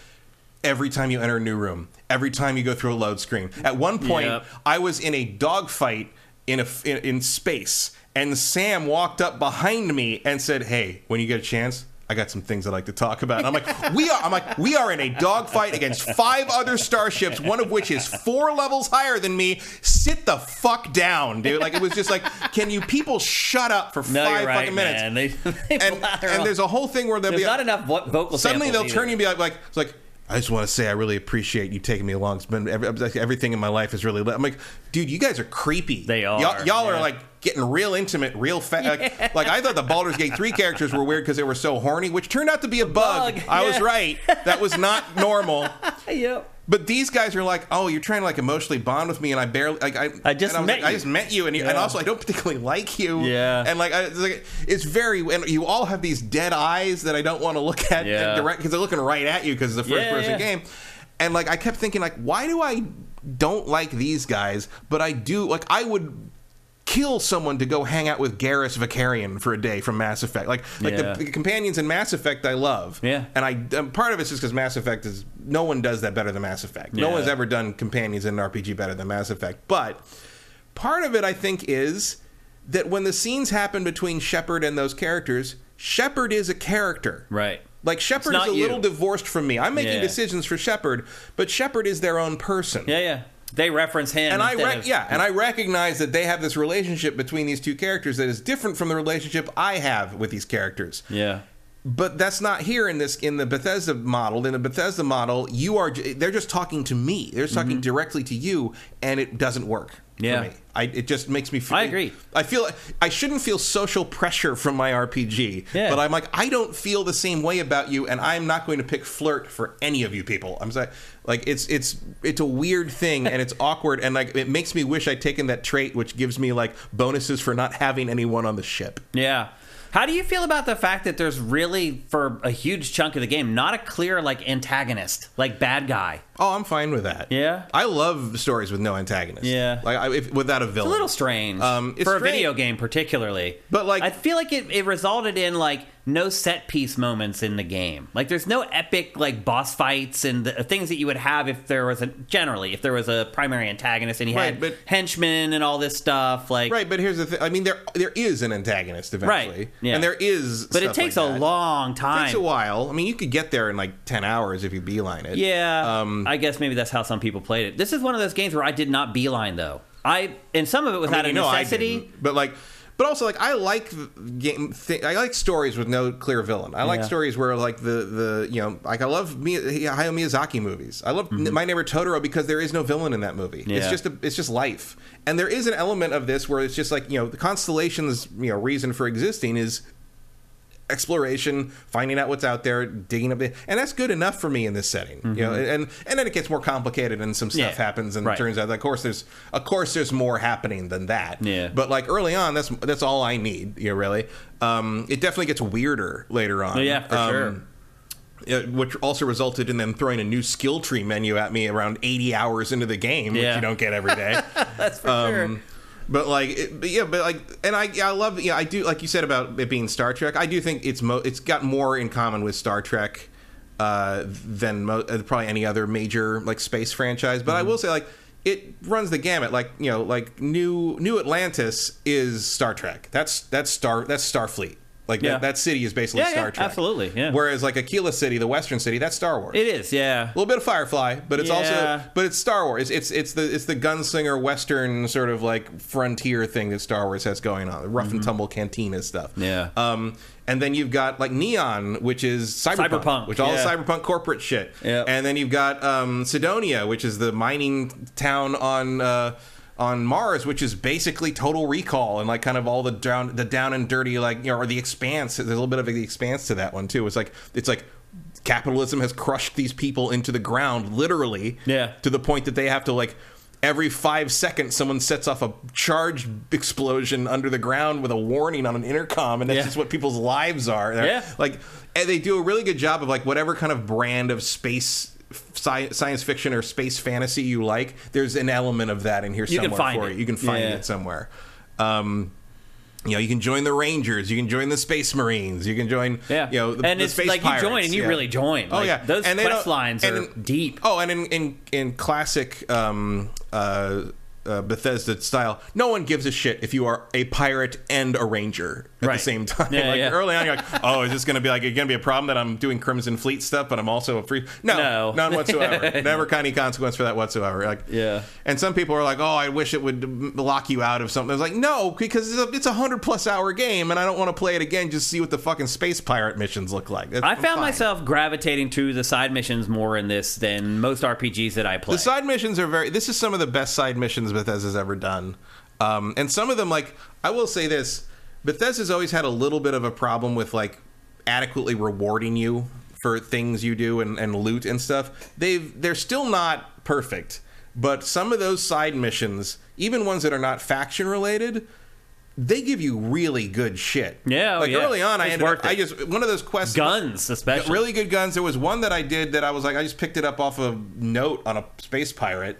every time you enter a new room, every time you go through a load screen. At one point, Yep. I was in a dogfight in a in, in space, and Sam walked up behind me and said, "Hey, when you get a chance." I got some things I'd like to talk about. And I'm like, we are. I'm like, we are in a dogfight against five other starships, one of which is four levels higher than me. Sit the fuck down, dude. Like it was just like, can you people shut up for No, 5 you're right, fucking minutes? man. They, they And, and there's a whole thing where they'll There's be not enough vo- vocal. suddenly they'll samples turn you and be like, like it's like I just want to say I really appreciate you taking me along. It's been every, everything in my life is really. I'm like, dude, you guys are creepy. They are, Y'all, y'all yeah. are like getting real intimate, real fast. Like, uh, like, I thought the Baldur's Gate three characters were weird because they were so horny, which turned out to be a bug. bug, I was right. That was not normal. Yep. But these guys are like, oh, you're trying to like emotionally bond with me, and I barely, like, I, I just and was met like, I just met you, and, you, and also I don't particularly like you, Yeah. and like, I, it's, like it's very, and you all have these dead eyes that I don't want to look at Yeah. direct because they're looking right at you because it's the first Yeah, person yeah. game, and like I kept thinking like, why do I don't like these guys, but I do like I would. Kill someone to go hang out with Garrus Vakarian for a day from Mass Effect, like like Yeah. the, the companions in Mass Effect. I love, Yeah. and I um, part of it's just because Mass Effect is no one does that better than Mass Effect. No one's ever done companions in an RPG better than Mass Effect. But part of it, I think, is that when the scenes happen between Shepard and those characters, Shepard is a character. Right. Like Shepard is a you. little divorced from me. I'm making Yeah. decisions for Shepard, but Shepard is their own person. Yeah, yeah. They reference him. And I rec- of- yeah, and I recognize that they have this relationship between these two characters that is different from the relationship I have with these characters Yeah. but that's not here in this in the Bethesda model. In the Bethesda model, you are they're just talking to me. They're just talking mm-hmm. directly to you, and it doesn't work. Yeah. for me. I, it just makes me. feel I agree. I feel I shouldn't feel social pressure from my RPG, Yeah. but I'm like I don't feel the same way about you, and I'm not going to pick flirt for any of you people. I'm sorry, like it's it's it's a weird thing, and it's awkward, and like it makes me wish I'd taken that trait, which gives me like bonuses for not having anyone on the ship. Yeah. How do you feel about the fact that there's really, for a huge chunk of the game, not a clear like antagonist, like bad guy? Oh, I'm fine with that. Yeah? I love stories with no antagonist. Yeah. like I, if, without a villain. It's a little strange Um, for a video game, particularly. But, like- I feel like it, it resulted in like no set piece moments in the game. Like there's no epic like boss fights and the things that you would have if there was a generally if there was a primary antagonist and you Right, had but- henchmen and all this stuff. Like Right, but here's the thing. I mean, there there is an antagonist eventually, Right, yeah. and there is, but it takes like a that. long It time. takes a while. I mean, you could get there in like ten hours if you beeline it. Yeah, Um, I guess maybe that's how some people played it. This is one of those games where I did not beeline though. I and some of it was I mean, out of you know necessity. but like. But also, like I like game. Th- I like stories with no clear villain. I like Yeah. stories where, like the the you know, like I love Mi- Hayao Miyazaki movies. I love Mm-hmm. My Neighbor Totoro because there is no villain in that movie. It's just a, it's just life, and there is an element of this where it's just like you know, the constellation's you know reason for existing is exploration, finding out what's out there, digging up, the, and that's good enough for me in this setting. You know, and and then it gets more complicated, and some stuff Mm-hmm. Yeah, happens, and right. it turns out, that of course, there's of course there's more happening than that. Yeah. but like early on, that's that's all I need. You know, really. Um, it definitely gets weirder later on. Yeah, for Um, sure. yeah, which also resulted in them throwing a new skill tree menu at me around 80 hours into the game, which Yeah. you don't get every day. That's for Um, sure. But like, it, but yeah, but like, and I, I love, yeah, I do, like you said about it being Star Trek. I do think it's mo, it's got more in common with Star Trek uh, than mo- uh, probably any other major like space franchise. But I Mm-hmm. will say, like, it runs the gamut. Like, you know, like New New Atlantis is Star Trek. That's that's Star that's Starfleet. Like Yeah. that, that city is basically Yeah, yeah, Star Trek. absolutely, yeah. Whereas like Akila City, the Western City, that's Star Wars. It is, yeah. A little bit of Firefly, but it's Yeah. also but it's Star Wars. It's, it's it's the it's the gunslinger Western sort of like frontier thing that Star Wars has going on, the rough and tumble cantina stuff. Mm-hmm. Yeah. Um, and then you've got like Neon, which is cyberpunk, Cyberpunk, which all yeah. the cyberpunk corporate shit. Yep. And then you've got um, Cydonia, which is the mining town on. Uh, on Mars, which is basically Total Recall and like kind of all the down, the down and dirty, like you know, or the Expanse. There's a little bit of the Expanse to that one too. It's like it's like capitalism has crushed these people into the ground, literally. Yeah. To the point that they have to like every five seconds someone sets off a charge explosion under the ground with a warning on an intercom, and that's Yeah. just what people's lives are. They're- Yeah. Like and they do a really good job of like whatever kind of brand of space. Sci- science fiction or space fantasy you like there's an element of that in here You somewhere for it. you you can find Yeah. it somewhere um you know, you can join the Rangers, you can join the Space Marines, you can join, Yeah, you know, the, and the it's space like pirates, you join and you yeah. really join. Oh yeah, those And they quest lines and are in- deep. Oh, and in in in classic um, uh, uh, Bethesda style, no one gives a shit if you are a pirate and a ranger at Right. the same time. Yeah, like yeah. early on, you're like, oh, is this going to be like going to be a problem that I'm doing Crimson Fleet stuff, but I'm also a free? No, No. none whatsoever. Never any consequence for that whatsoever. Like, Yeah. And some people are like, oh, I wish it would lock you out of something. I was like, no, because it's a, it's a hundred plus hour game, and I don't want to play it again just see what the fucking space pirate missions look like. That's- I found myself gravitating to the side missions more in this than most RPGs that I play. The side missions are very. This is some of the best side missions Bethesda's ever done, um, and some of them, like I will say this, Bethesda's always had a little bit of a problem with like adequately rewarding you for things you do and, and loot and stuff. They've they're still not perfect, but some of those side missions, even ones that are not faction related. They give you really good shit. Yeah, oh, like yeah. early on, I It's ended up. I just one of those quests. Guns, especially. Really good guns. There was one that I did that I was like, I just picked it up off a note on a space pirate,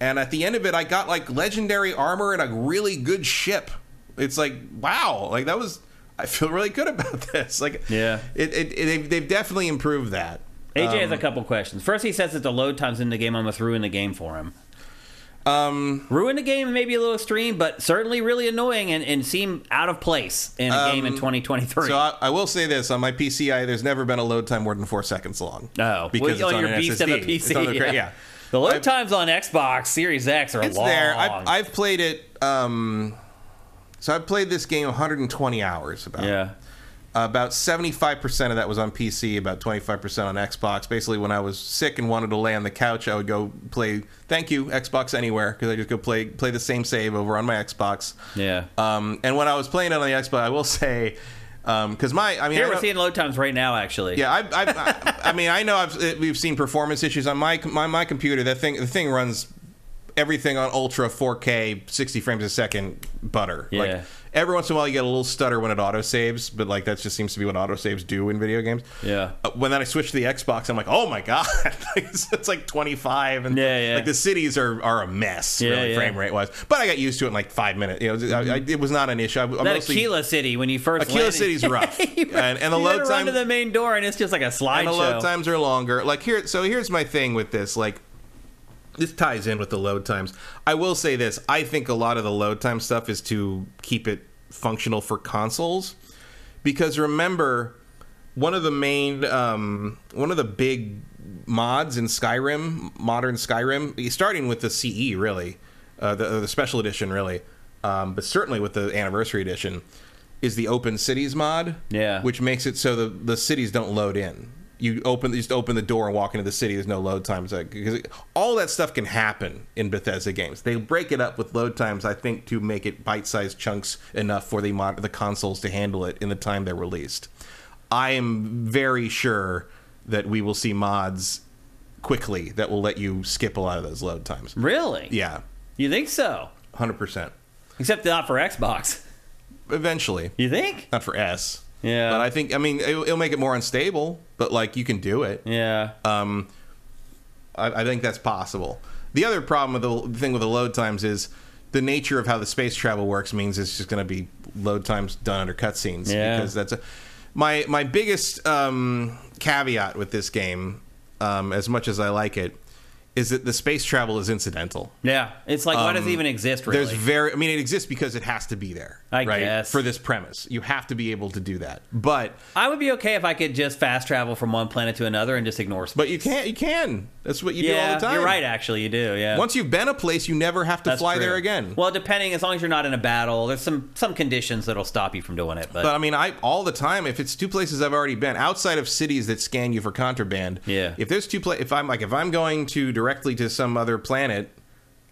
and at the end of it, I got like legendary armor and a really good ship. It's like, wow, like that was. I feel really good about this. Like, Yeah. it, it, it they've, they've definitely improved that. AJ has Um, a couple questions. First, he says that the load times in the game almost ruined the game for him. Um, Ruined the game, maybe a little extreme, but certainly really annoying and, and seem out of place in a game in 2023. Um, so I, I will say this on my PC, I, there's never been a load time more than four seconds long. oh, because well, it's on your beast of a PC. It's on the cra- yeah. The load I've- times on Xbox Series X are it's long. there. I've, I've played it. Um, so I've played this game 120 hours. About yeah. about 75% of that was on PC, about 25% on Xbox. Basically, when I was sick and wanted to lay on the couch, I would go play. Thank you, Xbox Anywhere, because I just go play play the same save over on my Xbox. Yeah. Um, and when I was playing it on the Xbox, I will say, because my I mean, Here I we're seeing load times right now, actually. yeah, I, I, I, I mean, I know I've, uh, we've seen performance issues on my my my computer. That thing, the thing runs everything on ultra 4K, 60 frames a second, butter. Yeah. Like every once in a while, you get a little stutter when it auto saves, but like that just seems to be what auto saves do in video games. Yeah. Uh, when then I switched to the Xbox, I'm like, oh my god, it's, it's like 25, and Yeah, yeah. like the cities are are a mess, Yeah, really, yeah. Mm-hmm. frame rate wise. But I got used to it in like five minutes. You know, I, I, it was not an issue. I, I'm That mostly- Akila City, when you first Akila landed- City's rough. And- and the you load time- to the main door, and it's just like a and the load times are longer. Like here, so here's my thing with this. Like this ties in with the load times. I will say this: I think a lot of the load time stuff is to keep it functional for consoles, because remember, one of the main, um, one of the big mods in Skyrim, modern Skyrim, starting with the CE really, uh, the, the special edition really, um, but certainly with the anniversary edition, is the Open Cities mod. Yeah. which makes it so the the cities don't load in. You open you just open the door and walk into the city. There's no load times because all that stuff can happen in Bethesda games. They break it up with load times, I think, to make it bite-sized chunks enough for the mod, the consoles to handle it in the time they're released. I am very sure that we will see mods quickly that will let you skip a lot of those load times. Really? Yeah, You think so? hundred percent. Except not for Xbox. Eventually, You think? not for S. Yeah. But I think I mean it'll, it'll make it more unstable. But like you can do it. Yeah. Um, I, I think that's possible. The other problem with the, the thing with the load times is the nature of how the space travel works means it's just going to be load times done under cutscenes. Yeah. Because that's a, my my biggest um, caveat with this game, um, as much as I like it, is that the space travel is incidental. yeah. It's like, why does it Um, even exist, really? There's very, I mean, it exists because it has to be there. I right? guess. for this premise, you have to be able to do that. But I would be okay if I could just fast travel from one planet to another and just ignore space. but you can't. You can. That's what you do all the time. you're right. Actually, you do. Yeah. Once you've been a place, you never have to That's fly true. there again. Well, depending, as long as you're not in a battle, there's some some conditions that'll stop you from doing it. But, but I mean, I all the time. If it's two places I've already been outside of cities that scan you for contraband. Yeah. If there's two pla if I'm like if I'm going to directly to some other planet,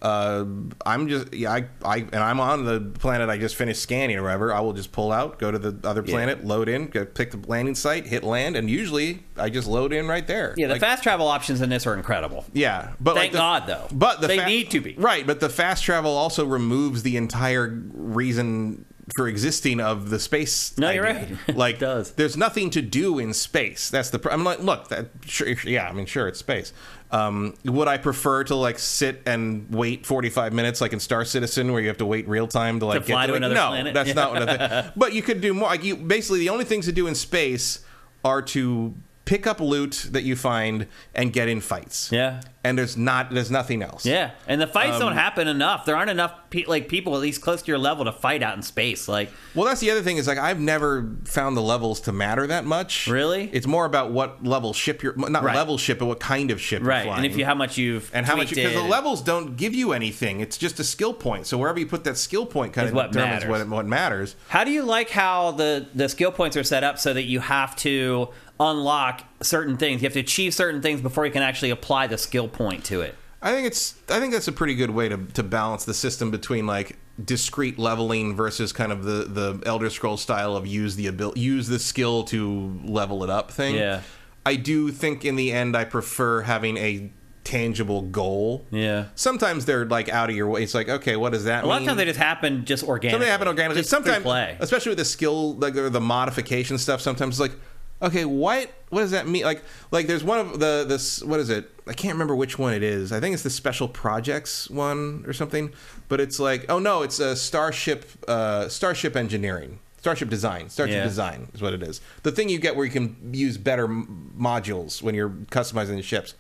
uh, I'm just yeah I I and I'm on the planet I just finished scanning or whatever. I will just pull out, go to the other Yeah. planet, load in, go pick the landing site, hit land, and usually I just load in right there. yeah, the Like, fast travel options in this are incredible. Yeah, but Thank like the- God, though. But the They fa- need to be. right. But the fast travel also removes the entire reason for existing of the space. No, you're idea. right. Like, It does. there's nothing to do in space. That's the. Pr- I'm like, look, that sure, yeah. I mean, sure, it's space. Um, would I prefer to like sit and wait 45 minutes like in Star Citizen, where you have to wait real time to like To fly get to it? another no, planet? that's not what I think. But you could do more. Like you, basically, the only things to do in space are to pick up loot that you find and get in fights Yeah. and there's not there's nothing else. Yeah, and the fights Um, don't happen enough. There aren't enough pe- like people at least close to your level to fight out in space. Like, Well, that's the other thing is like I've never found the levels to matter that much. Really? It's more about what level ship you're not Right. level ship, but what kind of ship you're right, and if you how much you've and how much because the levels don't give you anything. It's just a skill point. So wherever you put that skill point kind of what determines matters. what what matters. How do you like how the the skill points are set up so that you have to unlock certain things? You have to achieve certain things before you can actually apply the skill point to it. I think it's I think that's a pretty good way to, to balance the system between like discrete leveling versus kind of the, the Elder Scroll style of use the abil- use the skill to level it up thing. Yeah. I do think in the end I prefer having a tangible goal. Yeah. Sometimes they're like out of your way. It's like, okay, what does that A mean? lot of times they just happen just organically. Something happen organically. Just Sometimes, play. especially with the skill, like or the modification stuff. Sometimes it's like, okay, what what does that mean? Like, like there's one of the this what is it? I can't remember which one it is. I think it's the special projects one or something. But it's like, oh no, it's a starship uh, starship engineering. Starship design, starship Yeah. design is what it is. The thing you get where you can use better m- modules when you're customizing the ships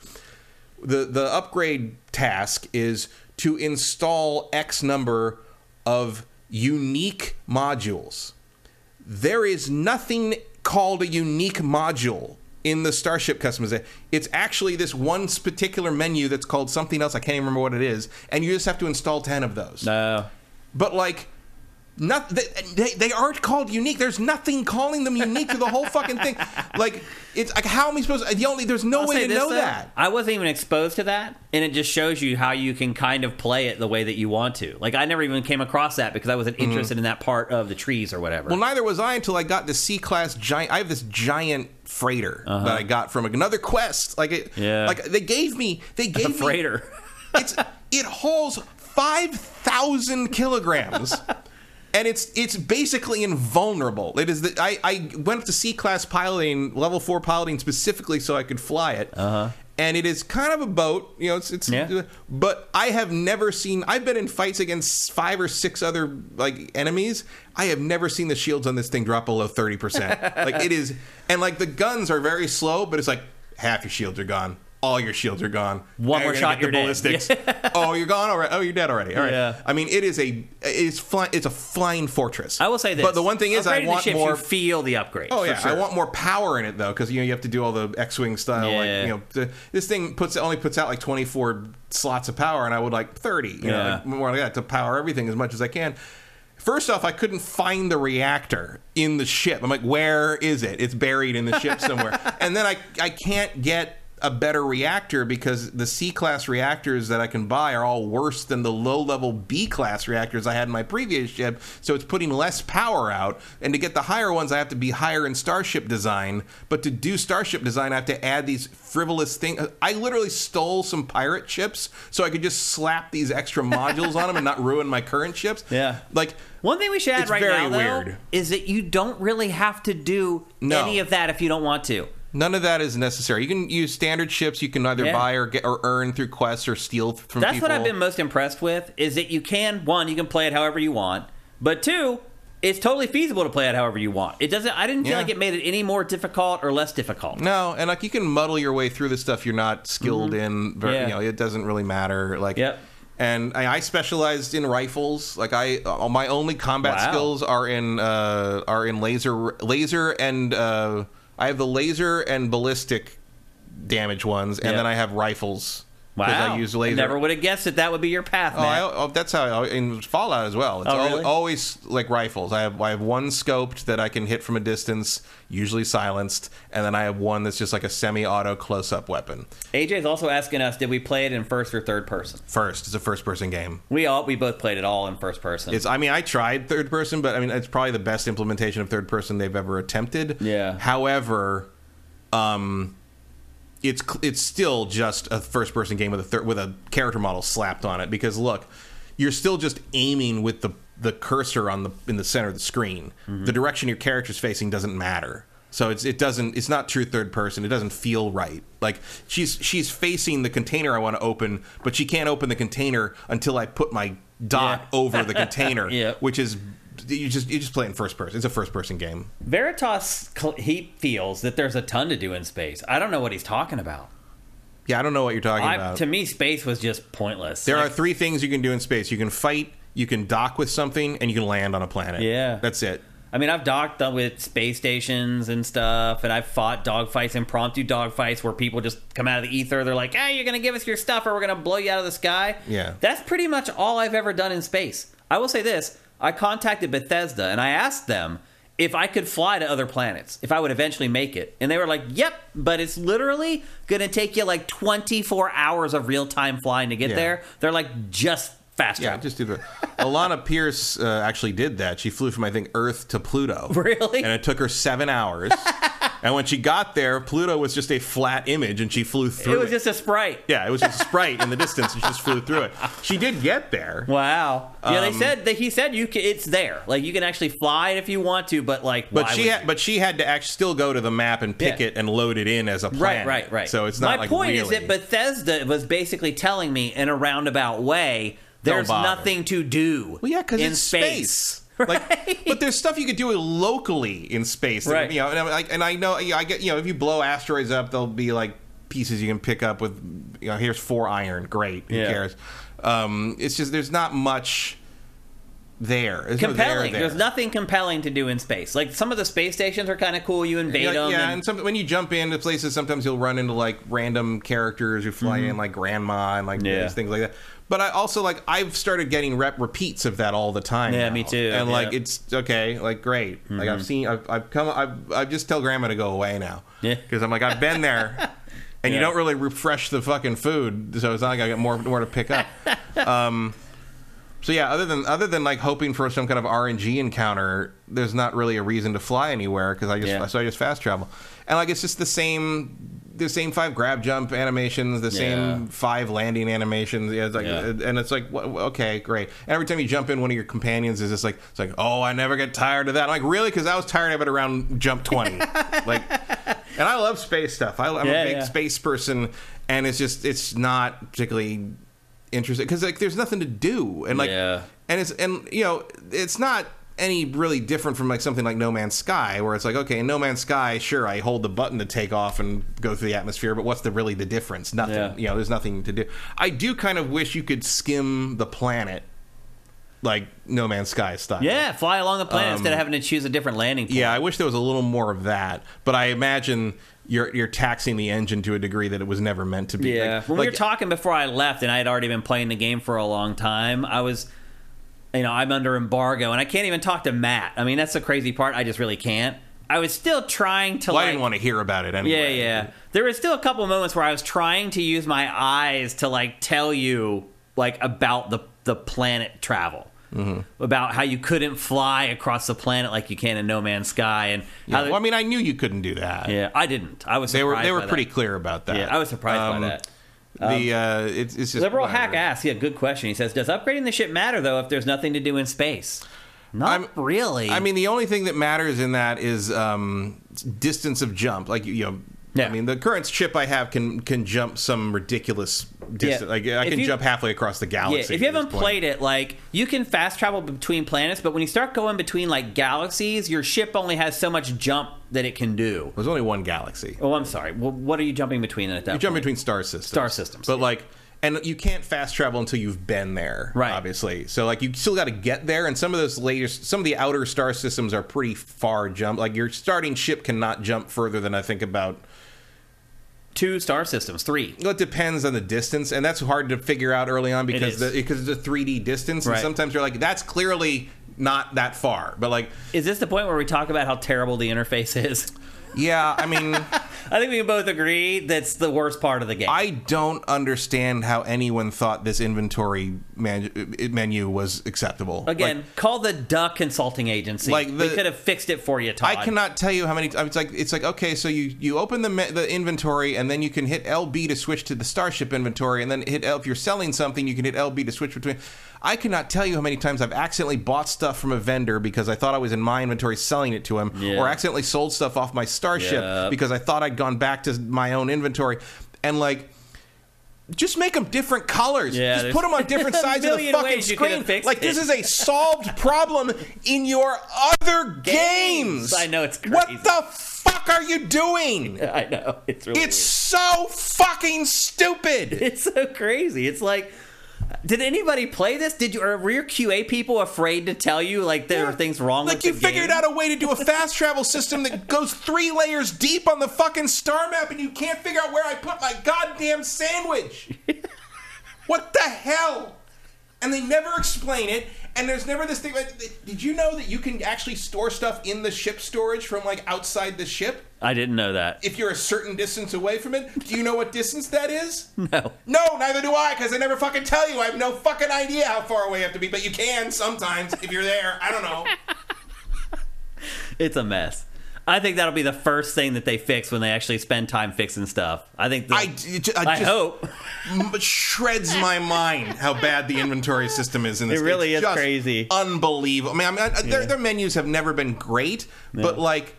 the the upgrade task is to install X number of unique modules. There is nothing called a unique module in the Starship customization. It's actually this one particular menu that's called something else. I can't even remember what it is, and you just have to install ten of those. No. But like, not they, they, they aren't called unique. There's nothing calling them unique to the whole fucking thing. Like, it's like how am I supposed? To, the only there's no I'll way to this, know though, that. I wasn't even exposed to that, and it just shows you how you can kind of play it the way that you want to. Like I never even came across that because I wasn't Mm-hmm. interested in that part of the trees or whatever. Well, neither was I until I got the C class giant. I have this giant freighter that I got from another quest. Like it, Uh-huh. Yeah. like they gave me, they gave a me freighter. It's it hauls five thousand kilograms. And it's it's basically invulnerable. It is the I, I went up to C class piloting, level four piloting specifically so I could fly it. Uh-huh. And it is kind of a boat, you know. It's it's. Yeah. But I have never seen. I've been in fights against five or six other like enemies. I have never seen the shields on this thing drop below thirty percent. like it is, and like the guns are very slow, but it's like half your shields are gone. All your shields are gone. One Now more shot, you're the dead. ballistics. oh, you're gone already. Oh, you're dead already. All right. Yeah. I mean, it is a it's fly, it's a flying fortress. I will say this. But the one thing is, I Upgrading the want ships, more. You feel the upgrade. Oh yeah, sure. I want more power in it though, because you know you have to do all the X-wing style. Yeah. Like you know, the, this thing puts only puts out like 24 slots of power, and I would like 30. You know, Yeah. like, more like that to power everything as much as I can. First off, I couldn't find the reactor in the ship. I'm like, where is it? It's buried in the ship somewhere. and then I I can't get a better reactor because the C class reactors that I can buy are all worse than the low level B class reactors I had in my previous ship. So it's putting less power out. And to get the higher ones, I have to be higher in Starship design. But to do Starship design, I have to add these frivolous things. I literally stole some pirate ships so I could just slap these extra modules on them and not ruin my current ships. Yeah. Like, One thing we should add right very now, though, weird. is that you don't really have to do No. any of that if you don't want to. None of that is necessary. You can use standard ships. You can either Yeah. buy or get or earn through quests or steal from That's people. what I've been most impressed with is that you can one, you can play it however you want, but two, it's totally feasible to play it however you want. It doesn't. I didn't feel Yeah. like it made it any more difficult or less difficult. No, and like you can muddle your way through the stuff you're not skilled in. Very, Mm-hmm. Yeah. You know, it doesn't really matter. Like, Yep. And I, I specialized in rifles. Like I, uh, my only combat Wow. skills are in uh, are in laser, laser, and uh, I have the laser and ballistic damage ones, and Yep. then I have rifles. Wow, I use laser. never would have guessed that that would be your path, Oh, I, oh, that's how I, in Fallout as well. It's Oh, al- really? always like rifles. I have I have one scoped that I can hit from a distance, usually silenced, and then I have one that's just like a semi-auto close-up weapon. AJ is also asking us, did we play it in first or third person? First, it's a first-person game. We all we both played it all in first person. It's I mean I tried third person, but I mean it's probably the best implementation of third person they've ever attempted. Yeah. However, um, it's it's still just a first person game with a third with a character model slapped on it because look, you're still just aiming with the the cursor on the in the center of the screen. Mm-hmm. The direction your character's facing doesn't matter. So it's it doesn't it's not true third person. It doesn't feel right. Like she's she's facing the container I want to open, but she can't open the container until I put my dot Yeah. over the container, Yep. which is you just you just play in first person. It's a first person game. Veritas he feels that there's a ton to do in space. I don't know what he's talking about. Yeah, I don't know what you're talking I, about. to me, space was just pointless. there Like, are three things you can do in space. You can fight, you can dock with something, and you can land on a planet. Yeah. that's it. I mean, I've docked with space stations and stuff, and I've fought dogfights, impromptu dogfights where people just come out of the ether. They're like, "Hey, you're gonna give us your stuff, or we're gonna blow you out of the sky." Yeah. that's pretty much all I've ever done in space. I will say this: I contacted Bethesda and I asked them if I could fly to other planets, if I would eventually make it, and they were like, "Yep," but it's literally gonna take you like 24 hours of real time flying to get Yeah. there. They're like, just fast Yeah, just do that. Alana Pierce uh, actually did that. She flew from I think Earth to Pluto. Really? And it took her seven hours. and when she got there, Pluto was just a flat image, and she flew through. it It was just a sprite. yeah, it was just a sprite in the distance, and she just flew through it. She did get there. Wow. Yeah, they Um, said that he said you can, it's there. Like you can actually fly it if you want to, but like But why she had, but she had to actually still go to the map and pick Yeah. it and load it in as a planet. right, right, right. So it's not my like point really. is that Bethesda was basically telling me in a roundabout way there's nothing to do. Well, yeah, because in space. Right. Like, but there's stuff you could do locally in space. that- Right. You know, and, I'm and I know, you know, I get, you know, if you blow asteroids up, there'll be like pieces you can pick up with. You know, here's four iron. Great. Who Yeah. cares? Um, it's just there's not much there. There's no there compelling. there. There's nothing compelling to do in space. Like some of the space stations are kind of cool. You invade Yeah, them. yeah, and- and some, when you jump into places, sometimes you'll run into like random characters who fly in, like grandma and like Mm-hmm. Yeah. things like that. But I also like I've started getting rep repeats of that all the time. Yeah, now. me too, And like yeah. it's okay, like great. Like I've seen, I've, I've come, I've, I just tell grandma to go away now. Yeah. because I'm like I've been there. And you don't really refresh the fucking food, so it's not like I got more more to pick up. um, so yeah, other than other than like hoping for some kind of RNG encounter, there's not really a reason to fly anywhere because I just Yeah. so I just fast travel, and like it's just the same the same five grav jump animations, the Yeah. same five landing animations. Yeah, it's like Yeah. and it's like okay, great. And every time you jump in, one of your companions is just like it's like oh, I never get tired of that. I'm like really because I was tired of it around jump twenty, like. And I love space stuff. I, I'm Yeah, a big space person, and it's just it's not particularly interesting because like there's nothing to do, and like and it's and you know it's not any really different from like something like No Man's Sky, where it's like okay, in No Man's Sky, sure, I hold the button to take off and go through the atmosphere, but what's the really the difference? Nothing. Yeah. You know, there's nothing to do. I do kind of wish you could skim the planet like No Man's Sky style. yeah, fly along the planet Um, instead of having to choose a different landing point. Yeah, I wish there was a little more of that, but I imagine you're you're taxing the engine to a degree that it was never meant to be. Yeah. Like- when we were talking before I left, and I had already been playing the game for a long time, I was, you know, I'm under embargo, and I can't even talk to Matt. I mean, that's the crazy part. I just really can't. I was still trying to. well, I didn't want to hear about it anyway. yeah. Yeah. There was still a couple moments where I was trying to use my eyes to like tell you like about the the planet travel. Mm-hmm. About how you couldn't fly across the planet like you can in No Man's Sky, and Yeah, well, I mean, I knew you couldn't do that. yeah, I didn't. I was they were they were pretty That. clear about that. Yeah, I was surprised Um, by that. The uh, it's, it's just Liberal whatever. Hack asks, yeah, good question. He says, "Does upgrading the ship matter though if there's nothing to do in space?" Not I'm- really. I mean, the only thing that matters in that is um, distance of jump. Like you know, Yeah. I mean, the current ship I have can can jump some ridiculous Yeah. Like I If can you- jump halfway across the yeah, galaxy. if you haven't played it, like you can fast travel between planets, but when you start going between like galaxies, your ship only has so much jump that it can do. there's only one galaxy. Oh, I'm sorry. Well, what are you jumping between at that? You jump between star systems. Star systems, But yeah. like and you can't fast travel until you've been there, Right. Obviously, so like you still got to get there, and some of those later, some of the outer star systems are pretty far jump. Like your starting ship cannot jump further than I think about. Two star systems, three. Well, it depends on the distance, and that's hard to figure out early on because the, because it's a 3D distance, and sometimes you're like, that's clearly not that far, but like, Is this the point where we talk about how terrible the interface is? Yeah, I mean. I think we can both agree that's the worst part of the game. I don't understand how anyone thought this inventory man- menu was acceptable. Again, Like, call the Duck Consulting Agency. Like we could have fixed it for you, Todd. I cannot tell you how many. It's like it's like okay, so you you open the me- the inventory and then you can hit LB to switch to the Starship inventory, and then hit L if you're selling something, you can hit LB to switch between. I cannot tell you how many times I've accidentally bought stuff from a vendor because I thought I was in my inventory selling it to him, Yeah. or accidentally sold stuff off my Starship Yep. because I thought I'd gone back to my own inventory, and like. Just make them different colors. Yeah, Just put them on different sides of the fucking ways you could screen. Like this is a solved problem in your other games. I know, it's What the fuck fuck are you doing? I know it's really It's so fucking stupid. it's so crazy. It's like. Did anybody play this? Did you or were your QA people afraid to tell you like there were things wrong Like with you the figured game? out a way to do a fast travel system that goes three layers deep on the fucking star map, and you can't figure out where I put my goddamn sandwich. what the hell? And they never explain it. And there's never this thing. Like, did you know that you can actually store stuff in the ship storage from like outside the ship I didn't know that. if you're a certain distance away from it? Do you know what distance that is? No. No, neither do I, because they never fucking tell you. I have no fucking idea how far away you have to be, but you can sometimes if you're there. I don't know. It's a mess. I think that'll be the first thing that they fix when they actually spend time fixing stuff. I think. The, I, I, it ju- I just hope shreds my mind how bad the inventory system is in this. It really It's is crazy. unbelievable. I mean, I mean I- their, Yeah. their menus have never been great, but like,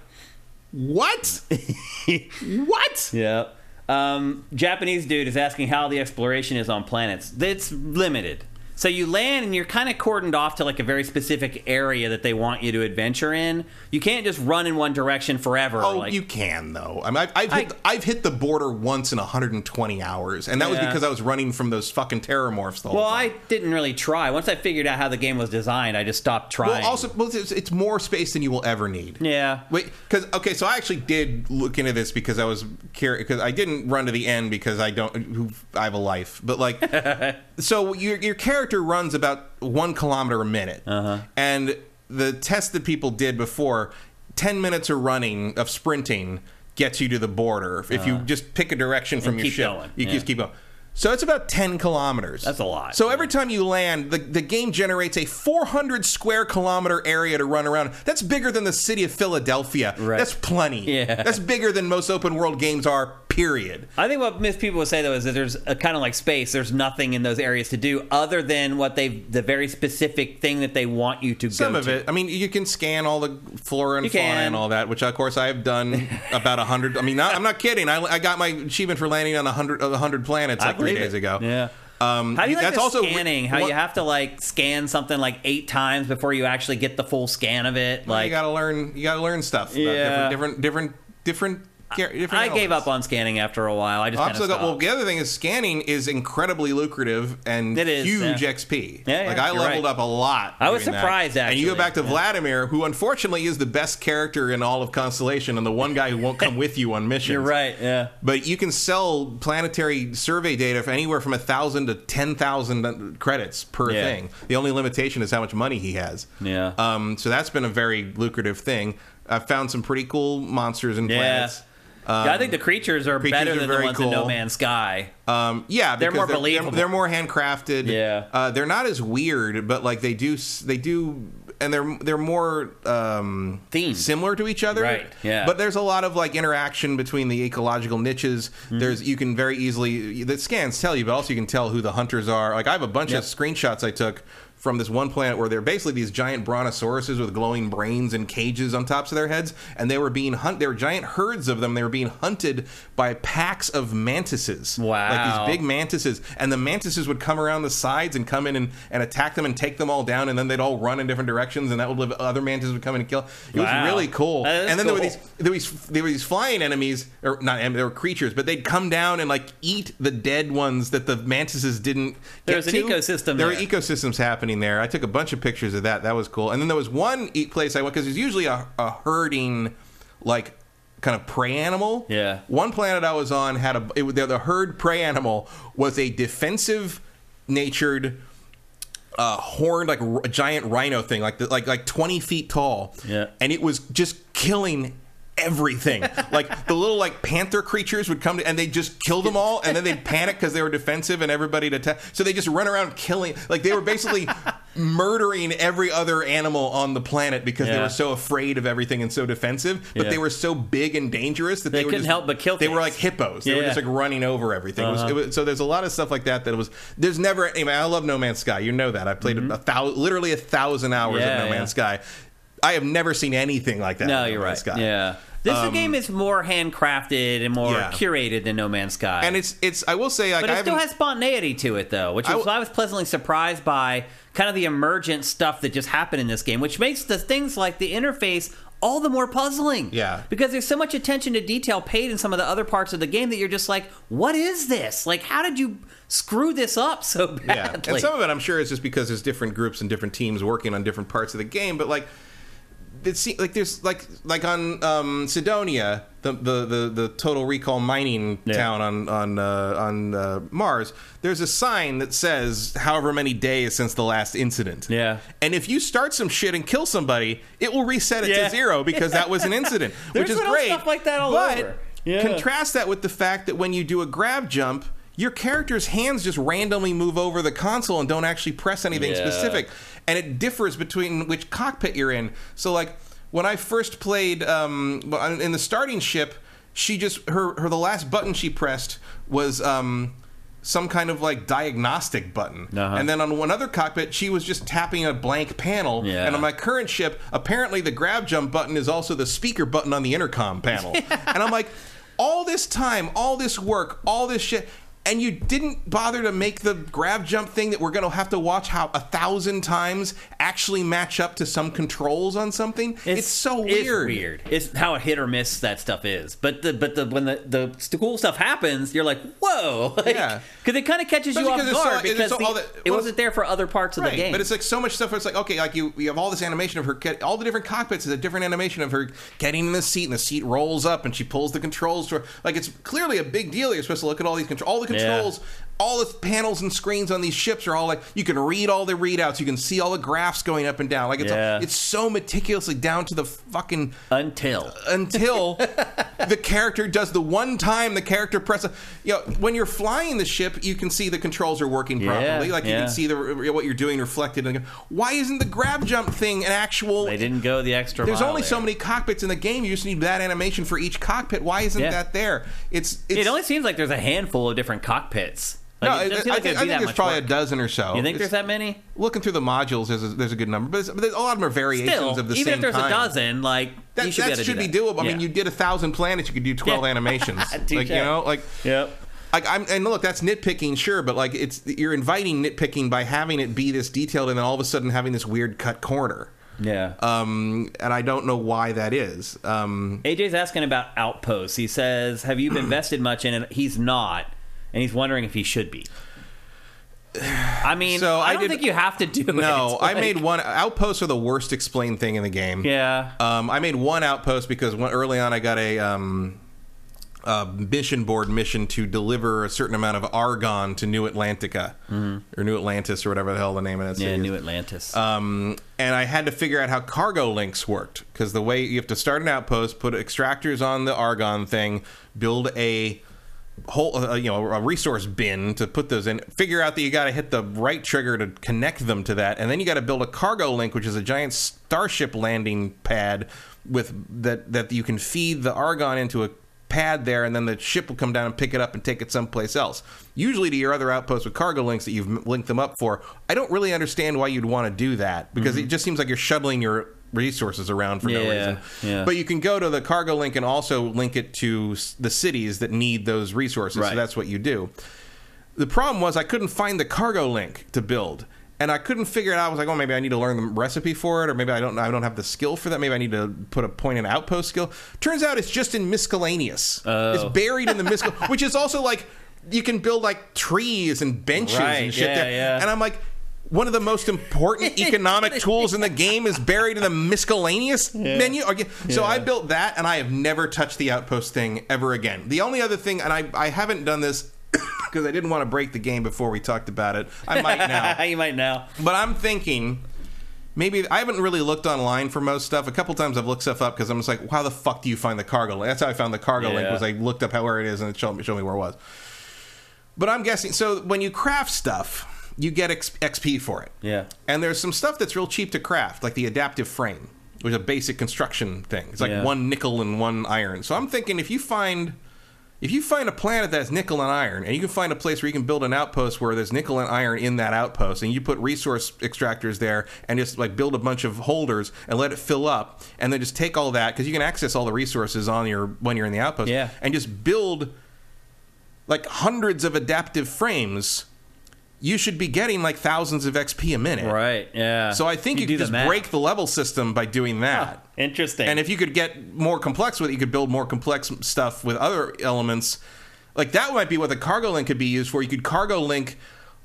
what? what? Yeah. Um, Japanese dude is asking how the exploration is on planets. It's limited. So you land and you're kind of cordoned off to like a very specific area that they want you to adventure in. You can't just run in one direction forever. Oh, like, you can though. I mean, I've, I've hit I- I've hit the border once in 120 hours, and that was because I was running from those fucking terrormorphs the whole well, time. I didn't really try. Once I figured out how the game was designed, I just stopped trying. Well, also, well, it's, it's more space than you will ever need. yeah. Wait, because okay, so I actually did look into this because I was curious because I didn't run to the end because I don't. I have a life, but like, so your your character runs about one kilometer a minute, Uh-huh. and the test that people did before, ten minutes of running of sprinting gets you to the border. If you just pick a direction from Uh-huh. And your ship, going, you yeah. just keep going. So it's about 10 kilometers. That's a lot, So every time you land, the, the game generates a 400 square kilometer area to run around. That's bigger than the city of Philadelphia. Right. That's plenty. Yeah. That's bigger than most open world games are, period. I think what most people would say though is that there's a kind of like space. There's nothing in those areas to do other than what they the very specific thing that they want you to Some of to. it. I mean, you can scan all the flora and You fauna can. and all that, which of course I have done about a hundred. I mean, not, I'm not kidding. I, I got my achievement for landing on a hundred a hundred planets I three days it. ago. Yeah. Um, How do you like that's the also scanning? How one- you have to like scan something like eight times before you actually get the full scan of it? Well, Like you got to learn. You got to learn stuff. About Yeah. different, different, different, different. Different I gave up on scanning after a while. I just Well, kind of stopped. Well, the other thing is scanning is incredibly lucrative and It is, huge yeah. XP. Yeah, yeah, like I you're leveled right. up a lot. I was doing that. surprised, And you go actually. back to Yeah. Vladimir, who unfortunately is the best character in all of Constellation and the one guy who won't come with you on missions. You're right. Yeah. But you can sell planetary survey data for anywhere from a thousand to ten thousand credits per Yeah. thing. The only limitation is how much money he has. Yeah. Um, so that's been a very lucrative thing. I've found some pretty cool monsters and Yeah. planets. Yeah, I think the creatures are creatures better than the ones in No. Man's Sky. Um, yeah, They're more believable. They're, more handcrafted. Yeah. uh, they're not as weird, but like they do, they do, and they're they're more um, Themed. similar to each other. Right, yeah. But there's a lot of like interaction between the ecological niches. Hmm. There's you can very easily the scans tell you, but also you can tell who the hunters are. Like I have a bunch Yep. of screenshots I took. From this one planet where they're basically these giant brontosauruses with glowing brains and cages on tops of their heads, and they were being hunt. There were giant herds of them. They were being hunted by packs of mantises. Wow! Like these big mantises and the mantises would come around the sides and come in and, and attack them and take them all down and then they'd all run in different directions and that would live other mantises would come in and kill it Wow. was really cool and then there were these there was there were these flying enemies or not they were creatures but they'd come down and like eat the dead ones that the mantises didn't There was an to. ecosystem there were there. ecosystems happening there. I took a bunch of pictures of that. That was cool. And then there was one e- place i went because there's usually a, a herding like kind of prey animal. Yeah. one planet I was on had a it, was- the herd prey animal was a defensive natured uh, horned like r- giant rhino thing like the, like like 20 feet tall. Yeah. and it was just killing everything like the little like panther creatures would come to and they'd just kill them all and then they'd panic because they were defensive and everybody to attack so they just run around killing like they were basically murdering every other animal on the planet because they were so afraid of everything and so defensive but Yeah. they were so big and dangerous that they, They were couldn't just, help but kill they were like hippos they were Yeah. just like running over everything Uh-huh. it was, so there's a lot of stuff like that that was there's never anyway i love no man's sky you know that i played a thousand literally a thousand hours Mm-hmm. Yeah, of no yeah. man's sky i have never seen anything like that No, you're right. sky. Yeah. This Um, game is more handcrafted and more Yeah. curated than No Man's Sky. and it's it's i will say like but i it still haven't has spontaneity to it, though, which I was I was pleasantly surprised by kind of the emergent stuff that just happened in this game, which makes the things like the interface all the more puzzling. Yeah. Because there's so much attention to detail paid in some of the other parts of the game that you're just like, what is this? Like, how did you screw this up so badly? Yeah, and some of it I'm sure is just because there's different groups and different teams working on different parts of the game. But like, it seems like there's like like on um, Cydonia, the, the the the Total Recall mining Yeah. town on on uh, on uh, Mars. There's a sign that says however many days since the last incident. Yeah. and if you start some shit and kill somebody, it will reset it Yeah. to zero because that was an incident, which is great. stuff like that all but over. Yeah. contrast that with the fact that when you do a grav jump. Your character's hands just randomly move over the console and don't actually press anything Yeah. specific and it differs between which cockpit you're in. So like when I first played um, in the starting ship, she just her her the last button she pressed was um, some kind of like diagnostic button, Uh-huh. and then on one other cockpit she was just tapping a blank panel. Yeah. And on my current ship, apparently the grav jump button is also the speaker button on the intercom panel. and I'm like, all this time, all this work, all this shit. And you didn't bother to make the grav jump thing that we're going to have to watch how a thousand times actually match up to some controls on something. It's, so weird. It's weird. It's how hit or miss that stuff is. But the but the when the the cool stuff happens, you're like, whoa, like, Yeah. because it kind of catches you Especially off it's so- guard it's because so- the- all the- it wasn't there for other parts of the game. But it's like so much stuff. Where it's like okay, like you, you have all this animation of her get all the different cockpits is a different animation of her getting in the seat, and the seat rolls up, and she pulls the controls. To her. Like it's clearly a big deal. You're supposed to look at all these controls, all the. Controls, all the panels and screens on these ships are all like you can read all the readouts, you can see all the graphs going up and down. Like it's Yeah. it's so meticulously down to the fucking until until the character does the one time the character presses. You know, when you're flying the ship, you can see the controls are working Yeah, properly. Like you can see the what you're doing reflected. In the, why isn't the grav jump thing an actual? they didn't go the extra. There's only so many cockpits in the game. You just need that animation for each cockpit. Why isn't Yeah. that there? It's, it's It only seems like there's a handful of different cockpits. Like, no. I, doesn't I think, I think there's probably work. a dozen or so. You think It's- there's that many? Looking through the modules, there's a, there's a good number, but, but there's a lot of them are variations Still, of the even same if there's kind. a dozen, like That, you should that be should do be that. doable. I mean, you did a thousand planets, you could do twelve animations. Like you know, like Yep. like I'm and look, that's nitpicking, sure, but like it's you're inviting nitpicking by having it be this detailed and then all of a sudden having this weird cut corner. Yeah. Um, and I don't know why that is. Um, AJ's asking about Outposts. He says, "Have you invested much in it?" He's not, and he's wondering if he should be. I mean, So I I don't did- think you have to do it. no, I made one. Outposts are the worst explained thing in the game. Yeah. Um, I made one outpost because one, early on I got a, um, mission board mission to deliver a certain amount of argon to New Atlantica or New Atlantis or whatever the hell the name of that Mm-hmm. yeah. New Atlantis. Um, and I had to figure out how cargo links worked because the way you have to start an outpost, put extractors on the argon thing, build a whole uh, you know a resource bin to put those in figure out that you got to hit the right trigger to connect them to that and then you got to build a cargo link which is a giant starship landing pad with that that you can feed the argon into a pad there and then the ship will come down and pick it up and take it someplace else. Usually to your other outposts with cargo links that you've linked them up for i don't really understand why you'd want to do that because it just seems like you're shuttling your resources around for no reason yeah. but you can go to the cargo link and also link it to s- the cities that need those resources. Right. So that's what you do. The problem was I couldn't find the cargo link to build. And I couldn't figure it out. I was like, "Oh, maybe I need to learn the recipe for it, or maybe I don't. I don't have the skill for that. Maybe I need to put a point in outpost skill." Turns out it's just in miscellaneous. Oh. It's buried in the miscellaneous, which is also like you can build like trees and benches Right, and shit yeah, there. yeah. And I'm like, one of the most important economic tools in the game is buried in the miscellaneous menu. So Yeah. I built that, and I have never touched the outpost thing ever again. The only other thing, and I, I haven't done this because I didn't want to break the game before we talked about it. I might now. you might now. But I'm thinking maybe I haven't really looked online for most stuff. A couple times I've looked stuff up because I'm just like, how the fuck do you find the cargo link? That's how I found the cargo link. Was I looked up how where it is and it showed me, showed me where it was. But I'm guessing. So when you craft stuff, you get XP for it. Yeah. And there's some stuff that's real cheap to craft, like the adaptive frame, which is a basic construction thing. It's like Yeah. one nickel and one iron. So I'm thinking if you find if you find a planet that's nickel and iron, and you can find a place where you can build an outpost where there's nickel and iron in that outpost, and you put resource extractors there, and just like build a bunch of holders and let it fill up, and then just take all that because you can access all the resources on your when you're in the outpost, Yeah. and just build like hundreds of adaptive frames you should be getting like thousands of XP a minute. Right. Yeah. So I think you, do could just math. break the level system by doing that. Interesting. And if you could get more complex with it, you could build more complex stuff with other elements. Like that might be what the cargo link could be used for. You could cargo link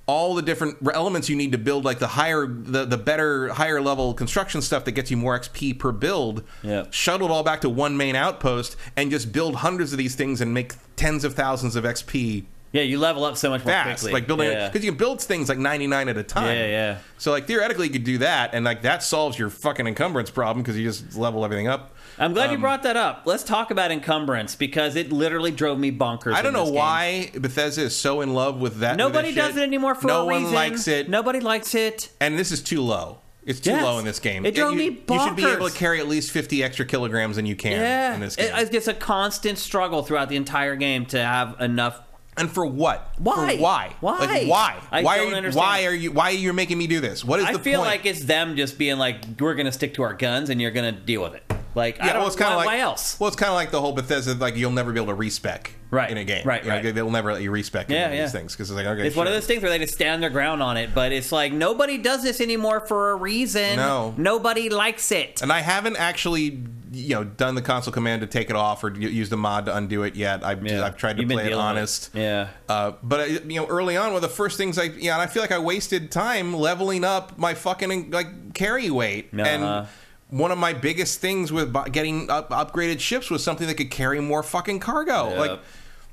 all the different elements you need to build like the higher the, the better higher level construction stuff that gets you more XP per build. Yeah. Shuttle it all back to one main outpost and just build hundreds of these things and make tens of thousands of XP yeah, you level up so much more fast. quickly. Like building yeah. because you can build things like 99 at a time. Yeah, yeah. So like theoretically you could do that and like that solves your fucking encumbrance problem because you just level everything up. I'm glad Um, you brought that up. Let's talk about encumbrance because it literally drove me bonkers. I don't know game. why Bethesda is so in love with that. Nobody this does shit. it anymore for no a one reason. likes it, Nobody likes it. and this is too low. It's too Yes. low in this game. It drove you, me you should be able to carry at least 50 extra kilograms than you can Yeah, in this It- it's a constant struggle throughout the entire game to have enough. And for what? Why? For why? Why? Like why? I why don't are you, understand. Why are you? Why are you making me do this? What is I the I feel point? like it's them just being like, "We're going to stick to our guns, and you're going to deal with it." Like, I Yeah, don't. well, it's kind of like why else? Well, it's kind of like the whole Bethesda, like you'll never be able to respec Right, in a game. right, You know, right. They'll never let you respec Yeah, yeah. these things because it's like okay, It's one of those things where they just stand their ground on it, but it's like nobody does this anymore for a reason. No. nobody likes it. And I haven't actually, you know, done the console command to take it off or u- used the mod to undo it yet. I've, Yeah. I've tried to You've play it with it. honest. Yeah. Uh, but I, you know, early on, one of the first things I, yeah, and I feel like I wasted time leveling up my fucking like carry weight. Uh-huh. And one of my biggest things with getting up, upgraded ships was something that could carry more fucking cargo. Yep. Like.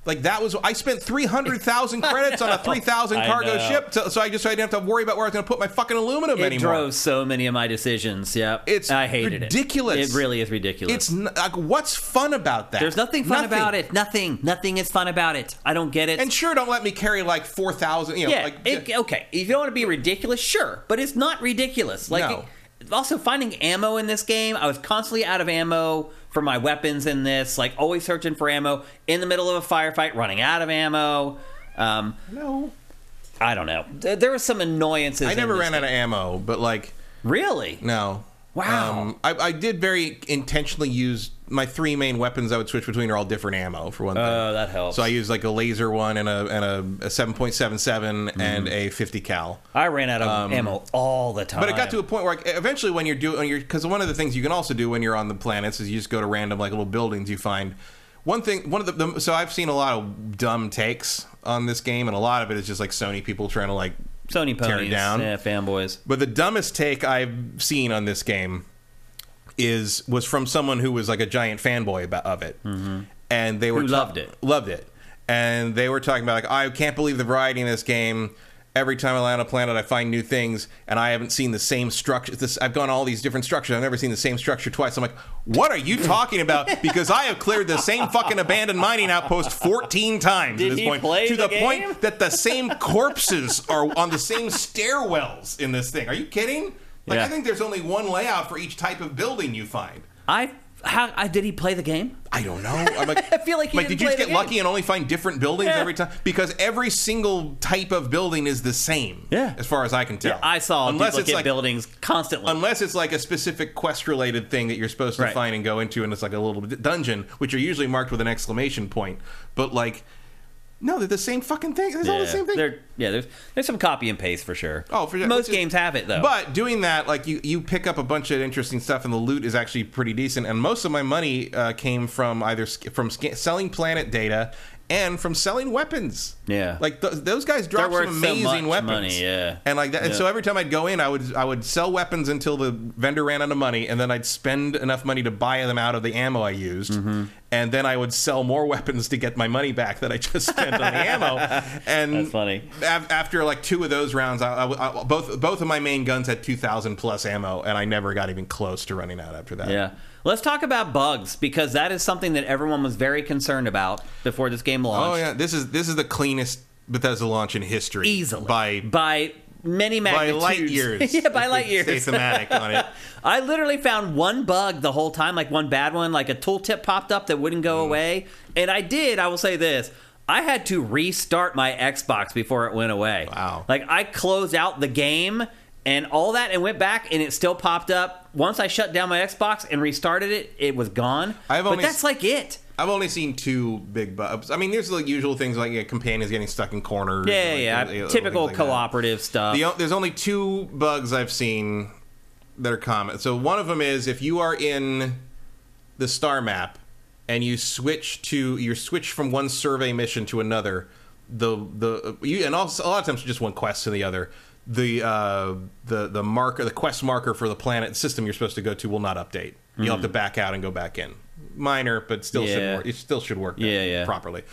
Like that was I spent three hundred thousand credits on a three thousand cargo ship, to, so I just so I didn't have to worry about where I was going to put my fucking aluminum It anymore. drove so many of my decisions. Yeah, It's I hated ridiculous. it. Ridiculous. It really is ridiculous. It's n- like what's fun about that? There's nothing fun about it. Nothing. Nothing is fun about it. I don't get it. And sure, don't let me carry like four thousand. You know, yeah. like it- okay. If you don't want to be ridiculous, sure, but it's not ridiculous. Like. No. it- also, finding ammo in this game, I was constantly out of ammo for my weapons in this. Like, always searching for ammo in the middle of a firefight, running out of ammo. Um, no. I don't know. There there were some annoyances. I in never this ran out of ammo, but like Really? no. Wow. Um, I, I did very intentionally use my three main weapons. I would switch between are all different ammo for one thing. Oh, that helps. So I use like a laser one and a and a, a seven point seven seven Mm-hmm. and a fifty cal. I ran out of ammo all the time. Um, But it got to a point where like, eventually, when you're doing, because one of the things you can also do when you're on the planets is you just go to random like little buildings. You find one thing. One of the, the so I've seen a lot of dumb takes on this game, and a lot of it is just like Sony people trying to like Sony tear it down. Yeah, fanboys. But the dumbest take I've seen on this game is was from someone who was like a giant fanboy about, of it, and they were Mm-hmm. Who loved it. loved it, and they were talking about like I can't believe the variety in this game. Every time I land on a planet, I find new things, and I haven't seen the same structure. This, I've gone all these different structures. I've never seen the same structure twice. I'm like, what are you talking about? Because I have cleared the same fucking abandoned mining outpost 14 times Did at this point. to the the, point that the same corpses are on the same stairwells in this thing. Are you kidding? Like Yeah. I think there's only one layout for each type of building you find. I how I, did he play the game? I don't know. I'm like, I feel like he like did you just get game. lucky and only find different buildings Yeah. every time? Because every single type of building is the same. Yeah. as far as I can tell. I saw unless it's like buildings constantly. unless it's like a specific quest related thing that you're supposed to Right. find and go into, and it's like a little dungeon, which are usually marked with an exclamation point. But like, no, they're the same fucking thing. It's all the same thing. They're- yeah, there's there's some copy and paste for sure. Oh, for sure. Most Which is- games have it though. But doing that, like you, you pick up a bunch of interesting stuff, and the loot is actually pretty decent. And most of my money uh, came from either sk- from sk- selling planet data and from selling weapons. Yeah. like th- those guys drop worth some amazing much weapons. money, yeah. and like that. And so every time I'd go in, I would I would sell weapons until the vendor ran out of money, and then I'd spend enough money to buy them out of the ammo I used. Mm-hmm. And then I would sell more weapons to get my money back that I just spent on the ammo. And That's funny. af- after like two of those rounds, I, I- I- both both of my main guns had two thousand plus ammo, and I never got even close to running out after that. yeah. Let's talk about bugs because that is something that everyone was very concerned about before this game launched. Oh yeah, this is this is the cleanest Bethesda launch in history, Easily. by by many by light years. yeah, by light years. Stay thematic on it. I literally found one bug the whole time, like one bad one, like a tooltip popped up that wouldn't Mm. go away. And I did, I will say this. I had to restart my Xbox before it went away. Wow. Like I closed out the game and all that and went back and it still popped up. Once I shut down my Xbox and restarted it, it was gone. I've but only that's s- like it. I've only seen two big bugs. I mean, there's the usual things like yeah, companions getting stuck in corners. Yeah, and, like, yeah, little typical like that. cooperative stuff. The, there's only two bugs I've seen that are common. So one of them is if you are in the star map and you switch to you switch from one survey mission to another, the the you and also a lot of times just one quest to the other. The uh, the the marker the quest marker for the planet system you're supposed to go to will not update. You'll have to back out and go back in. Minor, but still should work. It still should work Yeah, yeah. properly.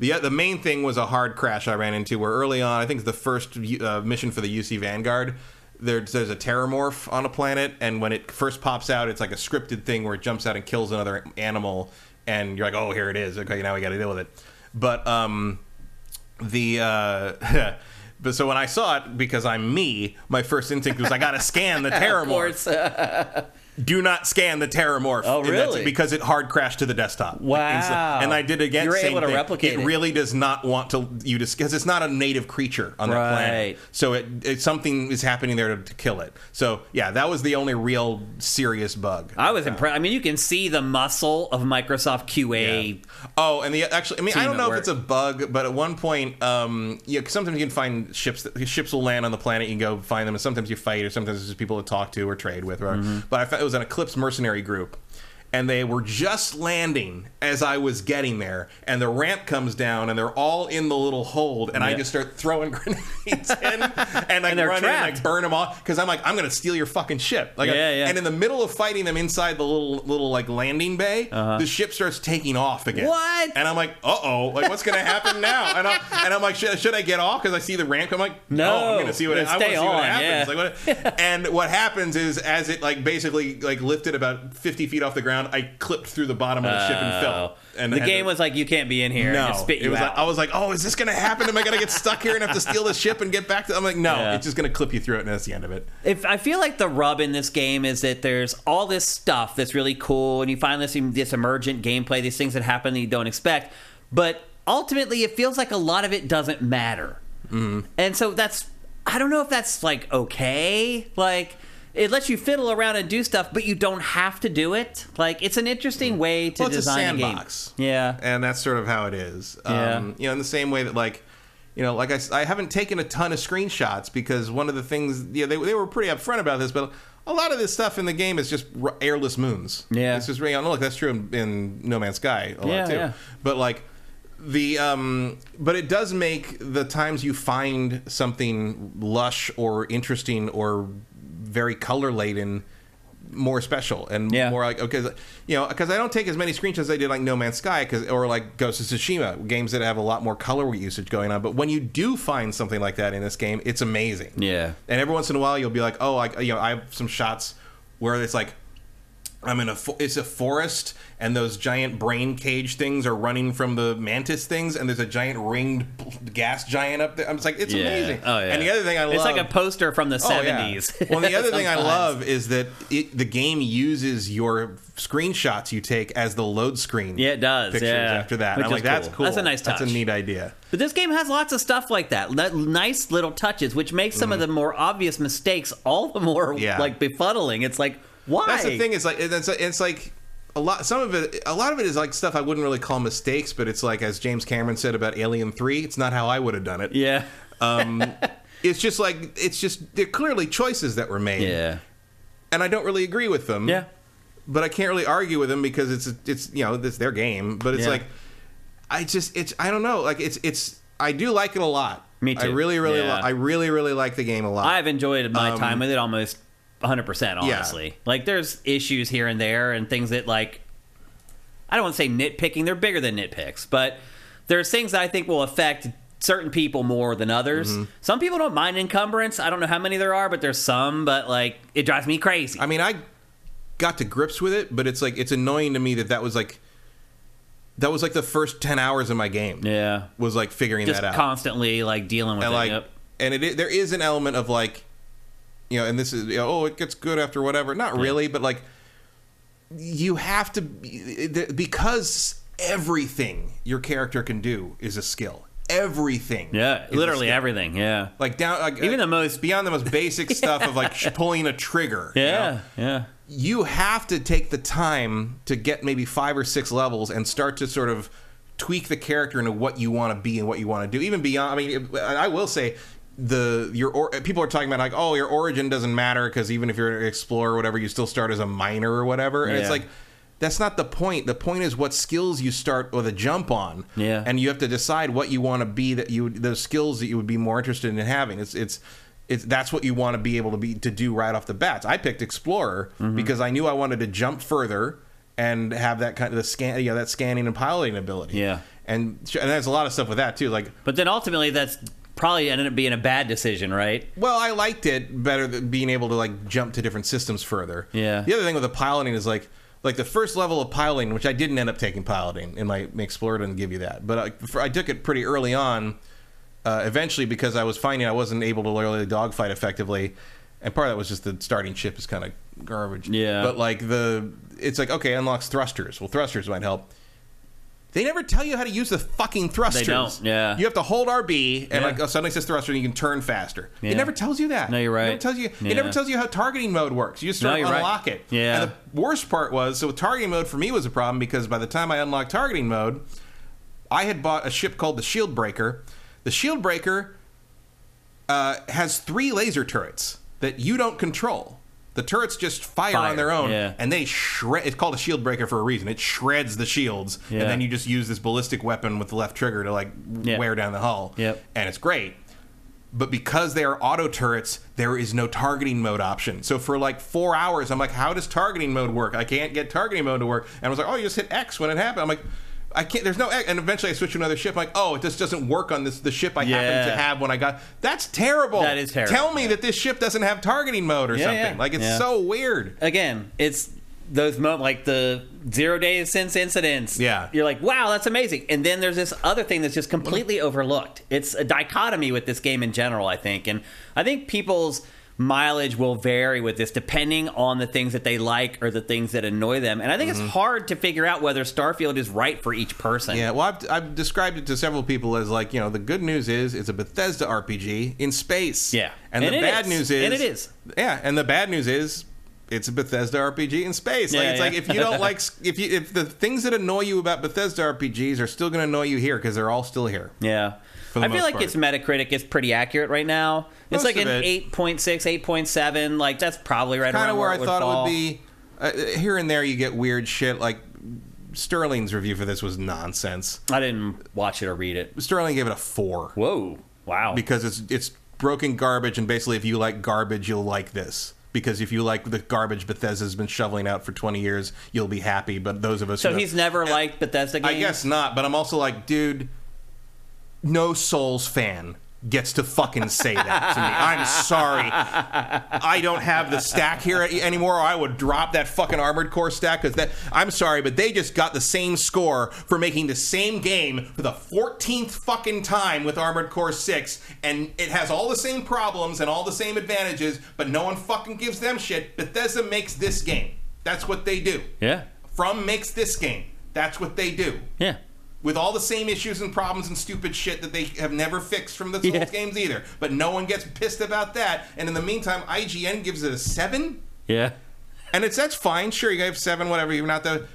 The the main thing was a hard crash I ran into where early on, I think the first uh, mission for the UC Vanguard. There's, there's a terrormorph on a planet, and when it first pops out, it's like a scripted thing where it jumps out and kills another animal, and you're like, oh, here it is. Okay, now we got to deal with it. But um, the uh, but so when I saw it, because I'm me, my first instinct was I got to scan the course. Do not scan the terrormorph. Oh, really? Because it hard crashed to the desktop. Wow. And, so- and I did again. You were same able to thing. replicate it. it. really does not want to you to because it's not a native creature on that Right. planet. So it, it something is happening there to, to kill it. So yeah, that was the only real serious bug. I was impressed. I mean, you can see the muscle of Microsoft QA. Oh, and the actually, I mean, I don't know if it's a bug, but at one point, um, yeah, sometimes you can find ships. That, ships will land on the planet. You can go find them, and sometimes you fight, or sometimes it's just people to talk to or trade with. Or, Mm-hmm. But I found it was an Eclipse mercenary group, and they were just landing as I was getting there, and the ramp comes down, and they're all in the little hold, and I just start throwing grenades in, and I And run in and I burn them off because I'm like, I'm gonna steal your fucking ship. Like, Yeah, yeah. And in the middle of fighting them inside the little little like landing bay, the ship starts taking off again. Uh-huh. What? And I'm like, uh oh, like what's gonna happen now? And I'm and I'm like, should, should I get off because I see the ramp? I'm like, No, I'm gonna see what Let's I want to stay see what on, happens. yeah. Like, what, and what happens is as it like basically like lifted about 50 feet off the ground, I clipped through the bottom of the ship and Oh. fell. And the game to- was like, you can't be in here. no, it was like I was like, oh, is this gonna happen? Am I gonna get stuck here and have to steal the ship and get back to? I'm like, no, Yeah. it's just gonna clip you through it, and that's the end of it. if I feel like the rub in this game is that there's all this stuff that's really cool, and you find this this emergent gameplay, these things that happen that you don't expect, but ultimately it feels like a lot of it doesn't matter, mm-hmm. and so that's I don't know if that's like okay, like. It lets you fiddle around and do stuff, but you don't have to do it. Like it's an interesting way to Well, it's a design sandbox. game. Yeah, and that's sort of how it is. Yeah. Um, you know, in the same way that like, you know, like I, I haven't taken a ton of screenshots because one of the things, yeah, they, they were pretty upfront about this, but a lot of this stuff in the game is just r- airless moons. Yeah. it's just you know, look, that's true in, in No Man's Sky a lot Yeah, too. yeah. But like the um but it does make the times you find something lush or interesting or very color laden more special and Yeah. more like okay you know because i don't take as many screenshots as i did like no man's sky 'cause- or like ghost of tsushima games that have a lot more color usage going on but when you do find something like that in this game it's amazing yeah. and every once in a while you'll be like oh I, you know i have some shots where it's like I'm in a fo- it's a forest and those giant brain cage things are running from the mantis things and there's a giant ringed gas giant up there. I'm just like it's Yeah. amazing. Oh yeah. And the other thing I love It's like a poster from the Oh, yeah. seventies. Well, the other thing I love is that it, the game uses your screenshots you take as the load screen. Yeah, it does, Pictures yeah. after that. I'm like, that's cool. cool. That's a nice touch. That's a neat idea. But this game has lots of stuff like that. That nice little touches, which makes some of the more obvious mistakes all the more Mm-hmm. Yeah. like befuddling. It's like why? That's the thing. It's like it's it's like a lot. Some of it, a lot of it is like stuff I wouldn't really call mistakes, but it's like as James Cameron said about Alien Three, it's not how I would have done it. Yeah. Um, it's just like it's just they're clearly choices that were made, Yeah. and I don't really agree with them. Yeah. but I can't really argue with them because it's it's you know it's their game. But it's Yeah. like I just it's I don't know like it's it's I do like it a lot. Me too. I really really Yeah. li- I really really like the game a lot. I've enjoyed my Um, time with it almost 100%, honestly. Like, there's issues here and there and things that, like, I don't want to say nitpicking, they're bigger than nitpicks, but there's things that I think will affect certain people more than others. Mm-hmm. Some people don't mind encumbrance. I don't know how many there are, but there's some, but, like, it drives me crazy. I mean, I got to grips with it, but it's like it's annoying to me that that was like that was like the first ten hours of my game. yeah. was like figuring Just that out, constantly, like, dealing with and it. like, Yep. and it there is an element of like, you know, and this is you know, oh, it gets good after whatever. Not really, but like, you have to because everything your character can do is a skill. everything. Yeah, literally everything. Yeah. Like down, like Even the uh, most- beyond the most basic stuff of like pulling a trigger. you know? Yeah. Yeah. you have to take the time to get maybe five or six levels and start to sort of tweak the character into what you want to be and what you want to do. Even beyond, I mean, I will say the your or, people are talking about like, oh, your origin doesn't matter because even if you're an explorer or whatever, you still start as a miner or whatever, and it's like. That's not the point. The point is what skills you start with a jump on, Yeah. and you have to decide what you want to be. That you those skills that you would be more interested in having. It's it's it's that's what you want to be able to be to do right off the bat. I picked explorer Mm-hmm. because I knew I wanted to jump further and have that kind of the scan, you know, that scanning and piloting ability. Yeah. and and there's a lot of stuff with that too. Like, But then ultimately, that's probably ended up being a bad decision, right? well, I liked it better than being able to like jump to different systems further. Yeah. The other thing with the piloting is like. Like the first level of piloting, which I didn't end up taking piloting, and my, my Explorer didn't give you that, but I, for, I took it pretty early on. Uh, eventually, because I was finding I wasn't able to really dogfight effectively, and part of that was just the starting ship is kind of garbage. Yeah. But like the, it's like okay, unlocks thrusters. Well, thrusters might help. They never tell you how to use the fucking thrusters. don't, yeah. You have to hold RB and Yeah. like oh, suddenly it says thruster and you can turn faster. Yeah. It never tells you that. No, you're right. It never tells you. Yeah. It never tells you how targeting mode works. You just No, you're right. unlock it. Yeah. And the worst part was so targeting mode for me was a problem because by the time I unlocked targeting mode, I had bought a ship called the Shield Breaker. The Shield Breaker uh, has three laser turrets that you don't control. The turrets just fire, Fire, on their own, yeah. and they shred. It's called a shield breaker for a reason. It shreds the shields, Yeah. and then you just use this ballistic weapon with the left trigger to like Yeah. wear down the hull. Yep. and it's great. But because they are auto turrets, there is no targeting mode option. So for like four hours, I'm like, how does targeting mode work? I can't get targeting mode to work. And I was like, oh, you just hit X when it happened. I'm like, I can't. There's no And eventually, I switched to another ship. I'm like, oh, this doesn't work on this the ship I happen to have when I got. That's terrible. That is terrible. Tell me that this ship doesn't have targeting mode or Yeah, something. yeah. Like it's Yeah. so weird. Again, it's those moments like the zero days since incidents. Yeah. You're like, wow, that's amazing. And then there's this other thing that's just completely overlooked. It's a dichotomy with this game in general, I think. And I think people's mileage will vary with this depending on the things that they like or the things that annoy them. And I think Mm-hmm. it's hard to figure out whether Starfield is right for each person. Yeah, well, I've, I've described it to several people as like, you know, the good news is it's a Bethesda RPG in space. Yeah. and, And the bad is. news is, And it is. Yeah, and the bad news is it's a Bethesda RPG in space. Like Yeah, it's yeah. like if you don't like if you if the things that annoy you about Bethesda RPGs are still going to annoy you here because they're all still here. Yeah. I feel like part. its Metacritic is pretty accurate right now. It's like an it. 8.6, 8.7. Like, that's probably right Kind of where I thought fall. it would be. Uh, here and there, you get weird shit. Like Sterling's review for this was nonsense. I didn't watch it or read it. Sterling gave it a four. Whoa. Wow. because it's it's broken garbage and basically if you like garbage you'll like this because if you like the garbage Bethesda's been shoveling out for 20 years you'll be happy but those of us so who he's never liked Bethesda games? I guess not but I'm also like dude no Souls fan gets to fucking say that to me. I'm sorry. I don't have the stack here anymore. Or I would drop that fucking armored core stack because that I'm sorry but they just got the same score for making the same game for the 14th fucking time with armored core 6 and it has all the same problems and all the same advantages but no one fucking gives them shit. Bethesda makes this game. That's what they do. Yeah. From makes this game. That's what they do. Yeah. With all the same issues and problems and stupid shit that they have never fixed from the Souls Yeah. games either. But no one gets pissed about that. And in the meantime, IGN gives it a seven, Yeah. and it's that's fine. Sure, you gave seven, whatever. You're not the.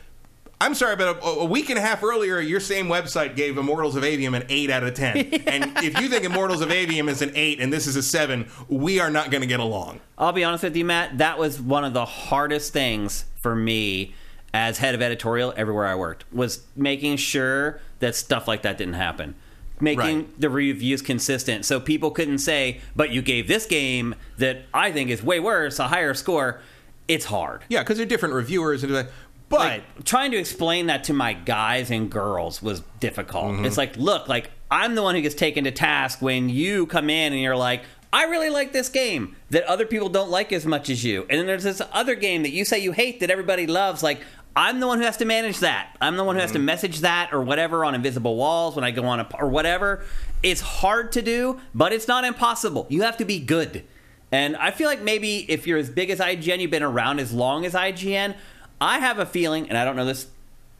I'm sorry, but a, a week and a half earlier, your same website gave Immortals of Aveum an eight out of ten. And if you think Immortals of Aveum is an eight and this is a seven, we are not going to get along. I'll be honest with you, Matt. That was one of the hardest things for me as head of editorial everywhere I worked was making sure that stuff like that didn't happen. Making Right. the reviews consistent so people couldn't say, but you gave this game that I think is way worse, a higher score. It's hard. Yeah, because they're different reviewers and like, but like trying to explain that to my guys and girls was difficult. Mm-hmm. It's like, look, like I'm the one who gets taken to task when you come in and you're like, I really like this game that other people don't like as much as you. And then there's this other game that you say you hate that everybody loves. Like, I'm the one who has to manage that. I'm the one who has to mm-hmm. message that or whatever on invisible walls when I go on a or whatever. It's hard to do, but it's not impossible. You have to be good. And I feel like maybe if you're as big as IGN, you've been around as long as IGN, I have a feeling, and I don't know this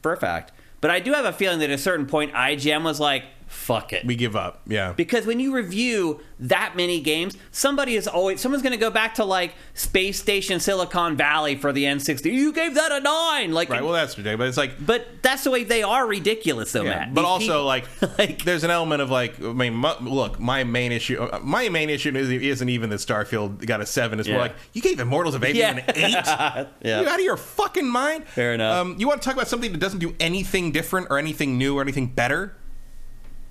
for a fact, but I do have a feeling that at a certain point, IGN was like, fuck it. We give up. Yeah. Because when you review that many games, somebody is always someone's going to go back to like Space Station Silicon Valley for the N60. You gave that a nine, like. right. Well, that's ridiculous. But it's like. but that's the way they are ridiculous, though, Yeah, Matt. but These also people- like, like- there's an element of like I mean look my main issue uh, my main issue isn't, isn't even that Starfield got a seven it's more Yeah. like you gave Immortals of Aveum Yeah. an eight Yeah. you out of your fucking mind Fair enough. um, you want to talk about something that doesn't do anything different or anything new or anything better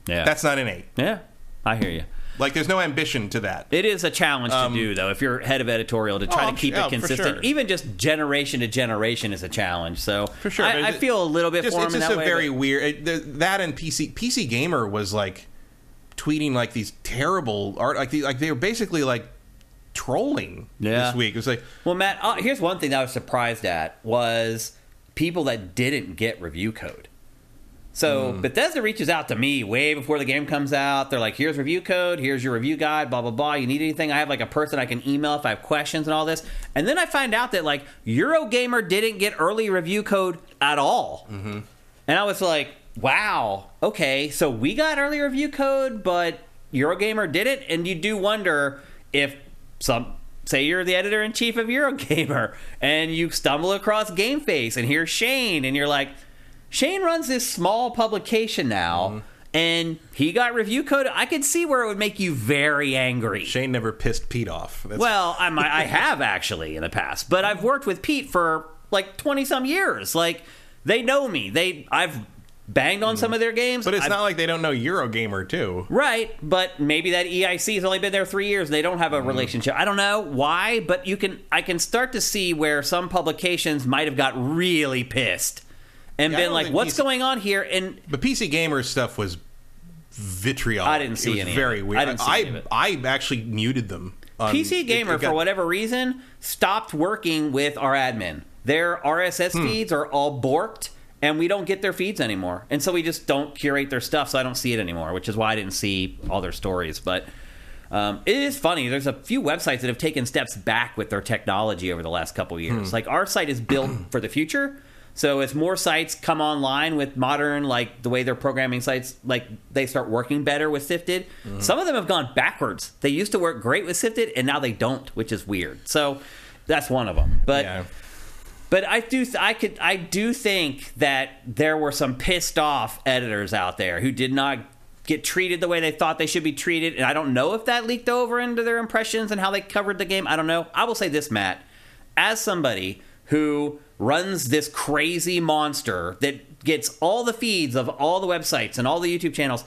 yeah, that's not an eight yeah. I hear you. like there's no ambition to that It is a challenge to do, though, if you're head of editorial to try Um, Oh, to keep it consistent. sure. Even just generation to generation is a challenge. So for sure I, I feel a little bit just, for it's him in just a way, very but- weird it, that and PC PC Gamer was like tweeting like these terrible art like the, like they were basically like trolling Yeah. this week it was like Well, Matt, uh, here's one thing that I was surprised at was people that didn't get review code. So Hmm. Bethesda reaches out to me way before the game comes out. They're like, "Here's review code. Here's your review guide. Blah blah blah. You need anything? I have like a person I can email if I have questions and all this." And then I find out that like Eurogamer didn't get early review code at all. Mm-hmm. And I was like, "Wow, okay, so we got early review code, but Eurogamer didn't." And you do wonder if some say you're the editor in chief of Eurogamer and you stumble across GameFace and here's Shane and you're like, Shane runs this small publication now. And he got review code. I could see where it would make you very angry. Shane never pissed Pete off. That's, Well, I'm, I have actually in the past, but I've worked with Pete for like 20 some years. Like they know me. They I've banged on some of their games. but it's I've- not like they don't know Eurogamer too. Right, but maybe that EIC has only been there three years. They don't have a Mm-hmm. relationship. I don't know why, but you can. I can start to see where some publications might have got really pissed and Yeah, been like, "What's PC going on here?" And But PC Gamer stuff was vitriol. I didn't see it was any very weird. I didn't see I, any of it. I actually muted them. on- PC Gamer, it got- for whatever reason, stopped working with our admin. Their RSS Hmm. feeds are all borked, and we don't get their feeds anymore. And so we just don't curate their stuff, so I don't see it anymore, which is why I didn't see all their stories. But um, it is funny. There's a few websites that have taken steps back with their technology over the last couple years. Like our site is built for the future. So as more sites come online with modern, like the way they're programming sites, like they start working better with Shifted. Mm-hmm. Some of them have gone backwards. They used to work great with Shifted, and now they don't, which is weird. So that's one of them. But yeah. but I do th- I could I do think that there were some pissed off editors out there who did not get treated the way they thought they should be treated, and I don't know if that leaked over into their impressions and how they covered the game. I don't know. I will say this, Matt, as somebody who runs this crazy monster that gets all the feeds of all the websites and all the YouTube channels,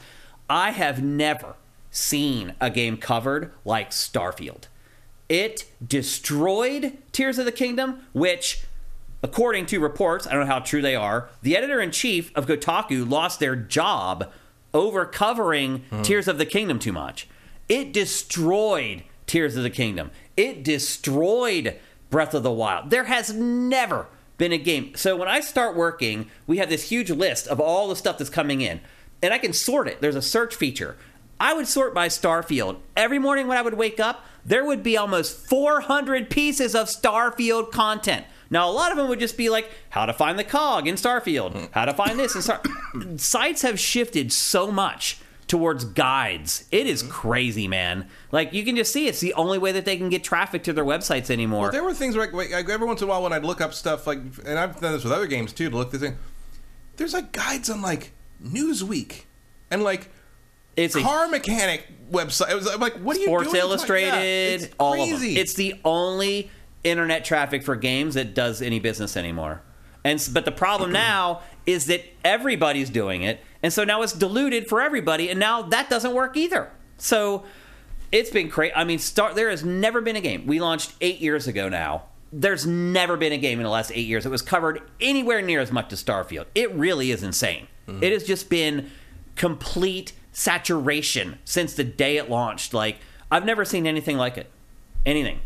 I have never seen a game covered like Starfield. It destroyed Tears of the Kingdom, which, according to reports, I don't know how true they are, the editor in chief of Kotaku lost their job over covering hmm. Tears of the Kingdom too much. It destroyed Tears of the Kingdom. It destroyed Breath of the Wild. There has never been a game. So when I start working, we have this huge list of all the stuff that's coming in, and I can sort it. There's a search feature. I would sort by Starfield. Every morning when I would wake up, there would be almost 400 pieces of Starfield content. Now, a lot of them would just be like how to find the cog in Starfield, how to find this in Star. Sites have shifted so much towards guides. It is mm-hmm. crazy, man. Like you can just see it's the only way that they can get traffic to their websites anymore. There were things like, like every once in a while when I'd look up stuff like, and I've done this with other games too to look this thing. There's like guides on like Newsweek and like it's a car mechanic website. It was I'm like, what are you Sports doing? Like, Illustrated, yeah, all of them. It's the only internet traffic for games that does any business anymore. And but the problem now is that everybody's doing it, and so now it's diluted for everybody, and now that doesn't work either. So it's been crazy. I mean, start there has never been a game we launched eight years ago now. There's never been a game in the last eight years that was covered anywhere near as much as Starfield. It really is insane. Mm-hmm. It has just been complete saturation since the day it launched. Like I've never seen anything like it. Anything.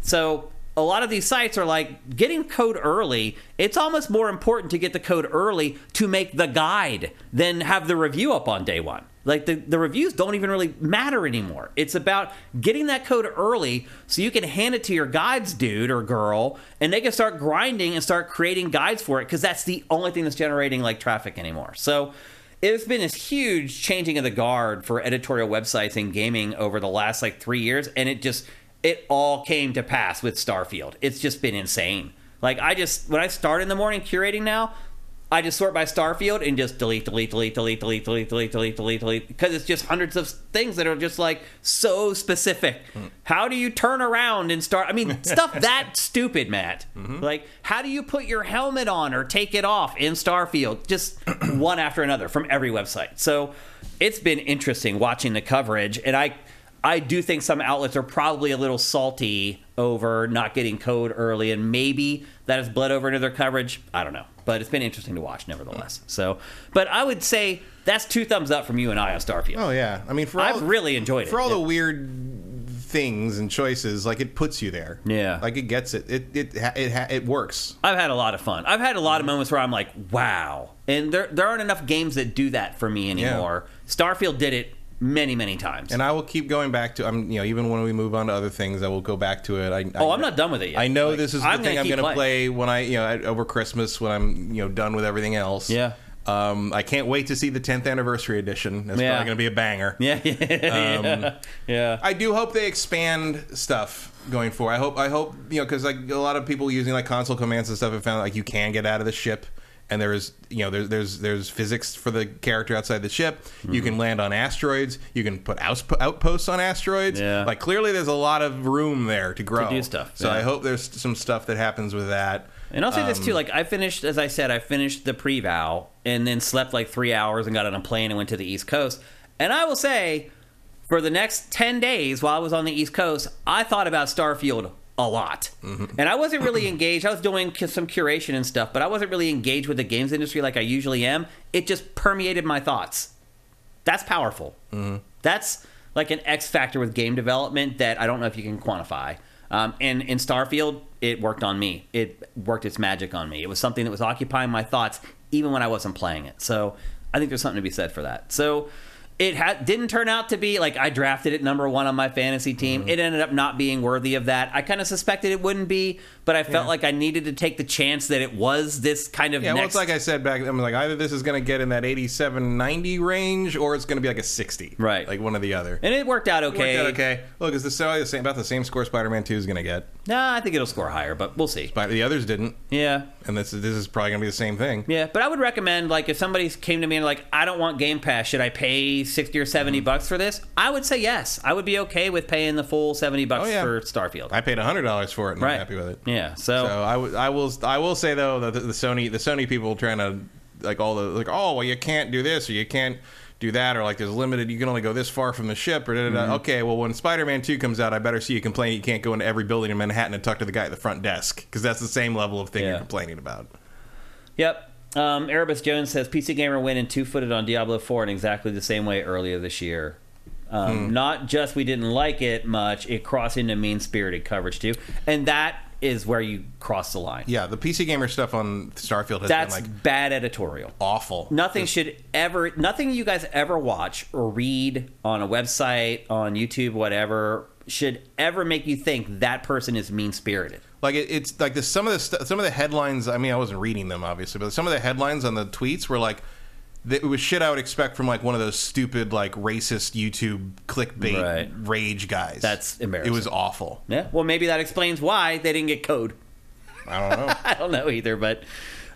So a lot of these sites are like getting code early. It's almost more important to get the code early to make the guide than have the review up on day one. Like the, the reviews don't even really matter anymore. It's about getting that code early so you can hand it to your guides dude or girl and they can start grinding and start creating guides for it because that's the only thing that's generating like traffic anymore. So it's been this huge changing of the guard for editorial websites and gaming over the last like three years, and it just it all came to pass with Starfield. It's just been insane. Like I just when I start in the morning curating now, I just sort by Starfield and just delete, delete, delete, delete, delete, delete, delete, delete, delete, delete, because it's just hundreds of things that are just like so specific. How do you turn around and start? I mean, stuff that stupid, Matt. Like, how do you put your helmet on or take it off in Starfield? Just one after another from every website. So it's been interesting watching the coverage, and I. I do think some outlets are probably a little salty over not getting code early, and maybe that has bled over into their coverage. I don't know, but it's been interesting to watch, nevertheless. So, but I would say that's two thumbs up from you and I on Starfield. Oh yeah, I mean for I've all, really enjoyed it. for all Yeah. the weird things and choices, like it puts you there. Yeah. like it gets it. It it it it works. I've had a lot of fun. I've had a lot of moments where I'm like, wow. And there there aren't enough games that do that for me anymore. Starfield did it many, many times. And I will keep going back to. I'm you know even when we move on to other things, I will go back to it. I, oh, I, I'm not done with it yet. I know Like, this is the I'm thing gonna I'm going to play when I you know over Christmas when I'm you know done with everything else. Yeah. Um, I can't wait to see the 10th anniversary edition. That's Yeah. probably going to be a banger. Yeah, yeah, yeah. yeah. I do hope they expand stuff going forward. I hope I hope you know because like a lot of people using like console commands and stuff have found like you can get out of the ship and there's you know there's there's there's physics for the character outside the ship. Mm-hmm. You can land on asteroids. You can put outposts on asteroids. Yeah. Like clearly there's a lot of room there to grow. do stuff, So yeah. I hope there's some stuff that happens with that. And I'll say this Um, too, like I finished, as I said, I finished the pre-vow and then slept like three hours and got on a plane and went to the East Coast. And I will say, for the next ten days while I was on the East Coast, I thought about Starfield a lot, and I wasn't really engaged. I was doing some curation and stuff, but I wasn't really engaged with the games industry like I usually am. It just permeated my thoughts. That's powerful. That's like an X factor with game development that I don't know if you can quantify. Um, and in Starfield, it worked on me. It worked its magic on me. It was something that was occupying my thoughts even when I wasn't playing it. So I think there's something to be said for that. So it had, didn't turn out to be like I drafted it number one on my fantasy team. Mm-hmm. It ended up not being worthy of that. I kind of suspected it wouldn't be, but I felt Yeah. like I needed to take the chance that it was this kind of Yeah, well, next it's like I said back. I'm like either this is going to get in that 87, 90 range, or it's going to be like a 60. Right. like one or the other. and it worked out okay. Worked out okay. Look, is this the same about the same score Spider-Man 2 is going to get? Nah, I think it'll score higher, but we'll see. But the others didn't, Yeah. and this this is probably going to be the same thing. Yeah, but I would recommend like if somebody came to me and like I don't want Game Pass, should I pay sixty or 70 Mm-hmm. bucks for this? I would say yes. I would be okay with paying the full seventy bucks Oh, yeah. for Starfield. I paid hundred dollars for it, and right. I'm happy with it. Yeah. So, So I, w- I will I will say though that the, the Sony the Sony people trying to like all the like oh well you can't do this or you can't do that or like there's limited you can only go this far from the ship or da, da, da. Mm-hmm. okay well when Spider-Man 2 comes out I better see you complain you can't go into every building in Manhattan and talk to the guy at the front desk because that's the same level of thing Yeah. you're complaining about. yep. Um, Erebus Jones says PC Gamer went in two footed on Diablo 4 in exactly the same way earlier this year. Um, Hmm. Not just we didn't like it much, it crossed into mean spirited coverage too. And that is where you cross the line. Yeah, the PC gamer stuff on Starfield has That's been like bad editorial. awful. Nothing should ever, nothing you guys ever watch or read on a website, on YouTube, whatever, should ever make you think that person is mean spirited. Like it, it's like the some of the st- some of the headlines. I mean, I wasn't reading them obviously, but some of the headlines on the tweets were like, it was shit I would expect from like one of those stupid like racist YouTube clickbait Right. rage guys. That's embarrassing. It was awful. Yeah. Well, maybe that explains why they didn't get code. I don't know. I don't know either, but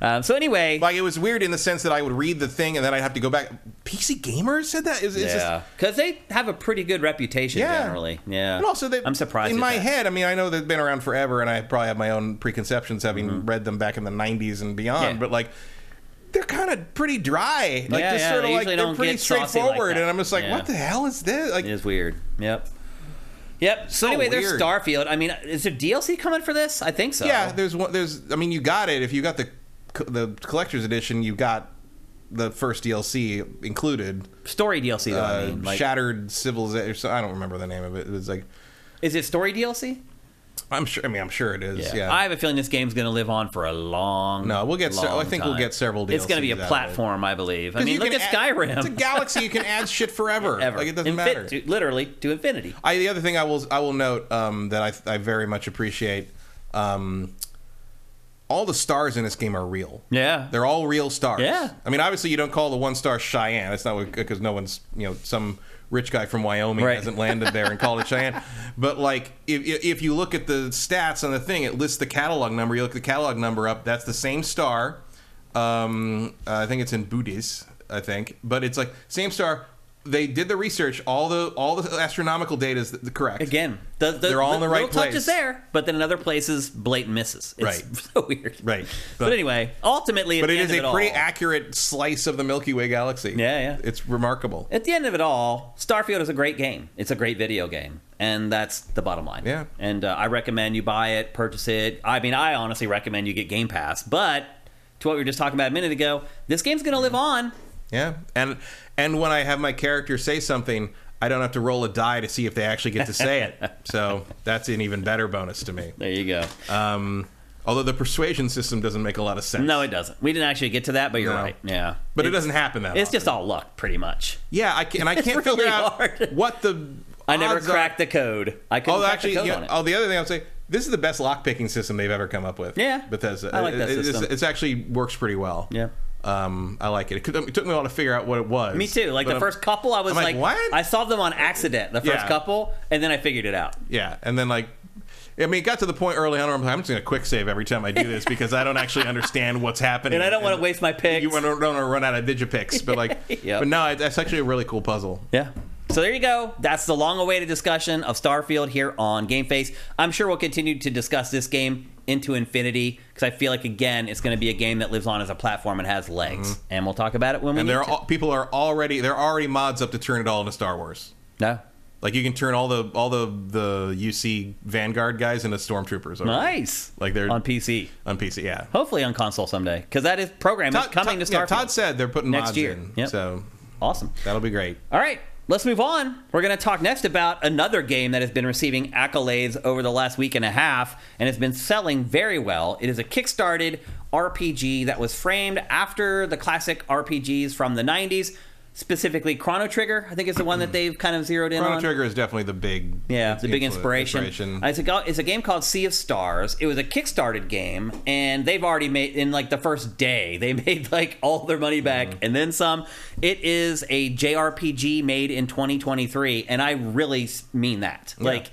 um, so anyway, like it was weird in the sense that I would read the thing and then I'd have to go back. PC gamers said that. Is, yeah, because they have a pretty good reputation Yeah. generally. Yeah, And also, they, I'm surprised In my that. head, I mean, I know they've been around forever, and I probably have my own preconceptions, having read them back in the '90s and beyond. Mm-hmm. Yeah. But like, they're kind of pretty dry. Like, Yeah, just yeah, sort of they like they're pretty saucy like straightforward, and I'm just like, Yeah. what the hell is this? Like, It is weird. Yep. Yep. So, So anyway, there's. Starfield. I mean, is there DLC coming for this? I think so. yeah, there's one. There's, I mean, you got it if you got the the collector's edition. You got the first DLC included. story DLC though. I Uh, mean, like, Shattered Civilization. I don't remember the name of it. It was like, is it story DLC? I'm sure. I mean, I'm sure it is. Yeah. I have a feeling this game's going to live on for a long. No, we'll get se- I think we'll get several It's going to be a DLCs out of it. platform, I believe. I mean, look at add- Skyrim. It's a galaxy. You can add shit forever. Ever. Like it doesn't Infin- matter. to- literally to infinity. I, the other thing I will I will note um, that I, I very much appreciate. Um, all the stars in this game are real. Yeah. They're all real stars. Yeah. I mean, obviously, you don't call the one star Cheyenne. That's not because no one's, you know, some rich guy from Wyoming Right. hasn't landed there and called it Cheyenne. But like, if, if you look at the stats on the thing, it lists the catalog number. You look the catalog number up. That's the same star. Um, I think it's in Buddhist. I think, but it's like same star. They did the research. All the all the astronomical data is the correct. Again, the, the, They're all in the right little touch place. is there, but then in other places, blatant misses. It's Right. so weird. Right. But, But- anyway, ultimately, at But the it is a it pretty all, accurate slice of the Milky Way galaxy. Yeah, yeah. It's remarkable. at the end of it all, Starfield is a great game. It's a great video game, and that's the bottom line. Yeah. And uh, I recommend you buy it, purchase it. I mean, I honestly recommend you get Game Pass. But to what we were just talking about a minute ago, this game's going to live on. Yeah, and and when I have my character say something, I don't have to roll a die to see if they actually get to say it. so that's an even better bonus to me. There you go. Um, although the persuasion system doesn't make a lot of sense. no, it doesn't. We didn't actually get to that, but you're No. right. Yeah. but it doesn't happen that. It's often. just all luck, pretty much. yeah. I can, and I It's can't really figure out hard. what the. I never odds are- cracked the code. I couldn't Oh, crack actually, the code you know, on it. oh, the other thing I would say, this is the best lockpicking system they've ever come up with. Yeah. Bethesda. I like that It- it's- system. It's, actually works pretty well. Yeah. Um, I like it. It, it took me a while to figure out what it was. Me too. Like But the I'm- first couple, I was I'm like, like, what? I solved them on accident. The first Yeah. couple, and then I figured it out. Yeah, and then like, I mean, it got to the point early on where I'm, like, I'm just going to quick save every time I do this because I don't actually understand what's happening, And I don't want to waste my picks. You don't want to run out of digipicks, but like, Yep. but no, it- that's actually a really cool puzzle. Yeah. So there you go. That's the long-awaited discussion of Starfield here on GameFace. I'm sure we'll continue to discuss this game into infinity because I feel like again it's going to be a game that lives on as a platform and has legs, and we'll talk about it when we Mm-hmm. And there are to. people are already there are already mods up to turn it all into Star Wars. no. Like you can turn all the all the the UC Vanguard guys into stormtroopers. Nice. Like they're on PC. on PC. Yeah. Hopefully on console someday because that is program is coming Todd- to yeah, Starfield Todd said they're putting Next mods year. in, Yep. so Awesome. that'll be great. All right, let's move on. We're going to talk next about another game that has been receiving accolades over the last week and a half and has been selling very well. It is a kickstarted RPG that was framed after the classic RPGs from the 90s, specifically Chrono Trigger. I think is the one that they've kind of zeroed in Chrono on. Trigger is definitely the big Yeah, the big influ- inspiration. Uh, It's a, it's a game called Sea of Stars. It was a kickstarted game, and they've already made in like the first day they made like all their money back Mm-hmm. and then some. It is a JRPG made in 2023, and I really mean that. Like.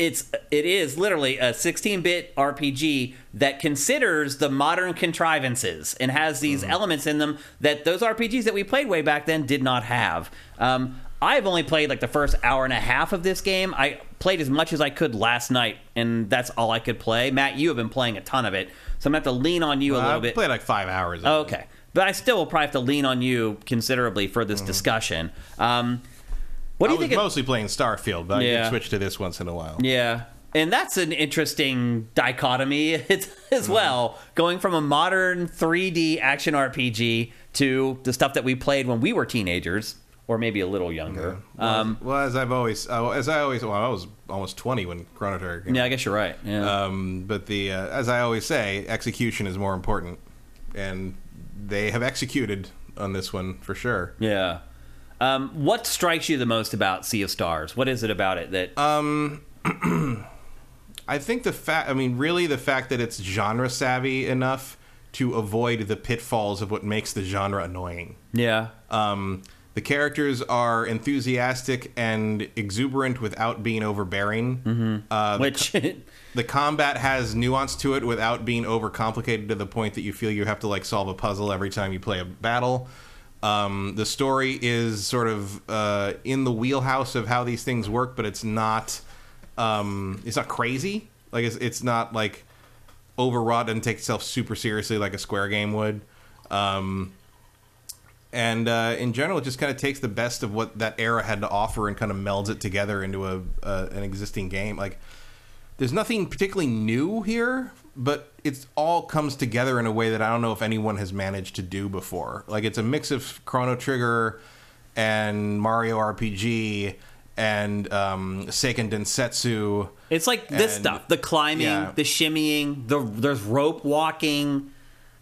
It's it is literally a 16-bit RPG that considers the modern contrivances and has these Mm-hmm. elements in them that those RPGs that we played way back then did not have. Um, I've only played like the first hour and a half of this game. I played as much as I could last night, and that's all I could play. Matt, you have been playing a ton of it, so I'm gonna have to lean on you a little I bit. played like five hours. of Oh, it. okay, but I still will probably have to lean on you considerably for Mm-hmm. this discussion. Um, what do I you was think? of- mostly playing Starfield, but I Yeah. did switch to this once in a while. Yeah. And that's an interesting dichotomy as Mm-hmm. well, going from a modern 3D action RPG to the stuff that we played when we were teenagers, or maybe a little younger. Well, Um, well, as I've always, uh, as I always, well, I was almost twenty when Chrono Trigger. Came yeah, I guess you're right. Yeah. Um, but the uh, as I always say, execution is more important, and they have executed on this one for sure. yeah. Um, what strikes you the most about Sea of Stars? What is it about it that? Um, I think the fact, I mean, really, the fact that it's genre savvy enough to avoid the pitfalls of what makes the genre annoying. yeah. Um, the characters are enthusiastic and exuberant without being overbearing. Mm-hmm. Uh, the Which, the combat has nuance to it without being overcomplicated to the point that you feel you have to like solve a puzzle every time you play a battle. Um, the story is sort of uh, in the wheelhouse of how these things work, but it's not. Um, it's not crazy. Like it's, it's not like overwrought and take itself super seriously like a Square game would. Um, and uh, in general, it just kind of takes the best of what that era had to offer and kind of melds it together into a, a an existing game. Like, there's nothing particularly new here, but it's all comes together in a way that I don't know if anyone has managed to do before. Like, it's a mix of Chrono Trigger and Mario RPG and um, Seiken Densetsu. it's like this And- stuff: the climbing, yeah. the shimmying, the there's rope walking,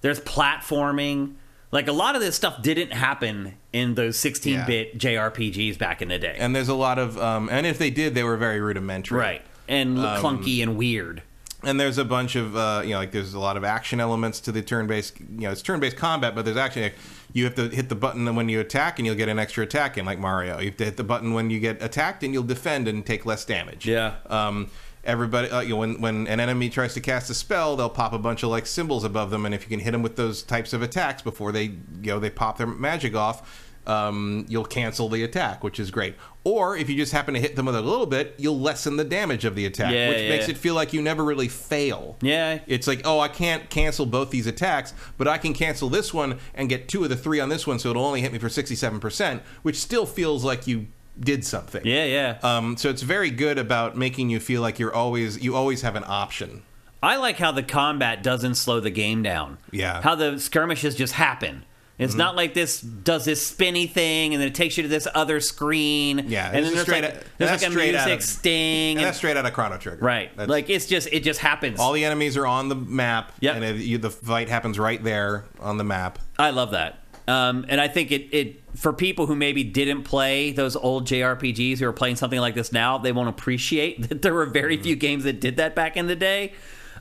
there's platforming. Like a lot of this stuff didn't happen in those 16-bit JRPGs back in the day. And there's a lot of, um, and if they did, they were very rudimentary. Right. And Um, clunky and weird. And there's a bunch of uh, you know like there's a lot of action elements to the turn-based you know it's turn-based combat but there's actually like, you have to hit the button when you attack and you'll get an extra attack in like mario you have to hit the button when you get attacked and you'll defend and take less damage Yeah. um, everybody uh, you know when, when an enemy tries to cast a spell they'll pop a bunch of like symbols above them and if you can hit them with those types of attacks before they you know they pop their magic off um, you'll cancel the attack which is great or if you just happen to hit them with a little bit you'll lessen the damage of the attack Yeah, which yeah. makes it feel like you never really fail Yeah. it's like oh i can't cancel both these attacks but i can cancel this one and get two of the three on this one so it'll only hit me for 67% which still feels like you did something Yeah, yeah. um, so it's very good about making you feel like you're always you always have an option. I like how the combat doesn't slow the game down. Yeah. How the skirmishes just happen. It's not like this does this spinny thing and then it takes you to this other screen. Yeah, and then there's straight like, out- there's like a music of- sting. And and- that's straight out of Chrono Trigger. right. That's- like it's just it just happens. all the enemies are on the map. Yeah, and it, you, the fight happens right there on the map. I love that. Um, and I think it, it for people who maybe didn't play those old JRPGs who are playing something like this now, they won't appreciate that there were very Mm-hmm. few games that did that back in the day.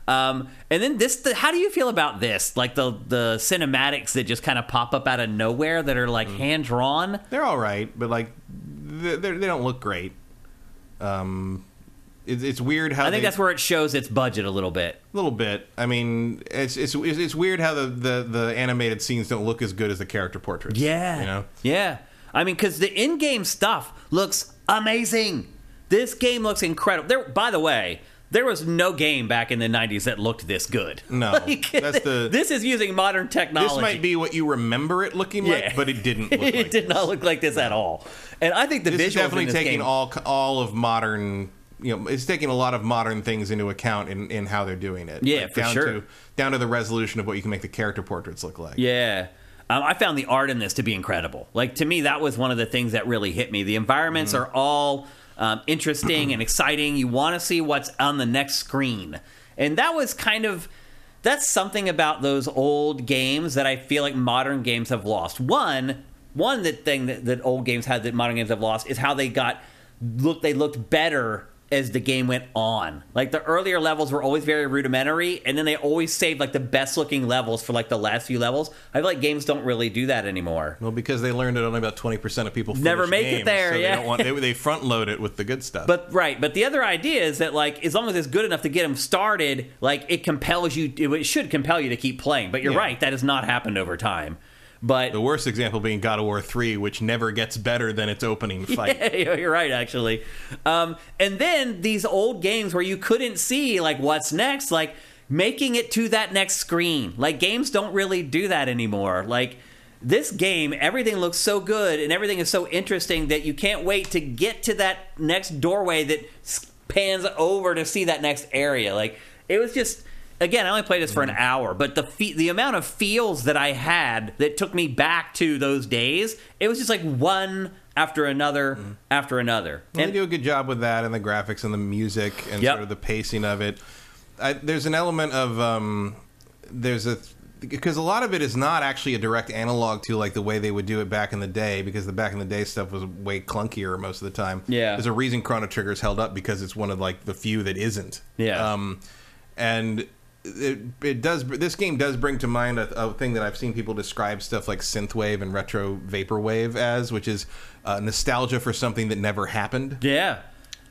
Um, and then this, the, how do you feel about this? Like the the cinematics that just kind of pop up out of nowhere that are like Mm. hand drawn. They're all right, but like they they don't look great. Um, it's it's weird how I think they- that's where it shows its budget a little bit. a little bit. I mean, it's it's it's it's weird how the, the the animated scenes don't look as good as the character portraits. Yeah. you know. Yeah. I mean, because the in-game stuff looks amazing. This game looks incredible. There, by the way, there was no game back in the '90s that looked this good. No, that's the- This is using modern technology. This might be what you remember it looking Yeah. like, but it didn't. Look like it did not look like this at all. And I think the this visuals is definitely in this taking game, all all of modern you know it's taking a lot of modern things into account in, in how they're doing it Yeah, for down sure. to down to the resolution of what you can make the character portraits look like Yeah. Um, I found the art in this to be incredible. Like, to me, that was one of the things that really hit me. The environments Mm-hmm. are all um, interesting and exciting. You want to see what's on the next screen. And that was kind of. That's something about those old games that I feel like modern games have lost. One, one that thing that, that old games had that modern games have lost is how they got look. They looked better as the game went on. Like the earlier levels were always very rudimentary, and then they always saved like the best looking levels for like the last few levels. I feel like games don't really do that anymore. well because they learned that only about 20% of people Never make it there, so yeah. they, don't want, they, they front load it with the good stuff But right, but the other idea is that like as long as it's good enough to get them started, like it compels you. It should compel you to keep playing. But you're Yeah. right, that has not happened over time. But the worst example being God of War 3 which never gets better than its opening fight Yeah, you're right, actually. Um, and then these old games where you couldn't see like what's next, like making it to that next screen. Like games don't really do that anymore. Like this game, everything looks so good and everything is so interesting that you can't wait to get to that next doorway that pans over to see that next area. Like it was just. Again, I only played this for an hour, but the fe- the amount of feels that I had that took me back to those days, it was just like one after another after another. Well, And they do a good job with that and the graphics and the music and Yep. sort of the pacing of it. I, there's an element of um, there's a because a lot of it is not actually a direct analog to like the way they would do it back in the day because the back in the day stuff was way clunkier most of the time. Yeah. there's a reason Chrono Trigger's held up because it's one of like the few that isn't. Yeah. um, and. It, it does. This game does bring to mind a, a thing that I've seen people describe stuff like synthwave and retro vaporwave as, which is uh, nostalgia for something that never happened. yeah,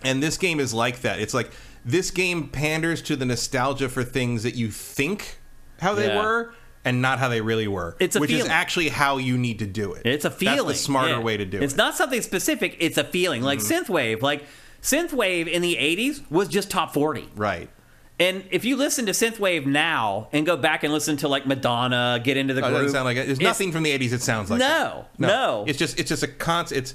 And this game is like that. It's like this game panders to the nostalgia for things that you think how they Yeah. were and not how they really were. It's a which is actually how you need to do it. it's a feeling. That's the smarter Yeah. way to do It's it. Mm-hmm. not something specific. It's a feeling. Like synthwave. Like synthwave in the '80s was just top forty. right. And if you listen to synthwave now and go back and listen to like Madonna, get into the Oh, it groove, doesn't sound like it. There's it's- nothing from the 80s that sounds like No, that. no. It's just it's just a concept. It's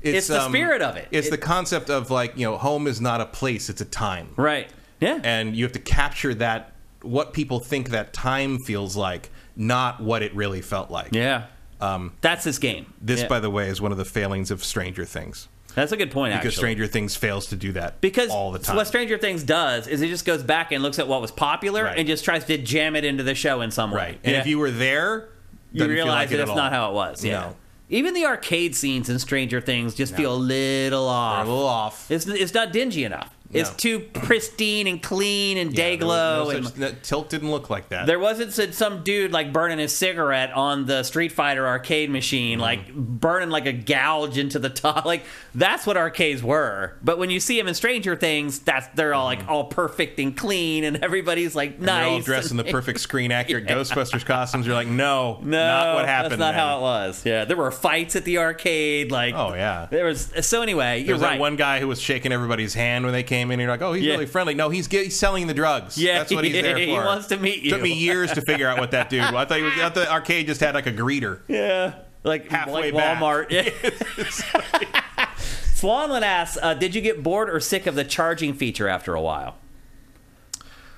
it's, It's the um, spirit of it. It's It- the concept of like you know, home is not a place; it's a time. right? Yeah, and you have to capture that what people think that time feels like, not what it really felt like. yeah. Um, That's this game. this, Yeah. by the way, is one of the failings of Stranger Things That's a good point. because actually. Stranger Things fails to do that because all the time. what Stranger Things does is it just goes back and looks at what was popular Right. and just tries to jam it into the show in some way. right, and Yeah. if you were there, you realize like that it that's at not how it was. Yeah. No. Even the arcade scenes in Stranger Things just feel a little They're off. a little off. It's it's not dingy enough. It's No. too pristine and clean and day there glow. and tilt didn't look like that. there wasn't some- some dude like burning his cigarette on the Street Fighter arcade machine, mm-hmm. like burning like a gouge into the top. Like that's what arcades were. But when you see them in Stranger Things, that's they're all like mm-hmm. all perfect and clean, and everybody's like nice. They're all dressed in the perfect screen accurate Ghostbusters costumes. You're like, no, No, not what happened. That's not man. how it was. Yeah, there were fights at the arcade. Like, Oh, yeah. there was. So anyway, you're was right. that one guy who was shaking everybody's hand when they came in. You're like, oh, he's Yeah. really friendly. No, he's, get, he's selling the drugs. Yeah, that's what he's there for. he wants to meet you. Took me years to figure out what that dude. was. I thought he was. I thought the arcade just had like a greeter. Yeah, like Halfway like back. Walmart. Yeah. Swanland asks, uh, "Did you get bored or sick of the charging feature after a while?"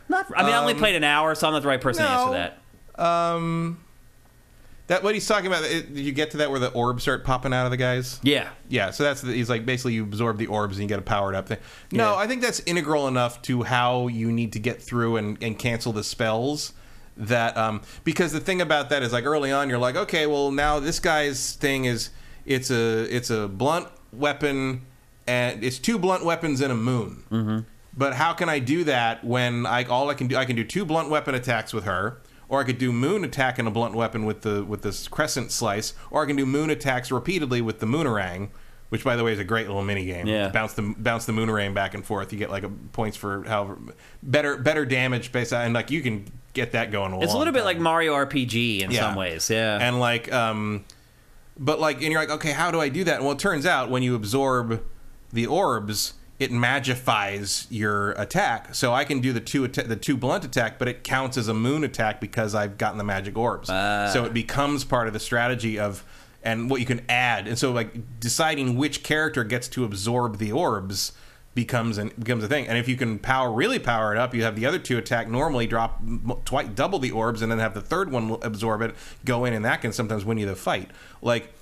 Not. I mean, I only Um, played an hour, so I'm not the right person to no. answer that. That what he's talking about. It, did you get to that where the orbs start popping out of the guys? Yeah. Yeah, so that's the, he's like basically you absorb the orbs and you get a powered up thing. No, Yeah. I think that's integral enough to how you need to get through and, and cancel the spells. That um, because the thing about that is like early on you're like okay well now this guy's thing is it's a it's a blunt weapon and it's two blunt weapons and a moon. Mm-hmm. But how can I do that when I all I can do I can do two blunt weapon attacks with her, or I could do moon attack and a blunt weapon with the with this crescent slice, or I can do moon attacks repeatedly with the moonerang, which by the way is a great little mini game. Yeah. bounce the bounce the moonerang back and forth. You get like a, points for however better better damage based on, and like you can get that going. A It's a little bit time. like Mario RPG in Yeah. some ways. Yeah. And like, um, but like, and you're like, okay, how do I do that? Well, it turns out when you absorb the orbs, it magifies your attack. So I can do the two atta- the two blunt attack, but it counts as a moon attack because I've gotten the magic orbs. Ah. So it becomes part of the strategy of and what you can add. And so like deciding which character gets to absorb the orbs becomes an, becomes a thing. And if you can power really power it up, you have the other two attack normally drop twice double the orbs, and then have the third one absorb it, go in, and that can sometimes win you the fight. Like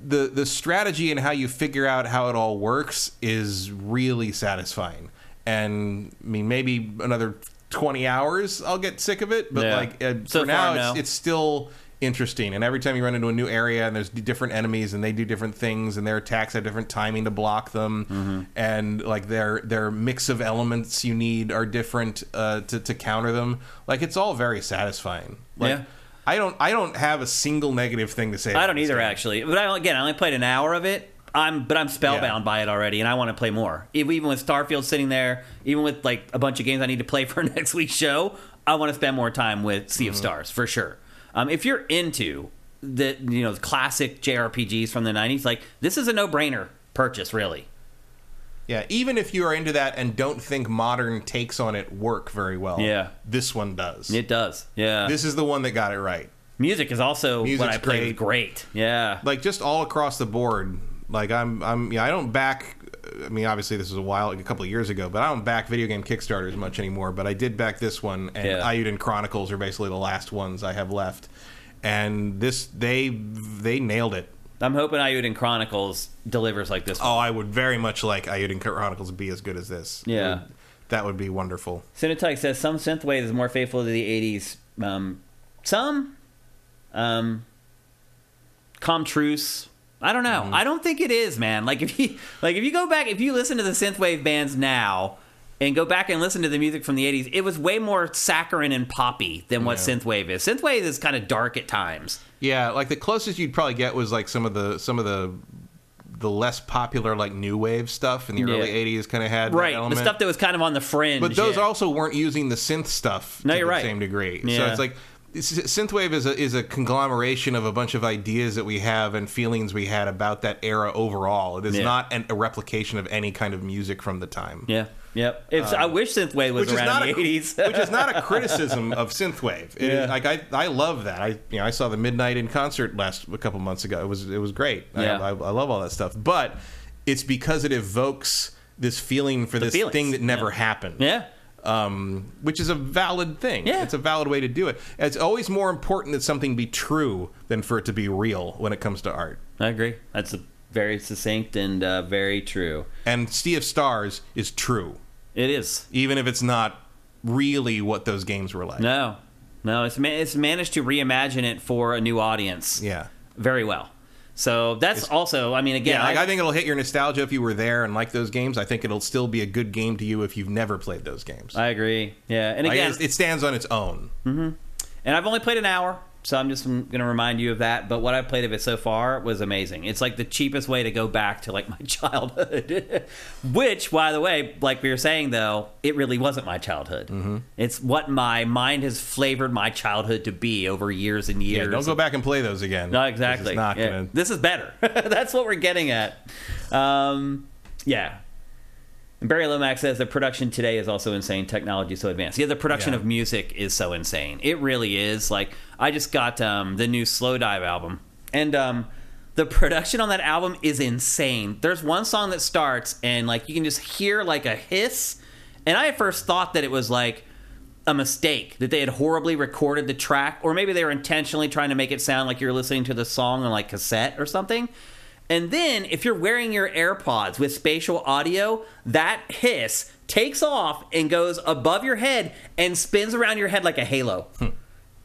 the the strategy and how you figure out how it all works is really satisfying. And I mean, maybe another twenty hours, I'll get sick of it. But Yeah. like uh, So for now, no. it's, it's still interesting. And every time you run into a new area and there's different enemies and they do different things and their attacks have different timing to block them, Mm-hmm. and like their their mix of elements you need are different uh, to to counter them. Like it's all very satisfying. Like, Yeah. I don't I don't have a single negative thing to say. I don't either actually. But I, again, I only played an hour of it. I'm but I'm spellbound Yeah. by it already, and I want to play more. Even with Starfield sitting there, even with like a bunch of games I need to play for next week's show, I want to spend more time with Sea of Mm-hmm. Stars for sure. Um, if you're into the you know the classic JRPGs from the '90s, like this is a no-brainer purchase, really. Yeah, even if you are into that and don't think modern takes on it work very well, Yeah. this one does. It does, yeah. This is the one that got it right. Music is also Music's what I played great. great. Yeah, Like just all across the board. Like I'm, I'm, yeah, I don't back. I mean, obviously this was a while, a couple of years ago, but I don't back video game Kickstarters much anymore. But I did back this one, and Yeah. Eiyuden Chronicles are basically the last ones I have left. And this, they, they nailed it. I'm hoping Eiyuden Chronicles delivers like this. one. Oh, I would very much like Eiyuden Chronicles be as good as this. Yeah. Would- that would be wonderful. Cinetyke says some synthwave is more faithful to the '80s. Um, some, um, Comtruce. I don't know. I don't think it is, man. Like if you like if you go back, if you listen to the synthwave bands now and go back and listen to the music from the '80s, it was way more saccharine and poppy than what Yeah. synthwave is. Synthwave is kind of dark at times. Yeah, like the closest you'd probably get was like some of the some of the the less popular like new wave stuff in the Yeah. early '80s kind of had that Right, the stuff that was kind of on the fringe. but those yeah. also weren't using the synth stuff No, to you're the right. same degree. So it's like synthwave is a is a conglomeration of a bunch of ideas that we have and feelings we had about that era overall. It is Yeah. not an, a replication of any kind of music from the time. Yeah. Yep. It's, I wish synthwave was Um, is around not in a, the '80s. which is not a criticism of synthwave. It is- Yeah. like I, I love that. I, you know, I saw the Midnight in concert last a couple months ago. It was, it was great. I- Yeah. I, I, love all that stuff. But it's because it evokes this feeling for this feelings. thing that never Yeah. happened. yeah. Um, which is a valid thing. Yeah. It's a valid way to do it. It's always more important that something be true than for it to be real when it comes to art. I agree. That's a very succinct and uh, very true. And Sea of Stars is true, It is. even if it's not really what those games were like. No, no. It's ma- it's managed to reimagine it for a new audience Yeah. very well. So that's also, I mean, again, Yeah, like I, I think it'll hit your nostalgia if you were there and like those games. I think it'll still be a good game to you if you've never played those games. I agree. Yeah, and Like, again, it, it stands on its own. Mm-hmm. and I've only played an hour, so I'm just going to remind you of that. But what I've played of it so far was amazing. It's like the cheapest way to go back to like my childhood, which, by the way, like we were saying though, it really wasn't my childhood. Mm-hmm. It's what my mind has flavored my childhood to be over years and years. Yeah, don't go back and play those again. No, This is exactly. not Yeah. gonna. This is better. That's what we're getting at. Um, yeah. And Barry Lomax says the production today is also insane. Technology is so advanced. Yeah, the production Yeah. of music is so insane. It really is. Like I just got um, the new Slowdive album, and um, the production on that album is insane. There's one song that starts, and like you can just hear like a hiss, and I at first thought that it was like a mistake that they had horribly recorded the track, or maybe they were intentionally trying to make it sound like you're listening to the song on like cassette or something. And then if you're wearing your AirPods with spatial audio, that hiss takes off and goes above your head and spins around your head like a halo. Hmm.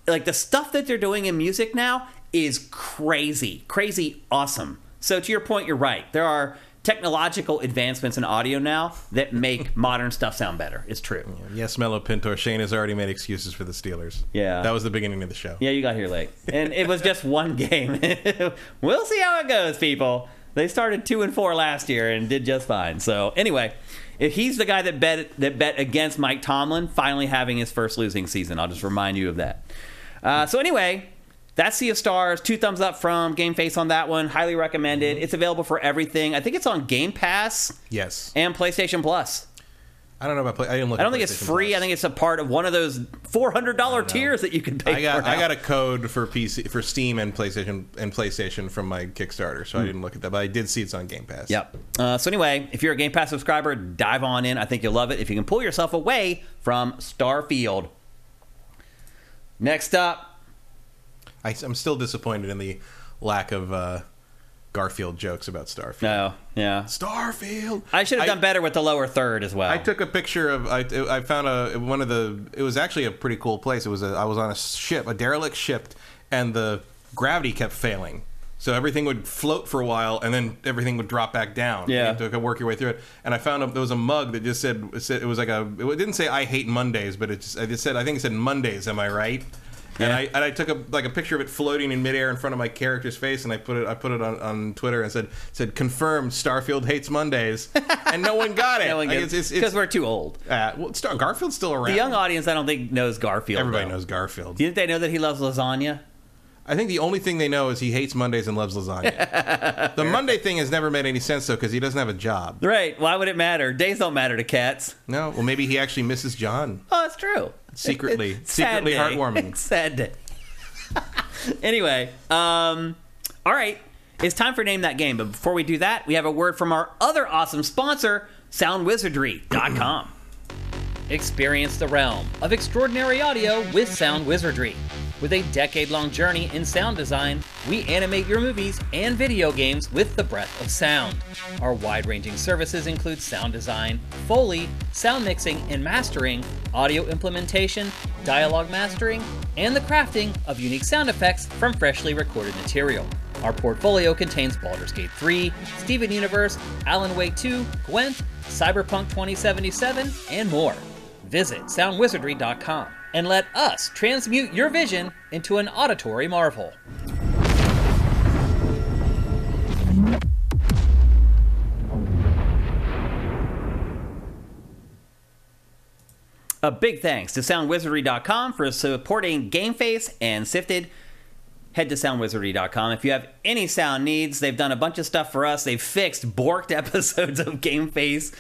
Like the stuff that they're doing in music now is crazy, crazy awesome. So to your point, you're right. There are technological advancements in audio now that make modern stuff sound better. It's true. Yes, Mellow Pintor. Shane has already made excuses for the Steelers. Yeah. that was the beginning of the show. Yeah, you got here late, and it was just one game. we'll see how it goes, people. They started two and four last year and did just fine. So anyway, if he's the guy that bet that bet against Mike Tomlin finally having his first losing season, I'll just remind you of that. Uh, so anyway. That's Sea of Stars. Two thumbs up from Game Face on that one. Highly recommended. It's available for everything. I think it's on Game Pass Yes, and PlayStation Plus. I don't know about play. I didn't look. I don't think it's free. I think it's a part of one of those four hundred dollar tiers that you can pay I got for. I got a code for PC for Steam and PlayStation and PlayStation from my Kickstarter, so I didn't look at that, but I did see it's on Game Pass. Hmm. Yep. Uh, so anyway, if you're a Game Pass subscriber, dive on in. I think you'll love it if you can pull yourself away from Starfield. Next up, I, am still disappointed in the lack of uh, Garfield jokes about Starfield. no, yeah, Starfield. I should have done better with the lower third as well. I took a picture of. I, I found a one of the. It was actually a pretty cool place. It was a. I was on a ship, a derelict ship, and the gravity kept failing. So everything would float for a while, and then everything would drop back down. Yeah. you had to work your way through it. And I found a, there was a mug that just said, it said it was like a. It didn't say "I hate Mondays," but it just, it just said I think it said Mondays. Am I right? And I and I took a like a picture of it floating in midair in front of my character's face, and I put it I put it on, on Twitter and said said confirmed Starfield hates Mondays, and no one got it. no Like, gets it's- it's- because we're too old. uh, well, Star Garfield's still around. The young audience, I don't think knows Garfield. Everybody though. knows Garfield. Do you think they know that he loves lasagna? I think the only thing they know is he hates Mondays and loves lasagna. the Monday thing has never made any sense though because he doesn't have a job. Right. Why would it matter? Days don't matter to cats. No, well maybe he actually misses John. Oh, it's true. Secretly- It's a sad secretly heartwarming. It's sad day. anyway, um, all right. It's time for Name That Game. But before we do that, we have a word from our other awesome sponsor, SoundWizardry.com. Experience the realm of extraordinary audio with Sound Wizardry. With a decade long journey in sound design, we animate your movies and video games with the breath of sound. Our wide ranging services include sound design, Foley, sound mixing and mastering, audio implementation, dialogue mastering, and the crafting of unique sound effects from freshly recorded material. Our portfolio contains Baldur's Gate 3, Steven Universe, Alan Wake 2, Gwent, Cyberpunk 2077, and more. Visit soundwizardry.com and let us transmute your vision into an auditory marvel. A big thanks to soundwizardry.com for supporting GameFace and Shifted. Head to soundwizardry.com if you have any sound needs. They've done a bunch of stuff for us. They've fixed borked episodes of GameFace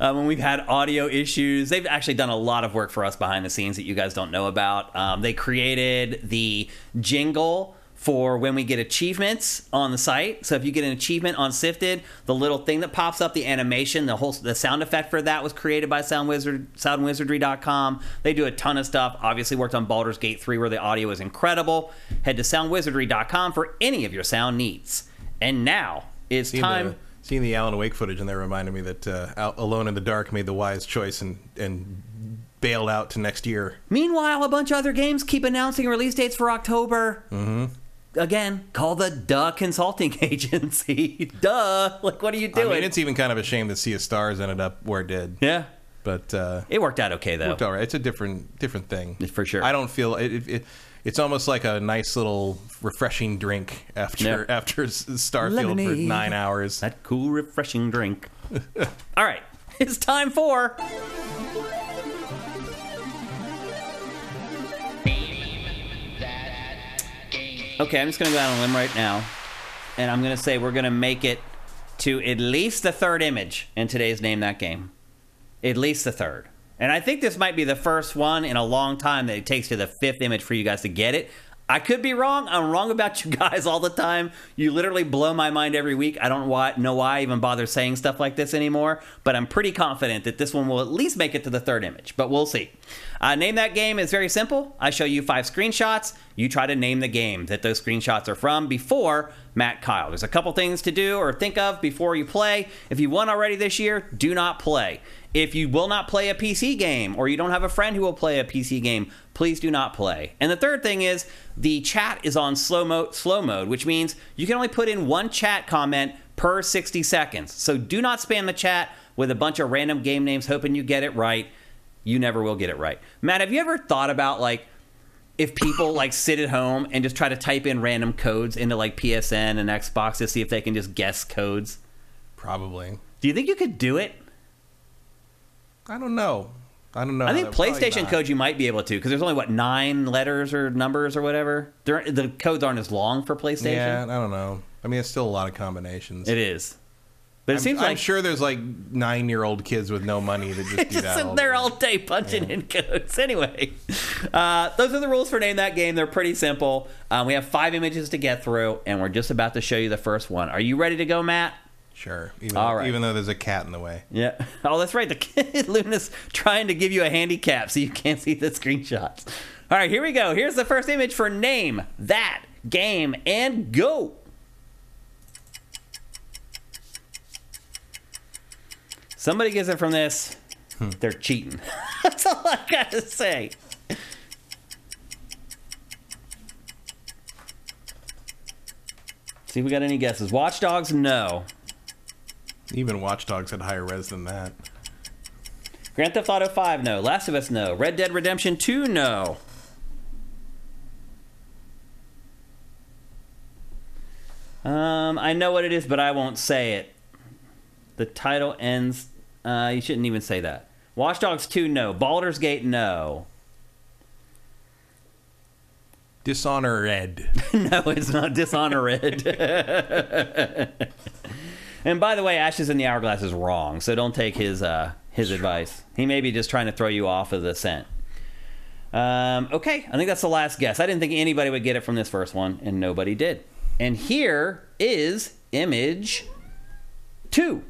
uh, when we've had audio issues. They've actually done a lot of work for us behind the scenes that you guys don't know about. Um, they created the jingle for when we get achievements on the site. So if you get an achievement on Shifted, the little thing that pops up, the animation, the whole the sound effect for that was created by SoundWizard, SoundWizardry.com. They do a ton of stuff. Obviously worked on Baldur's Gate 3 where the audio is incredible. Head to SoundWizardry.com for any of your sound needs. And now it's time. Seeing the Alan Wake footage and that reminded me that uh, Alone in the Dark made the wise choice and and bailed out to next year. Meanwhile, a bunch of other games keep announcing release dates for October. Mm-hmm. again, call the Duh Consulting Agency. Duh. Like, what are you doing? I mean, it's even kind of a shame that Sea of Stars ended up where it did. yeah. But uh, It worked out okay, though. It's all right. It's a different different thing For sure. I don't feel it. it, it it's almost like a nice little refreshing drink after Yeah. after S- Starfield for nine hours. That cool, refreshing drink. All right. It's time for. Okay, I'm just going to go out on a limb right now. And I'm going to say we're going to make it to at least the third image in today's Name That Game. At least the third. And I think this might be the first one in a long time that it takes to the fifth image for you guys to get it. I could be wrong. I'm wrong about you guys all the time. You literally blow my mind every week. I don't know why I even bother saying stuff like this anymore, but I'm pretty confident that this one will at least make it to the third image, but we'll see. Uh, name that game is very simple. I show you five screenshots. You try to name the game that those screenshots are from before Matt Keil. There's a couple things to do or think of before you play. If you won already this year, do not play. If you will not play a PC game or you don't have a friend who will play a PC game, please do not play. And the third thing is the chat is on slow mode, slow mode, which means you can only put in one chat comment per 60 seconds. So do not spam the chat with a bunch of random game names hoping you get it right. You never will get it right. Matt, have you ever thought about like if people like sit at home and just try to type in random codes into like PSN and Xbox to see if they can just guess codes? Probably. Do you think you could do it? I don't know. I don't know. I think PlayStation not. codes you might be able to because there's only what nine letters or numbers or whatever. They're, the codes aren't as long for PlayStation. Yeah, I don't know. I mean, it's still a lot of combinations. It is, but it I'm, seems I'm like sure there's like nine year old kids with no money that just do just that. sitting all there day. all day punching in codes. Anyway, uh, those are the rules for name that game. They're pretty simple. Um, we have five images to get through, and we're just about to show you the first one. Are you ready to go, Matt? Sure. Even, All right. even though there's a cat in the way. Yeah. Oh, that's right. The kid Luna's trying to give you a handicap so you can't see the screenshots. All right, here we go. Here's the first image for name that game and go. Somebody gets it from this. Hmm. They're cheating. That's all I got to say. See if we got any guesses. Watch Dogs, no. Even Watch Dogs had higher res than that. Grand Theft Auto 5, no. Last of Us, no. Red Dead Redemption 2, no. Um, I know what it is, but I won't say it. The title ends. Uh, you shouldn't even say that. Watch Dogs 2, no. Baldur's Gate, no. Dishonored. no, it's not Dishonored. and by the way, Ashes in the Hourglass is wrong, so don't take his uh, his advice. He may be just trying to throw you off of the scent. Um, okay, I think that's the last guess. I didn't think anybody would get it from this first one, and nobody did. And here is image two.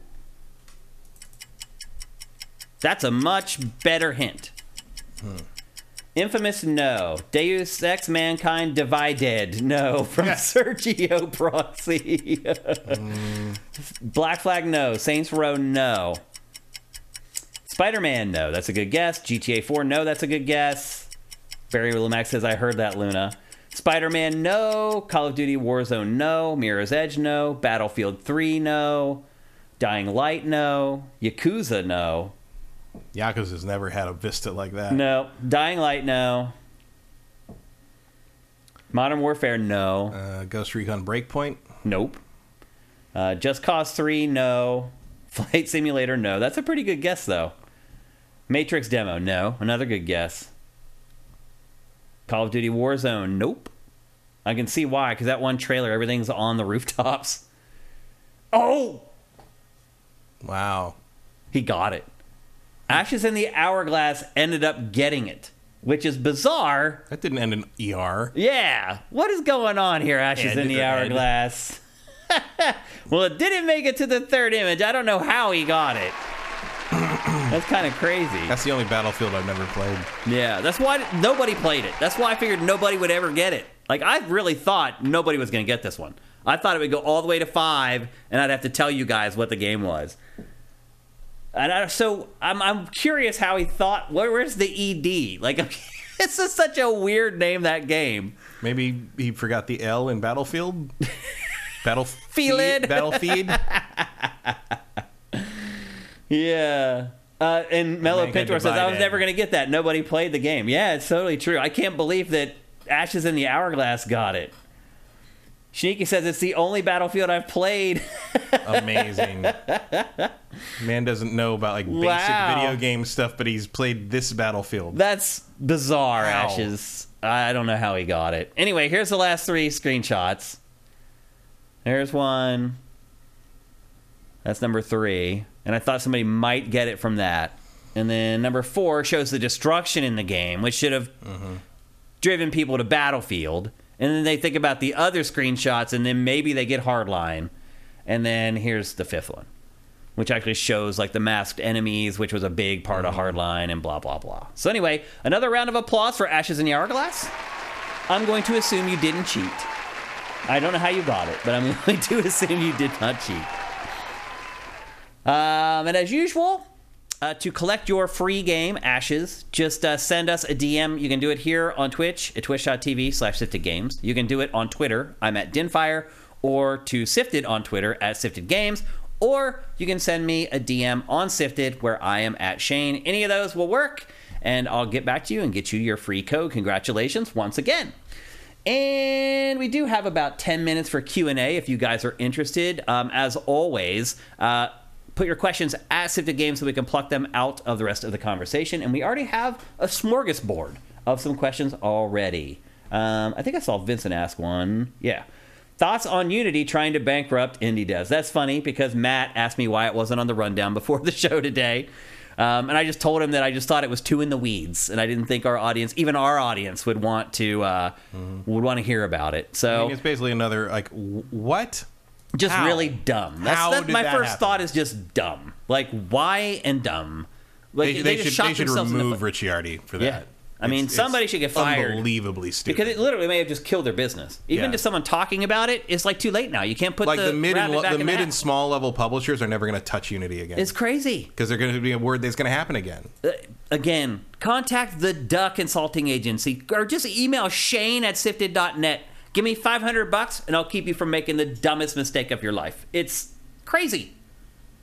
That's a much better hint. Infamous, no. Deus Ex Mankind Divided, no. From Sergio Prossi. Black Flag, no. Saints Row, no. Spider Man, no. That's a good guess. GTA 4, no. That's a good guess. Barry Lemax says, I heard that, Luna. Spider Man, no. Call of Duty Warzone, no. Mirror's Edge, no. Battlefield 3, no. Dying Light, no. Yakuza, no. Yakuza's never had a vista like that. No. Dying Light, no. Modern Warfare, no. Uh, Ghost Recon Breakpoint. Nope. Uh, Just Cause 3, no. Flight Simulator, no. That's a pretty good guess, though. Matrix Demo, no. Another good guess. Call of Duty Warzone, nope. I can see why, because that one trailer, everything's on the rooftops. Oh! Wow. He got it. Ashes in the Hourglass ended up getting it, which is bizarre. That didn't end in ER. Yeah. What is going on here, Ashes in the or? Hourglass? well, it didn't make it to the third image. I don't know how he got it. That's kind of crazy. That's the only Battlefield I've never played. Yeah, that's why nobody played it. That's why I figured nobody would ever get it. Like, I really thought nobody was going to get this one. I thought it would go all the way to five, and I'd have to tell you guys what the game was. And I, so I'm, I'm curious how he thought. Where, where's the ED? Like, this is such a weird name that game. Maybe he forgot the L in Battlefield. Battlefield. Battlefield. Yeah. Uh, and Mellow Pintor says, I was never going to get that. Nobody played the game. Yeah, it's totally true. I can't believe that Ashes in the Hourglass got it. Sneaky says, it's the only Battlefield I've played. Amazing. Man doesn't know about like basic Wow. video game stuff, but he's played this Battlefield. That's bizarre, How? Ashes. I don't know how he got it. Anyway, here's the last three screenshots. There's one. That's number three. And I thought somebody might get it from that. And then number four shows the destruction in the game, which should have mm-hmm. driven people to Battlefield. And then they think about the other screenshots, and then maybe they get Hardline. And then here's the fifth one, which actually shows like the masked enemies, which was a big part of Hardline, and blah, blah, blah. So, anyway, another round of applause for Ashes in the Hourglass. I'm going to assume you didn't cheat. I don't know how you got it, but I'm going to assume you did not cheat. Um, and as usual, uh, to collect your free game, Ashes, just uh, send us a DM. You can do it here on Twitch at twitch.tv slash Shifted Games. You can do it on Twitter. I'm at Dinferno. Or to Shifted on Twitter at Shifted Games. Or you can send me a DM on Shifted where I am at Shane. Any of those will work. And I'll get back to you and get you your free code. Congratulations once again. And we do have about 10 minutes for Q&A if you guys are interested. Um, as always, uh, put your questions at Shifted Games so we can pluck them out of the rest of the conversation. And we already have a smorgasbord of some questions already. Um, I think I saw Vincent ask one. Yeah. Thoughts on Unity trying to bankrupt indie devs? That's funny because Matt asked me why it wasn't on the rundown before the show today. Um, and I just told him that I just thought it was too in the weeds, and I didn't think our audience, even our audience, would want to uh, would want to hear about it. I So mean, it's basically another like what? Just How? really dumb. That's, How that's my that first happen? thought is just dumb. Like why and dumb. Like They, they just should shot they should themselves in the remove. Riccitiello for that. Yeah. I mean, It's- somebody it's should get fired. Unbelievably stupid. Because it literally may have just killed their business. Even Yeah. just someone talking about it, it's like too late now. You can't put like the, the, mid and lo- the mid and small level publishers are never going to touch Unity again. It's crazy. because they're going to be a word that's going to happen again. Uh, again, contact the Duck Consulting Agency or just email Shane at shifted.net. Give me 500 bucks and I'll keep you from making the dumbest mistake of your life. It's crazy.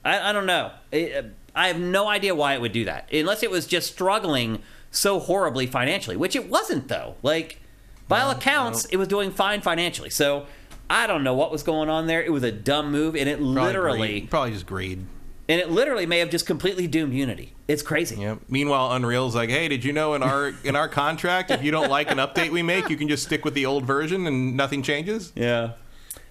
I, I don't know. It, uh, I have no idea why it would do that. Unless it was just struggling so horribly financially, which it wasn't, though. Like, by all accounts, it was doing fine financially. So I don't know what was going on there. It was a dumb move, and it Probably literally, greed. probably just greed. And it literally may have just completely doomed Unity. It's crazy. Yep. Meanwhile, Unreal's like, hey, did you know in our in our contract, if you don't like an update we make, you can just stick with the old version and nothing changes. Yeah.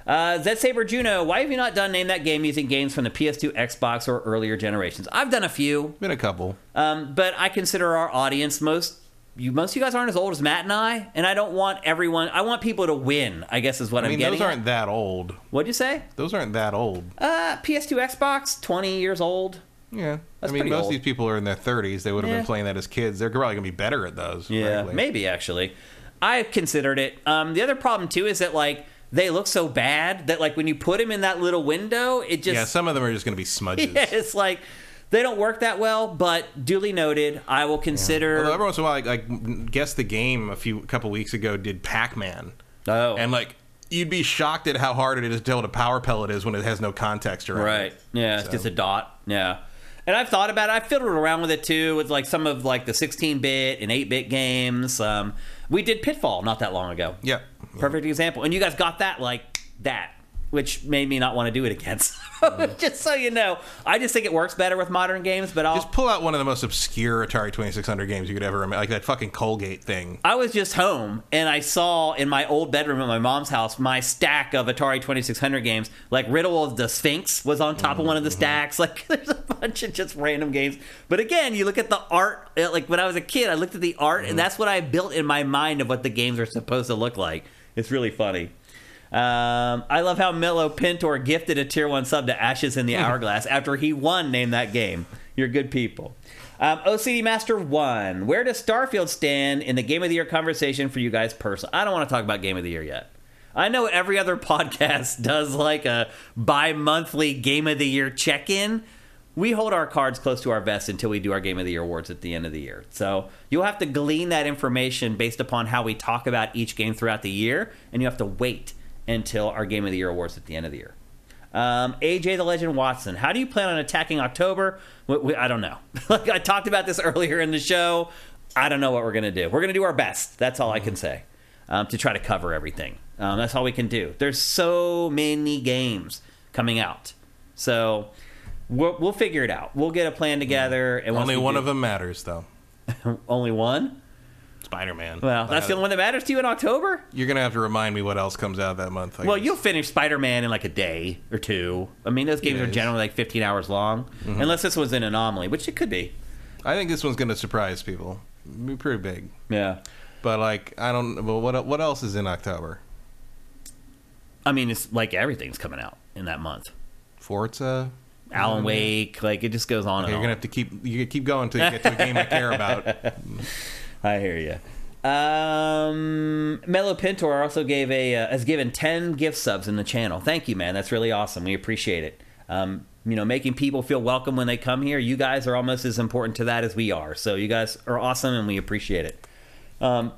Uh, Zed Saber Juno, why have you not done name that game using games from the PS2, Xbox, or earlier generations? I've done a few, Been a couple. um, but I consider our audience most you most of you guys aren't as old as Matt and I, and I don't want everyone. I want people to win. I guess is what I am mean, getting. those aren't that old. What'd you say? Those aren't that old. Uh, PS2, Xbox, twenty years old. Yeah. That's I mean, most old. of these people are in their 30s. They would have Yeah. been playing that as kids. They're probably going to be better at those. frankly. maybe actually. I've considered it. Um, the other problem too is that like they look so bad that like when you put them in that little window, it just Yeah, some of them are just going to be smudges. Yeah, it's like they don't work that well, but duly noted. I will consider. Although every once in a while, like, like guess the game a few couple weeks ago did Pac-Man, oh, and like you'd be shocked at how hard it is to tell what a power pellet is when it has no context around. right. it. Yeah, it's just a dot. Yeah. And I've thought about it. I've fiddled around with it too, with like some of like the 16-bit and 8-bit games. Um, we did Pitfall not that long ago. Yeah. Perfect example. And you guys got that like that, which made me not want to do it again. So, just so you know, I just think it works better with modern games. But I'll Just pull out one of the most obscure Atari 2600 games you could ever remember, like that fucking Colgate thing. I was just home and I saw in my old bedroom at my mom's house my stack of Atari 2600 games. Like Riddle of the Sphinx was on top of one of the Mm-hmm. stacks. Like there's a bunch of just random games. But again, you look at the art. uh, Like when I was a kid, I looked at the art Mm-hmm. and that's what I built in my mind of what the games are supposed to look like. It's really funny. Um, I love how Milo Pintor gifted a tier one sub to Ashes in the Hourglass after he won Name That Game. You're good people. Um, OCD Master One, where does Starfield stand in the Game of the Year conversation for you guys personally? I don't want to talk about Game of the Year yet. I know every other podcast does like a bi-monthly Game of the Year check-in, we hold our cards close to our vest until we do our Game of the Year awards at the end of the year. So you'll have to glean that information based upon how we talk about each game throughout the year, and you have to wait until our Game of the Year awards at the end of the year. Um, AJ the Legend Watson, how do you plan on attacking October? We, we, I don't know. like I talked about this earlier in the show. I don't know what we're going to do. We're going to do our best. That's all I can say um, to try to cover everything. Um, that's all we can do. There's so many games coming out. So we'll, we'll figure it out. We'll get a plan together. And Only one do- of them matters, though. Only one? Spider Man. Well, that's the only one that matters to you in October? You're gonna have to remind me what else comes out that month. I Well, guess. you'll finish Spider Man in like a day or two. I mean, those games are generally like 15 hours long, Mm-hmm. unless this was an anomaly, which it could be. I think this one's gonna surprise people. Be pretty big. Yeah. But like, I don't. Well, what what else is in October? I mean, it's like everything's coming out in that month. Forza. Alan Wake, like it just goes on Okay, and you're on. gonna have to keep you keep going until you get to a game I care about. I hear you. Um, Mello Pintor also gave a uh, has given ten gift subs in the channel. Thank you, man. That's really awesome. We appreciate it. Um, you know, making people feel welcome when they come here. You guys are almost as important to that as we are. So you guys are awesome, and we appreciate it. Um,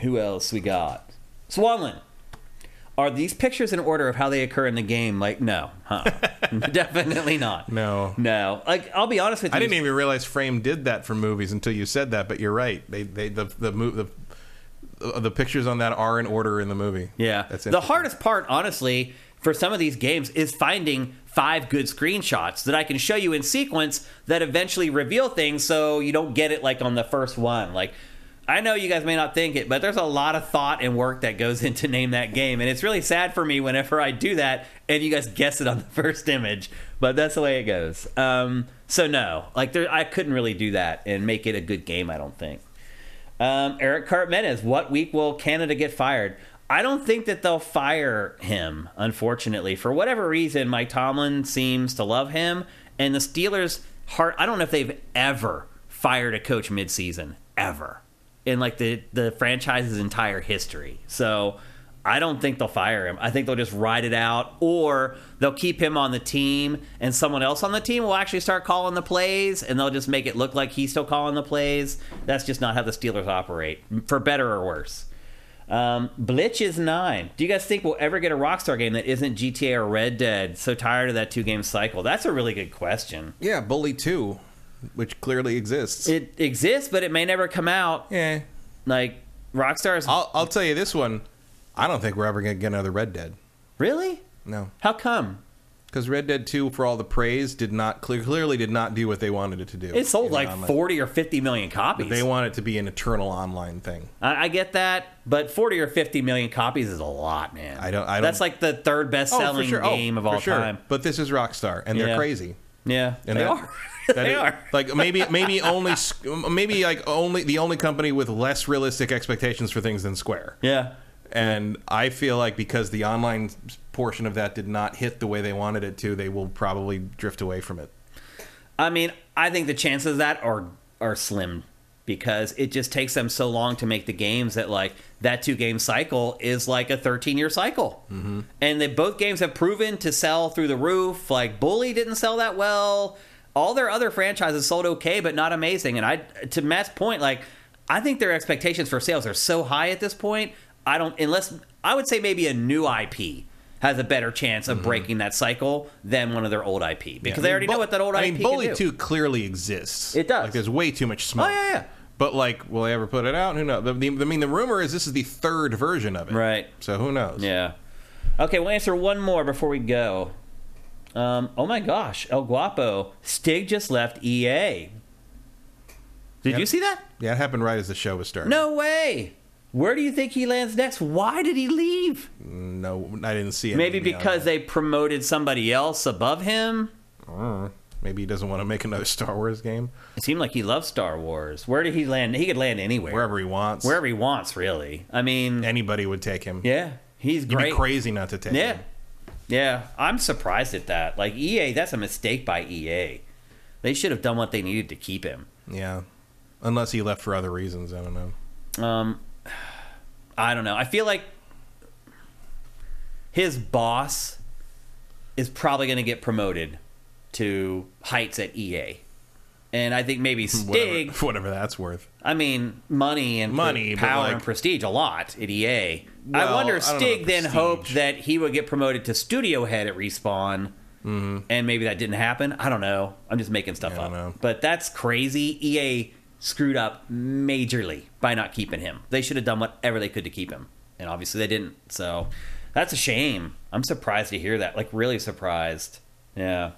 who else we got? Swanlin. Are these pictures in order of how they occur in the game? Like, no, huh? Definitely not. No. no. Like, I'll be honest with you. I didn't even realize Frame did that for movies until you said that. But you're right. They they the the the, the, the pictures on that are in order in the movie. Yeah. that's the hardest part, honestly, for some of these games is finding five good screenshots that I can show you in sequence that eventually reveal things so you don't get it like on the first one. Like, I know you guys may not think it, but there's a lot of thought and work that goes into name that game. And it's really sad for me whenever I do that and you guys guess it on the first image. But that's the way it goes. Um, so, no, like, there, I couldn't really do that and make it a good game, I don't think. Um, Eric Cartmenez, what week will Canada get fired? I don't think that they'll fire him, unfortunately. For whatever reason, Mike Tomlin seems to love him. And the Steelers, heart, I don't know if they've ever fired a coach midseason, ever, in like the, the franchise's entire history. So I don't think they'll fire him. I think they'll just ride it out, or they'll keep him on the team, and someone else on the team will actually start calling the plays, and they'll just make it look like he's still calling the plays. That's just not how the Steelers operate, for better or worse. Um, Blitch is nine. Do you guys think we'll ever get a Rockstar game that isn't GTA or Red Dead? So tired of that two game cycle. That's a really good question. Yeah, Bully Two, which clearly exists. It exists, but it may never come out. yeah. Like Rockstar's I'll I'll tell you this one. I don't think we're ever gonna get another Red Dead. really? No. How come? Because Red Dead 2, for all the praise, did not clear, clearly did not do what they wanted it to do. It sold like online. forty or fifty million copies. They want it to be an eternal online thing. I, I get that, but forty or fifty million copies is a lot, man. I don't- I don't- That's like the third best oh, selling oh, game of all time. But this is Rockstar, and Yeah. they're crazy. Yeah, And they that- are. they it- are. Like maybe maybe only maybe like only the only company with less realistic expectations for things than Square. Yeah. And I feel like because the online portion of that did not hit the way they wanted it to, they will probably drift away from it. I mean, I think the chances of that are are slim because it just takes them so long to make the games that like that two game cycle is like a 13 year cycle. Mm-hmm. And they both games have proven to sell through the roof. Like Bully didn't sell that well. All their other franchises sold okay, but not amazing. And I, to Matt's point, like I think their expectations for sales are so high at this point. I don't unless I would say maybe a new IP has a better chance of mm-hmm. breaking that cycle than one of their old IP because they already know what that old I IP mean, Bully. 2 clearly exists. It does. Like, there's way too much smoke. Oh yeah, yeah. But like, will they ever put it out? Who knows? The, the, I mean, the rumor is this is the third version of it. Right. So who knows? Yeah. Okay, we'll answer one more before we go. Um, oh my gosh, El Guapo. Stig just left EA. Did you see that? Yeah, it happened right as the show was starting. No way. Where do you think he lands next? Why did he leave? No, I didn't see it. Maybe because they promoted somebody else above him? maybe he doesn't want to make another Star Wars game It seemed like he loved Star Wars. Where did he land? He could land anywhere. wherever he wants. Wherever he wants, really. I mean, anybody would take him. yeah, he's You'd great. be crazy not to take Yeah. him. Yeah. I'm surprised at that. Like EA, that's a mistake by EA. They should have done what they needed to keep him. Yeah, unless he left for other reasons. I don't know. Um I don't know. I feel like his boss is probably going to get promoted to heights at EA. And I think maybe Stig, whatever, whatever that's worth. I mean, money and Money, power like- and prestige a lot at EA. I wonder if Stig then hoped that he would get promoted to studio head at Respawn. Mm-hmm. And maybe that didn't happen. I don't know. I'm just making stuff don't up. But that's crazy. EA screwed up majorly by not keeping him. They should have done whatever they could to keep him. And obviously they didn't. So that's a shame. I'm surprised to hear that. Like, really surprised. Yeah.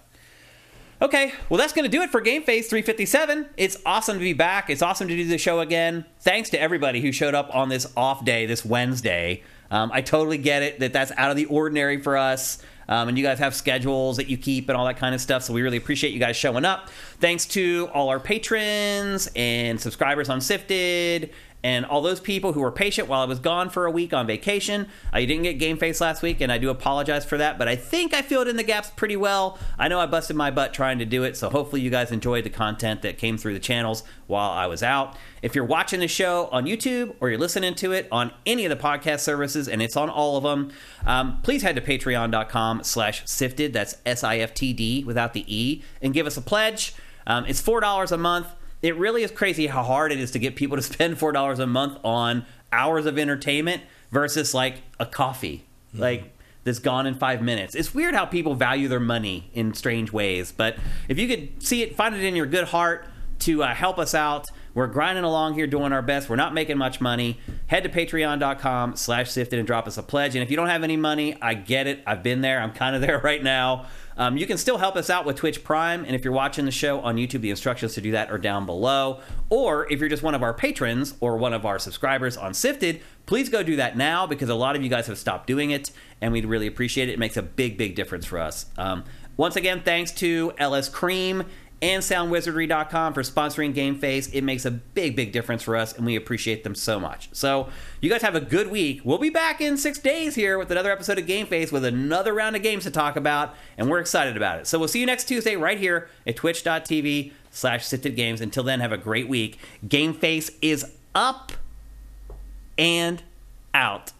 Okay, well, that's going to do it for Game Face 357. It's awesome to be back. It's awesome to do the show again. Thanks to everybody who showed up on this off day, this Wednesday. Um, I totally get it that that's out of the ordinary for us. Um, and you guys have schedules that you keep and all that kind of stuff. So we really appreciate you guys showing up. Thanks to all our patrons and subscribers on Shifted and all those people who were patient while I was gone for a week on vacation. I didn't get Game Face last week, and I do apologize for that, but I think I filled in the gaps pretty well. I know I busted my butt trying to do it, so hopefully you guys enjoyed the content that came through the channels while I was out. If you're watching the show on YouTube or you're listening to it on any of the podcast services, and it's on all of them, um, please head to patreon.com slash shifted, that's S-I-F-T-D without the E, and give us a pledge. Um, it's $4 a month it really is crazy how hard it is to get people to spend four dollars a month on hours of entertainment versus like a coffee. Like that's gone in five minutes. It's weird how people value their money in strange ways but if you could see it find it in your good heart to uh, help us out. We're grinding along here doing our best. We're not making much money. Head to patreon.com slash shifted and drop us a pledge. And if you don't have any money i get it. I've been there. I'm kind of there right now um, you can still help us out with Twitch Prime, and if you're watching the show on YouTube, the instructions to do that are down below. Or if you're just one of our patrons or one of our subscribers on Shifted, please go do that now because a lot of you guys have stopped doing it, and we'd really appreciate it. It makes a big, big difference for us. Um, once again, thanks to LS Cream and soundwizardry.com for sponsoring Game Face. It makes a big, big difference for us, and we appreciate them so much. So, you guys have a good week. We'll be back in six days here with another episode of Game Face with another round of games to talk about, and we're excited about it. So, we'll see you next Tuesday right here at twitch.tv slash shifted games. Until then, have a great week. Game Face is up and out.